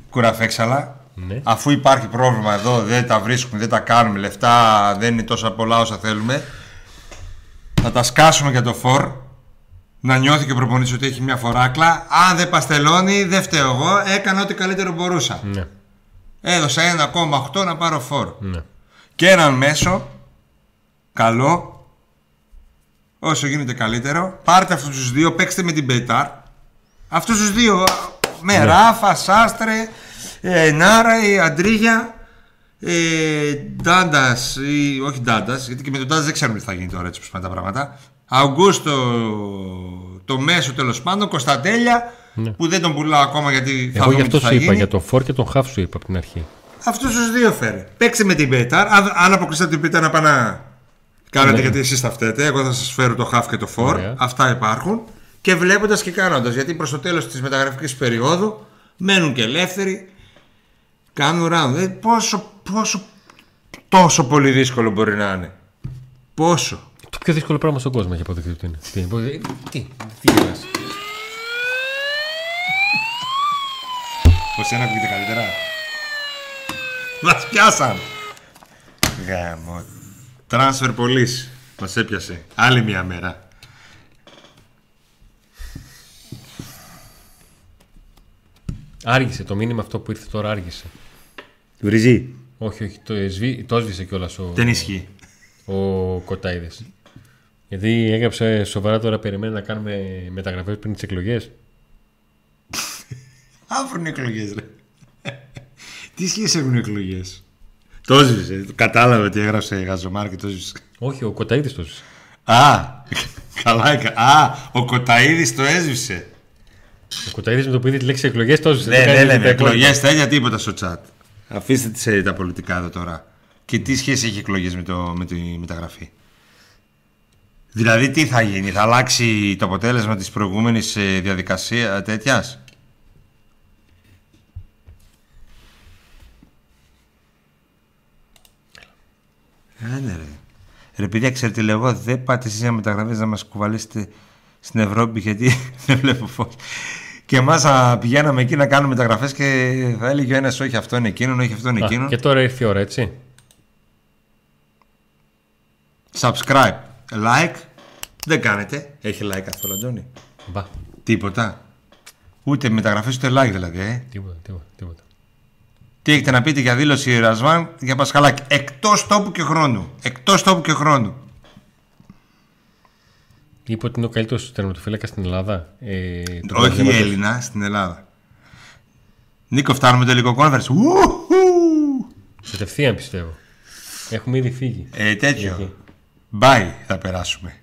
Speaker 2: Κουραφέξαλα
Speaker 1: Ναι.
Speaker 2: Αφού υπάρχει πρόβλημα εδώ, δεν τα βρίσκουμε, δεν τα κάνουμε, λεφτά δεν είναι τόσα πολλά όσα θέλουμε Θα τα σκάσουμε για το φορ να νιώθει και ο προπονητής ότι έχει μια φοράκλα Αν δεν παστελώνει, δεν φταίω εγώ, έκανα ό,τι καλύτερο μπορούσα
Speaker 1: Ναι.
Speaker 2: Έδωσα 1,8 να πάρω φορ
Speaker 1: ναι.
Speaker 2: Και έναν μέσο καλό όσο γίνεται καλύτερο πάρτε αυτούς τους δύο παίξτε με την Μπέιταρ αυτούς τους δύο με
Speaker 1: Ναι.
Speaker 2: Ράφα, Σάστρε ε, Νάρα, η Αντρίγια ε, Ντάντας ή, όχι Ντάντας γιατί και με τον Ντάντας δεν ξέρουμε τι θα γίνει τώρα έτσι πως πάνε τα πράγματα Αυγούστο το μέσο τέλος πάντων Κωνσταντέλια
Speaker 1: Ναι.
Speaker 2: που δεν τον πουλάω ακόμα γιατί θα
Speaker 1: Εγώ
Speaker 2: δούμε
Speaker 1: γι'
Speaker 2: τι
Speaker 1: αυτό
Speaker 2: θα
Speaker 1: σου είπα,
Speaker 2: γίνει.
Speaker 1: για το φόρ και τον χαφ σου είπα από την αρχή.
Speaker 2: Αυτούς τους δύο φέρε. Παίξτε με την Πέταρ. Αν, αν αποκλείσετε την Πέταρ να πάνε να κάνετε
Speaker 1: Ναι.
Speaker 2: γιατί εσείς τα φταίτε. Εγώ θα σας φέρω το half και το for.
Speaker 1: Ωραία.
Speaker 2: Αυτά υπάρχουν. Και βλέποντας και κάνοντας. Γιατί προς το τέλος της μεταγραφικής περίοδου μένουν και ελεύθεροι. Κάνουν round. Ε, πόσο, πόσο τόσο πολύ δύσκολο μπορεί να είναι. Πόσο.
Speaker 1: Το πιο δύσκολο πράγμα στον κόσμο έχει αποδειχθεί ότι είναι. Τι, τι, τι, τι γελάς;
Speaker 2: Πως ένα ακούγεται καλύτερα; Μας πιάσαν. Γάμο. Transfer police. Μας έπιασε. Άλλη μια μέρα.
Speaker 1: Άργησε το μήνυμα αυτό που ήρθε τώρα, άργησε.
Speaker 2: Βρυζί.
Speaker 1: Όχι, όχι, το, εσβή, το έσβησε κιόλας ο,
Speaker 2: Δεν ισχύει.
Speaker 1: ο Κοτάιδες. Γιατί έγραψε σοβαρά τώρα, περιμένει να κάνουμε μεταγραφές πριν τις εκλογές.
Speaker 2: Αύριο είναι εκλογές ρε. Τι σχέση έχουν οι εκλογές; Το έσβησε. Κατάλαβε τι έγραψε η Γαζομάρ και το έσβησε.
Speaker 1: Όχι, ο Κοτάιδε το έσβησε.
Speaker 2: Α, καλά έκα. Α, ο Κοταίδης το έσβησε.
Speaker 1: Ο Κοτάιδε με το που είδε τη λέξη εκλογές το έσβησε.
Speaker 2: Δεν,
Speaker 1: κάνει
Speaker 2: δεν λέμε
Speaker 1: τα υπόλοιπα.
Speaker 2: εκλογές, τέτοια τίποτα στο chat. Αφήστε τις, ε, τα πολιτικά εδώ τώρα. Και τι σχέση έχει εκλογές με, το, με τη μεταγραφή; Δηλαδή τι θα γίνει, θα αλλάξει το αποτέλεσμα της προηγούμενης ε, διαδικασίας τέτοιας; Άνε ρε. Ρε παιδιά, ξέρετε, λέω εγώ δεν πάτε εσείς για μεταγραφές να μας κουβαλήσετε στην Ευρώπη γιατί δεν βλέπω φως. Και εμάς να πηγαίναμε εκεί να κάνουμε μεταγραφές και θα έλεγε ο ένας όχι αυτό είναι εκείνον, όχι αυτό είναι
Speaker 1: Α,
Speaker 2: εκείνον.
Speaker 1: και τώρα ήρθε η ώρα, έτσι.
Speaker 2: Subscribe, like, δεν κάνετε. Έχει like αυτό, Αντώνη.
Speaker 1: Μπα.
Speaker 2: Τίποτα. Ούτε μεταγραφές ούτε like δηλαδή, ε.
Speaker 1: Τίποτα, τίποτα, τίποτα.
Speaker 2: Τι έχετε να πείτε για δήλωση Ρασβάν για Πασχαλάκη. Εκτός τόπου και χρόνου. Εκτός τόπου και χρόνου.
Speaker 1: Είπε ότι είναι ο καλύτερος τερματοφύλακας στην Ελλάδα. Ε, του
Speaker 2: Όχι
Speaker 1: πρωταθλήματος.
Speaker 2: Έλληνα, στην Ελλάδα. Νίκο, φτάνουμε τελικό conference. Ουουχου!
Speaker 1: Κατευθείαν πιστεύω. Έχουμε ήδη φύγει.
Speaker 2: Ε, τέτοιο.
Speaker 1: Εκεί.
Speaker 2: Bye θα περάσουμε.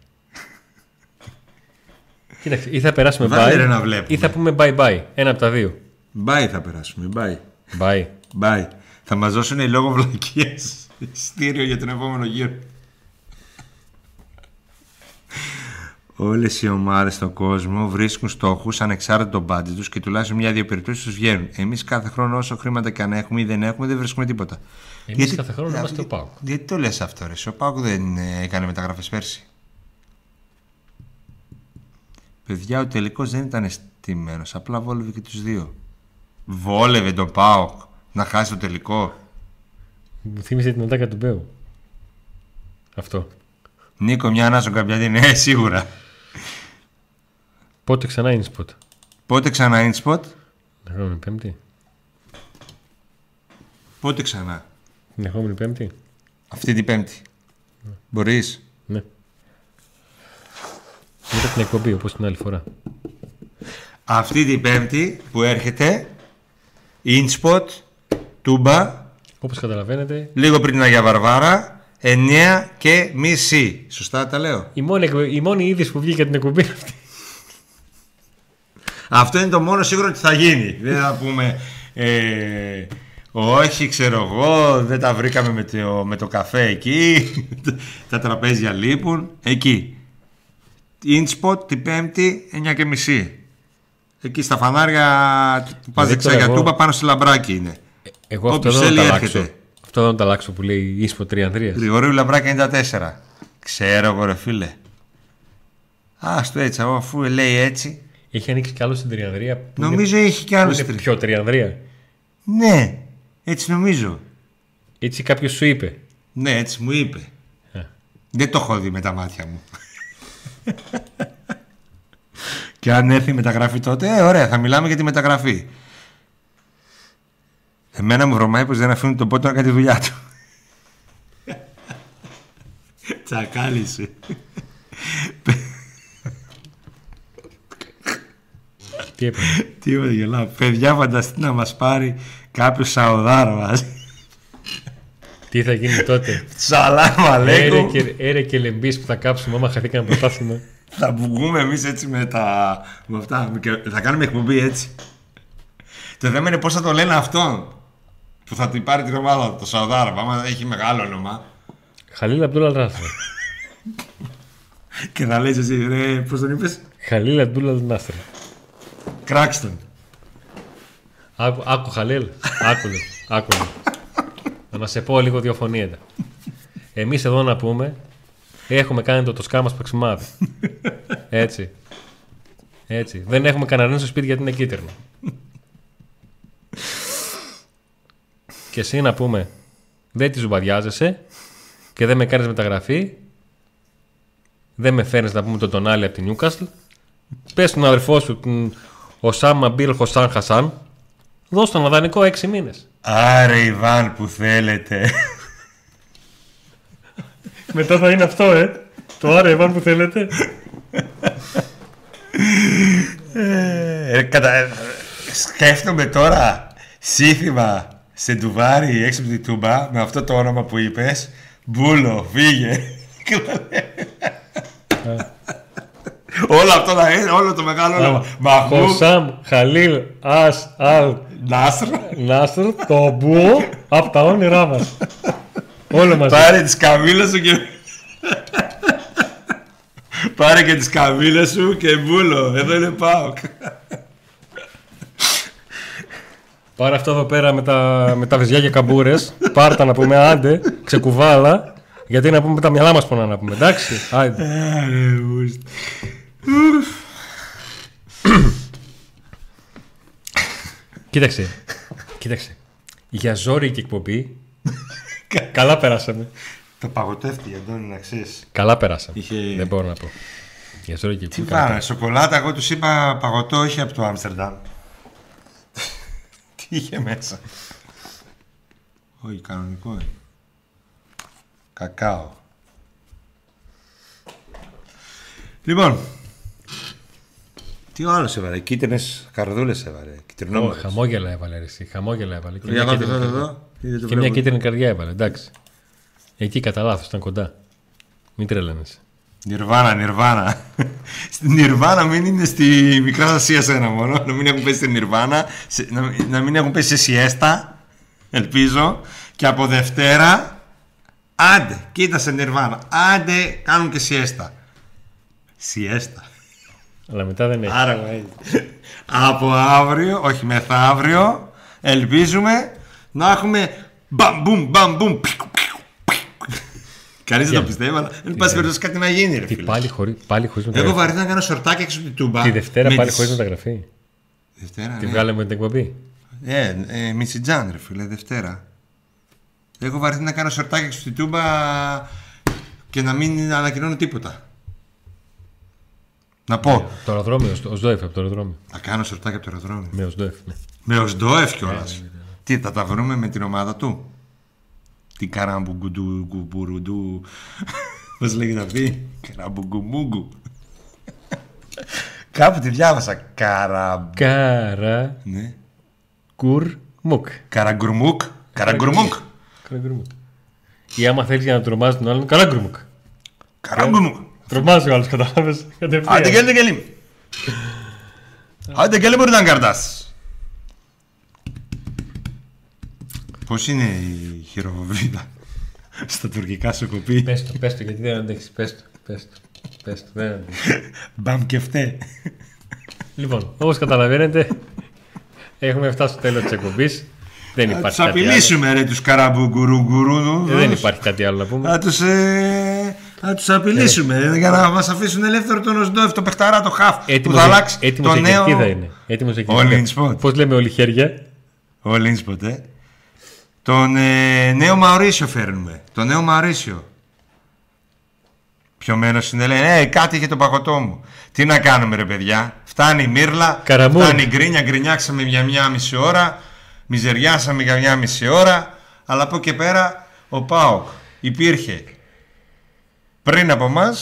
Speaker 1: Κοίταξε, ή θα περάσουμε
Speaker 2: Βάλε,
Speaker 1: bye,
Speaker 2: ρε, να βλέπουμε.
Speaker 1: ή θα πούμε bye bye. Ένα από τα δύο.
Speaker 2: Bye θα περάσουμε. Bye.
Speaker 1: Bye.
Speaker 2: Bye. Θα μας δώσουν οι λόγω βλακίες εισιτήριο για τον επόμενο γύρο. Όλες οι ομάδες στον κόσμο βρίσκουν στόχους ανεξάρτητα τον μπάντι τους και τουλάχιστον μια-δύο περιπτώσεις τους βγαίνουν. Εμείς κάθε χρόνο όσο χρήματα και αν έχουμε ή δεν έχουμε δεν βρίσκουμε τίποτα.
Speaker 1: Εμείς κάθε χρόνο είμαστε ο ΠΑΟΚ.
Speaker 2: Γιατί το λες αυτό ρε, ο Πάουκ δεν ε, έκανε μεταγραφές πέρσι. Παιδιά, ο τελικός δεν ήταν στημένος, απλά βόλευε και τους δύο. Βόλευε τον Πάοκ να χάσει το τελικό.
Speaker 1: Μου θύμισε την ατάκα του Μπέου. Αυτό.
Speaker 2: Νίκο, μια ανάσο καμπιάτη, ναι, σίγουρα.
Speaker 1: Πότε ξανά είναι spot.
Speaker 2: Πότε ξανά είναι spot,
Speaker 1: Την ερχόμενη Πέμπτη.
Speaker 2: πότε ξανά;
Speaker 1: Την ερχόμενη Πέμπτη.
Speaker 2: Αυτή την Πέμπτη. Μπορείς;
Speaker 1: Ναι. Μετά την εκπομπή, όπως την άλλη φορά.
Speaker 2: Αυτή την Πέμπτη που έρχεται, InSpot, Τούμπα,
Speaker 1: Όπως καταλαβαίνετε,
Speaker 2: Λίγο πριν την Αγία Βαρβάρα, 9 και μισή. Σωστά τα λέω.
Speaker 1: η μόνη, εκ- η μόνη είδηση που βγήκε από την εκπομπή είναι αυτή.
Speaker 2: Αυτό είναι το μόνο σίγουρο ότι θα γίνει. Δεν θα πούμε. Ε, όχι, ξέρω εγώ, δεν τα βρήκαμε με το, με το καφέ εκεί. τα τραπέζια λείπουν. Εκεί. Ιντσποτ την Πέμπτη 9 και μισή. Εκεί στα φανάρια του πας
Speaker 1: Δεν
Speaker 2: δεξιά
Speaker 1: ξέρω
Speaker 2: για
Speaker 1: εγώ.
Speaker 2: τούμπα πάνω στο λαμπράκι είναι.
Speaker 1: Εγώ αυτό
Speaker 2: Όποιος
Speaker 1: δεν θα το
Speaker 2: θέλει
Speaker 1: αλλάξω.
Speaker 2: έρχεται.
Speaker 1: Αυτό δεν θα το αλλάξω που λέει Ίσπο Τριανδρίας.
Speaker 2: Γρηγορίου λαμπράκι 94. Ξέρω εγώ ρε φίλε. Άστο έτσι, αφού λέει έτσι.
Speaker 1: Έχει ανοίξει κι άλλο στην Τριανδρία. Που
Speaker 2: Νομίζω έχει κι
Speaker 1: είναι,
Speaker 2: άλλο
Speaker 1: που είναι
Speaker 2: στρι-
Speaker 1: πιο Τριανδρία.
Speaker 2: Ναι, έτσι νομίζω.
Speaker 1: Έτσι κάποιος σου είπε.
Speaker 2: Ναι, έτσι μου είπε.
Speaker 1: Ε.
Speaker 2: Δεν το έχω δει με τα μάτια μου. και αν έρθει η μεταγραφή τότε, ε, ωραία, θα μιλάμε για τη μεταγραφή. Εμένα μου βρωμάει πως δεν αφήνουν τον πότο να κάνει τη δουλειά του. Τσακάλισε.
Speaker 1: Τι έπαιρνε;
Speaker 2: Τι είπα, γελάω. Παιδιά, φανταστείτε να μας πάρει κάποιος Σαουδάρο μας.
Speaker 1: Τι θα γίνει τότε;
Speaker 2: Σαλάμ
Speaker 1: Έρε
Speaker 2: αλέκουμ.
Speaker 1: και, έρε και λεμπείς που θα κάψουμε άμα χαθήκαμε πρωτάθλημα.
Speaker 2: Θα βγούμε εμείς έτσι με τα. με αυτά. και Θα κάνουμε εκπομπή έτσι. Το θέμα είναι πώς θα το λένε αυτόν που θα την πάρει την ομάδα, το Σαουδάραβα. Άμα έχει μεγάλο όνομα.
Speaker 1: Χαλίλ Αμπτούλα Νάστρ.
Speaker 2: Και θα λες εσύ, ρε, πώς τον είπες,
Speaker 1: Χαλίλ Αμπτούλα Νάστρ.
Speaker 2: Κράξτον.
Speaker 1: Άκου, άκου Χαλίλ. Άκου λίγο. Άκου λίγο. Να σε πω λίγο διαφωνείτε. Εμείς εδώ να πούμε έχουμε κάνει το, το σκάμα σπαξιμάδι. Έτσι. Έτσι. Δεν έχουμε κανέναν στο σπίτι γιατί είναι κίτρινο. Και εσύ να πούμε δεν τη ζουμπαδιάζεσαι και δεν με κάνεις μεταγραφή δεν με φέρνεις να πούμε τον Τονάλι από την Νιούκασλ πες στον αδερφό σου τον Οσάμα Μπίλ Χωσάν Χασάν δώσ' τον δανεικό 6 μήνες
Speaker 2: Άρε, Ιβάν που θέλετε.
Speaker 1: Μετά θα είναι αυτό, ε. Το άρα, Ιβάν, που θέλετε.
Speaker 2: ε, κατα... ε, Σκέφτομαι τώρα σύνθημα σε ντουβάρι έξω από την τούμπα με αυτό το όνομα που είπες Μπούλο, φύγε. Όλο αυτό να είναι, όλο το μεγάλο όνομα. Μαχού,
Speaker 1: Χωσάμ, Χαλίλ, Ας, Αλ,
Speaker 2: Νάστρ.
Speaker 1: Νάστρ, το μπουο από τα όνειρά μας. Όλο μαζί.
Speaker 2: Πάρε τις καμίλες σου και... Πάρε και τις καμίλες σου και μπούλο. Εδώ είναι ΠΑΟΚ.
Speaker 1: Πάρε αυτό εδώ πέρα με τα, με τα βυζιά και καμπούρες. Πάρτα να πούμε, άντε, ξεκουβάλα. Γιατί να πούμε τα μυαλά μας πονά να πούμε. Εντάξει, άντε. Κοίταξε. Κοίταξε. Για ζόρι και εκπομπή. καλά περάσαμε.
Speaker 2: Το παγωτεύτηκε, Αντώνη, να ξέρεις.
Speaker 1: Καλά περάσαμε.
Speaker 2: Είχε-
Speaker 1: Δεν μπορώ να πω. Για ζόρι και
Speaker 2: Τι
Speaker 1: εκπομπή. καλά
Speaker 2: πάμε, σοκολάτα, εγώ τους είπα παγωτό, όχι από το Άμστερνταμ. Τι είχε μέσα. Όχι, κανονικό είναι. Κακάο. Λοιπόν, τι άλλο έβαλε, κίτρινες καρδούλες έβαλε,
Speaker 1: περάσαμε. Ω,
Speaker 2: κυτρινόμορες.
Speaker 1: Χαμόγελα έβαλε. Ρε, εσύ, χαμόγελα έβαλε. Και
Speaker 2: Για
Speaker 1: μια
Speaker 2: δω,
Speaker 1: κίτρινη
Speaker 2: εδώ,
Speaker 1: καρδιά.
Speaker 2: εδώ. Είδες το
Speaker 1: Και μια
Speaker 2: βλέπω.
Speaker 1: κίτρινη καρδιά έβαλε. Εντάξει. Εκεί κατά λάθος ήταν κοντά. Μην τρελαίνεσαι.
Speaker 2: Νιρβάνα, Νιρβάνα. Στην Νιρβάνα μην είναι στη Μικρά Ασία σε ένα μόνο. Να μην έχουν πέσει στην Νιρβάνα. σε- να, να μην έχουν πέσει σε σιέστα. Ελπίζω. Και από Δευτέρα. Άντε, κοίτα σε Νιρβάνα. Άντε, κάνουν και σιέστα. Σιέστα.
Speaker 1: Αλλά μετά δεν έχει.
Speaker 2: Άρα, ε, από αύριο, όχι μεθαύριο, ελπίζουμε να έχουμε μπαμ-μπουμ, μπαμ-μπουμ. Κανείς δεν το πιστεύει, αλλά εν πάση περιπτώσει κάτι να γίνει, ρε
Speaker 1: Τι
Speaker 2: φίλε.
Speaker 1: πάλι, χωρί, πάλι χωρίς
Speaker 2: Εγώ
Speaker 1: μεταγραφή.
Speaker 2: βαρύθηκα να κάνω σορτάκι έξω από την τούμπα.
Speaker 1: Τη Δευτέρα
Speaker 2: με
Speaker 1: πάλι
Speaker 2: τις-
Speaker 1: χωρίς μεταγραφή.
Speaker 2: Δευτέρα,
Speaker 1: Τη
Speaker 2: ναι.
Speaker 1: βγάλαμε την εκπομπή.
Speaker 2: Ε, ε, Μιτσιτζάν, ρε φίλε, Δευτέρα. Έχω βαρεθεί να κάνω σορτάκι έξω από την τούμπα και να μην ανακοινώνω τίποτα. Να πω,
Speaker 1: Το αεροδρόμιο, ο Σδόεφ από το αεροδρόμιο.
Speaker 2: να κάνω σορτάκι από το αεροδρόμιο.
Speaker 1: Με ο Σδόεφ. Ναι.
Speaker 2: Με ο Σντόεφ κιόλας. Τι, θα τα βρούμε με την ομάδα του; Τι καραμπουγκουντού, γκουμπουρουντού. Πώς λέγεται αυτή. Καραμπουγκουμούγκου. Κάπου τη διάβασα. Καρα...
Speaker 1: Καρα
Speaker 2: Ναι.
Speaker 1: κουρ μουκ.
Speaker 2: Καραγκουρμούκ. Καραγκουρμούκ.
Speaker 1: Καλά γκρούμουκ. Ή άμα θέλεις για να τρομάζεις τον άλλον, καλά γκρούμουκ.
Speaker 2: Καράγκουμου.
Speaker 1: Τρομάζεις ο άλλος, κατάλαβες.
Speaker 2: Άντε γέλνε γέλνη. Άντε γέλνε μπορεί να καρτάς. Πώς είναι η χειροβοβίδα στα τουρκικά σου κοπεί.
Speaker 1: Πες το, πες το, γιατί δεν αντέχεις. Πες το, πες το. Πες το, δεν αντέχεις.
Speaker 2: Μπαμ και φταίει.
Speaker 1: Λοιπόν, όπως καταλαβαίνετε, έχουμε φτάσει στο τέλος της εκπομπής. Δεν
Speaker 2: Θα
Speaker 1: υπάρχει
Speaker 2: τους
Speaker 1: κάτι άλλο.
Speaker 2: απειλήσουμε ρε τους καραμπουγκουρουγκουρούδους.
Speaker 1: Ε, Δεν υπάρχει κάτι άλλο να πούμε.
Speaker 2: Θα τους, ε, θα τους απειλήσουμε ε, για να μας αφήσουν ελεύθερο τον Οσντόεφ, το παιχταρά, το χαφ που
Speaker 1: Έτοιμος
Speaker 2: θα
Speaker 1: για-
Speaker 2: αλλάξει
Speaker 1: έτοιμος
Speaker 2: το
Speaker 1: για
Speaker 2: νέο...
Speaker 1: κερκίδα είναι. Έτοιμος για
Speaker 2: All
Speaker 1: κερκίδα.
Speaker 2: in spot.
Speaker 1: Πώς λέμε όλοι χέρια;
Speaker 2: Ο Λίνσποτ, ε. Τον ε, νέο Μαωρίσιο φέρνουμε. Τον νέο Μαωρίσιο. Ποιο μένο είναι, λένε, Ε, κάτι είχε το παγωτό μου. Τι να κάνουμε, ρε παιδιά. Φτάνει η μύρλα.
Speaker 1: Καραμούρ.
Speaker 2: Φτάνει η γκρίνια. Γκρινιάξαμε για μια μισή ώρα. Μιζεριάσαμε για μια μισή ώρα. Αλλά από εκεί πέρα ο Πάοκ υπήρχε πριν από εμά.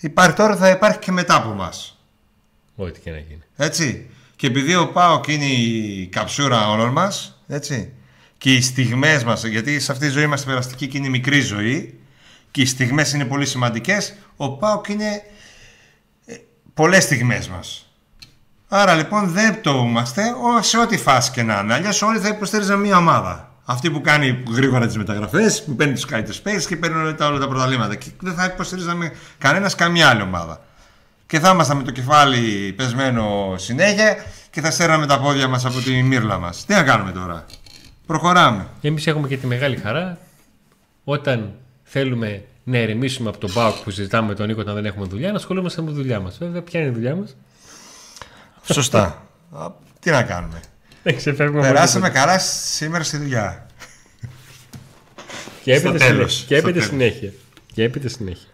Speaker 2: Υπάρχει τώρα, θα υπάρχει και μετά από εμάς.
Speaker 1: Ό,τι και να γίνει.
Speaker 2: Έτσι. Και επειδή ο Πάοκ είναι η καψούρα όλων μας, έτσι. Και οι στιγμές μας, γιατί σε αυτή τη ζωή είμαστε περαστικοί και είναι η μικρή ζωή, και οι στιγμές είναι πολύ σημαντικές, ο Πάοκ είναι ε, πολλές στιγμές μας. Άρα λοιπόν δεν πτωούμαστε ο- σε ό,τι φάση και να είναι. Αλλιώς όλοι θα υποστήριζαν μία ομάδα. Αυτή που κάνει γρήγορα τις μεταγραφές, που παίρνει τους kite space και παίρνει όλα τα, όλα τα πρωταθλήματα. Και δεν θα υποστήριζαμε κανένας καμιά άλλη ομάδα. Και θα ήμασταν με το κεφάλι πεσμένο συνέχεια και θα στέρναμε τα πόδια μας από τη μύρλα μας. Τι να κάνουμε τώρα; Προχωράμε.
Speaker 1: Εμείς έχουμε και τη μεγάλη χαρά όταν θέλουμε να ερεμήσουμε από τον Μπάουκ που συζητάμε με τον Νίκο όταν δεν έχουμε δουλειά, να ασχολούμαστε με τη δουλειά μας. Βέβαια, ποια είναι η δουλειά μας;
Speaker 2: Σωστά. Α, Τι να κάνουμε.
Speaker 1: Δεν ξεφεύγουμε από
Speaker 2: Περάσαμε καλά σήμερα στη δουλειά.
Speaker 1: τίποτα. Και έπειτα,
Speaker 2: στο τέλος.
Speaker 1: συνέχεια. Και
Speaker 2: Στο
Speaker 1: έπειτα
Speaker 2: τέλος.
Speaker 1: συνέχεια. Και έπειτα συνέχεια.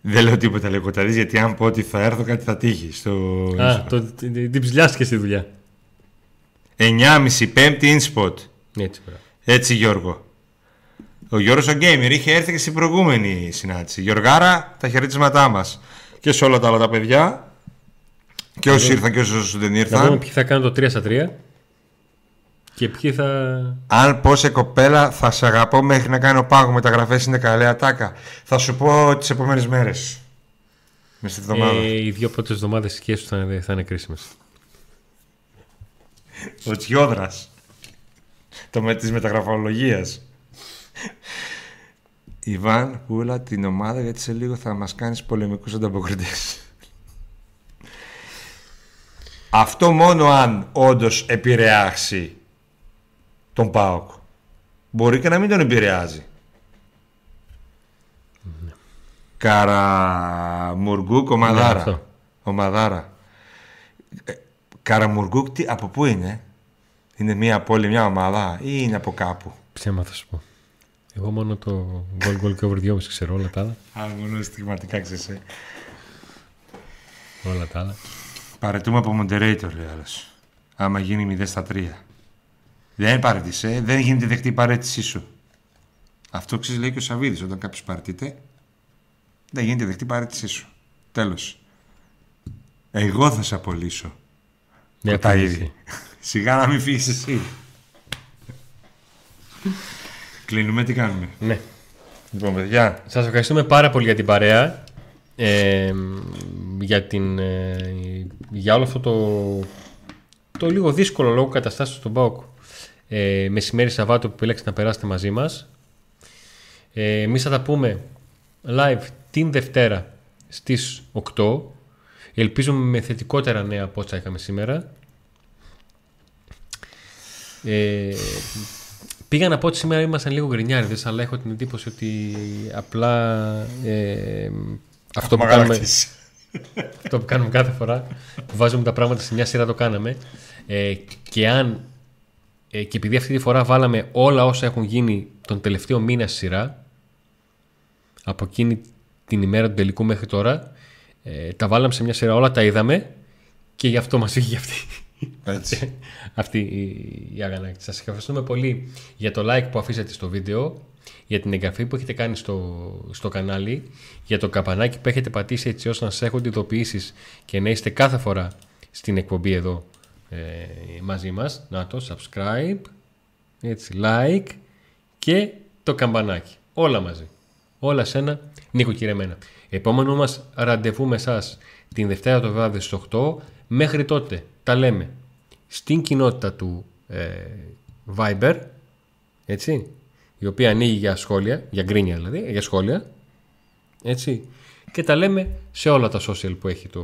Speaker 2: Δεν λέω τίποτα λέει κοταρής, γιατί αν πω ότι θα έρθω κάτι θα τύχει. Στο...
Speaker 1: Α, το, την την ψηλιάστηκε στη δουλειά.
Speaker 2: 9.30 πέμπτη InSpot.
Speaker 1: Έτσι, μπράβο.
Speaker 2: Έτσι Γιώργο. Ο Γιώργος ο Γκέιμερ είχε έρθει και στην προηγούμενη συνάντηση. Γιωργάρα, τα χαιρετίσματά μας. Και σε όλα τα άλλα τα παιδιά. Και όσοι ήρθαν και όσοι δεν
Speaker 1: Να
Speaker 2: ήρθαν.
Speaker 1: δούμε ποιοι θα κάνουν το 3 στα 3 και ποιοι θα.
Speaker 2: Αν πω σε κοπέλα, θα σε αγαπώ μέχρι να κάνω πάγο μεταγραφέ. Είναι καλή ατάκα. Θα σου πω τις επόμενες μέρες. Μες στη εβδομάδα.
Speaker 1: Ε, οι δύο πρώτες εβδομάδες σχέσεις του θα είναι, θα είναι κρίσιμες.
Speaker 2: Ο Τσιόδρας. Το με της μεταγραφολογίας. Ιβάν, πούλα την ομάδα γιατί σε λίγο θα μας κάνεις πολεμικούς ανταποκριτές. Αυτό μόνο αν όντως επηρεάσει τον ΠΑΟΚ. Μπορεί και να μην τον επηρεάζει. Καραμουργούκ,
Speaker 1: Ναι,
Speaker 2: ομαδάρα.
Speaker 1: αυτό.
Speaker 2: ομαδάρα. Ε, Καραμουργούκ, τι, από πού είναι; Είναι μια πόλη, μια ομάδα ή είναι από κάπου;
Speaker 1: Ψέμα θα σου πω. Εγώ μόνο το goal goal και over 2,5 ξέρω όλα τα άλλα.
Speaker 2: Α, μόνο στιγματικά ξέρεις. ε.
Speaker 1: Όλα τα άλλα.
Speaker 2: Παρετούμε από moderator, λέει άλλος. Άμα γίνει 0 στα 3. Δεν παρέτησε, δεν γίνεται δεκτή η παρέτησή σου. Αυτό ξέρεις, λέει και ο Σαββίδης, όταν κάποιος παρετείται, δεν γίνεται δεκτή η παρέτησή σου. Τέλος. Εγώ θα σε απολύσω.
Speaker 1: Ναι,
Speaker 2: τα
Speaker 1: απάντηση.
Speaker 2: ίδια. Σιγά να μην φύγεις εσύ. Κλείνουμε, τι κάνουμε;
Speaker 1: Ναι.
Speaker 2: Λοιπόν, παιδιά,
Speaker 1: Σας ευχαριστούμε πάρα πολύ για την παρέα. Ε, για, την, ε, για όλο αυτό το, το λίγο δύσκολο λόγο καταστάσεως στον ΠΑΟΚ ε, μεσημέρι Σαββάτου που επιλέξετε να περάσετε μαζί μας. Ε, εμείς θα τα πούμε live την Δευτέρα στις 8. Ελπίζουμε με θετικότερα νέα από όσα είχαμε σήμερα. Ε, πήγα να πω ότι σήμερα ήμασταν λίγο γκρινιάριδες, αλλά έχω την εντύπωση ότι απλά ε, αυτό, που κάνουμε,
Speaker 2: μαγαλάκης.
Speaker 1: αυτό που κάνουμε κάθε φορά, που βάζουμε τα πράγματα σε μια σειρά το κάναμε. Ε, και αν ε, και επειδή αυτή τη φορά βάλαμε όλα όσα έχουν γίνει τον τελευταίο μήνα στη σειρά, από εκείνη την ημέρα του τελικού μέχρι τώρα, ε, τα βάλαμε σε μια σειρά, όλα τα είδαμε και γι' αυτό μας βγήκε αυτή,
Speaker 2: Έτσι.
Speaker 1: αυτή η, η αγανάκτηση. Σας ευχαριστούμε πολύ για το like που αφήσατε στο βίντεο, για την εγγραφή που έχετε κάνει στο, στο κανάλι, για το καπανάκι που έχετε πατήσει έτσι ώστε να σας έχονται ειδοποιήσεις και να είστε κάθε φορά στην εκπομπή εδώ ε, μαζί μας. Να το subscribe, έτσι, like και το καμπανάκι. Όλα μαζί. Όλα σε ένα νοικοκυρεμένα. Επόμενο μας ραντεβού με εσάς την Δευτέρα το βράδυ στις 8. Μέχρι τότε τα λέμε στην κοινότητα του ε, Viber, έτσι, η οποία ανοίγει για σχόλια, για γκρίνια δηλαδή, για σχόλια, έτσι, και τα λέμε σε όλα τα social που έχει το,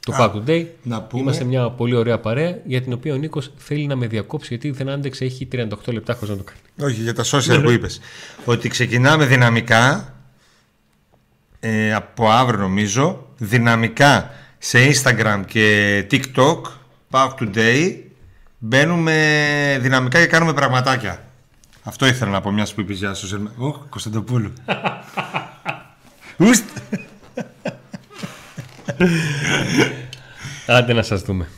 Speaker 1: το Pack Today.
Speaker 2: να πούμε-
Speaker 1: Είμαστε μια πολύ ωραία παρέα για την οποία ο Νίκος θέλει να με διακόψει γιατί δεν άντεξε, έχει 38 λεπτά χωρίς να το κάνει.
Speaker 2: Όχι, για τα social που είπες. Ότι ξεκινάμε δυναμικά ε, από αύριο νομίζω. Δυναμικά σε Instagram και TikTok. Pack Today. Μπαίνουμε δυναμικά και κάνουμε πραγματάκια. Αυτό ήθελα να πω μιας που είπες για social media. Ωχ, Κωνσταντοπούλου. Ουστ.
Speaker 1: Άντε να σας δούμε.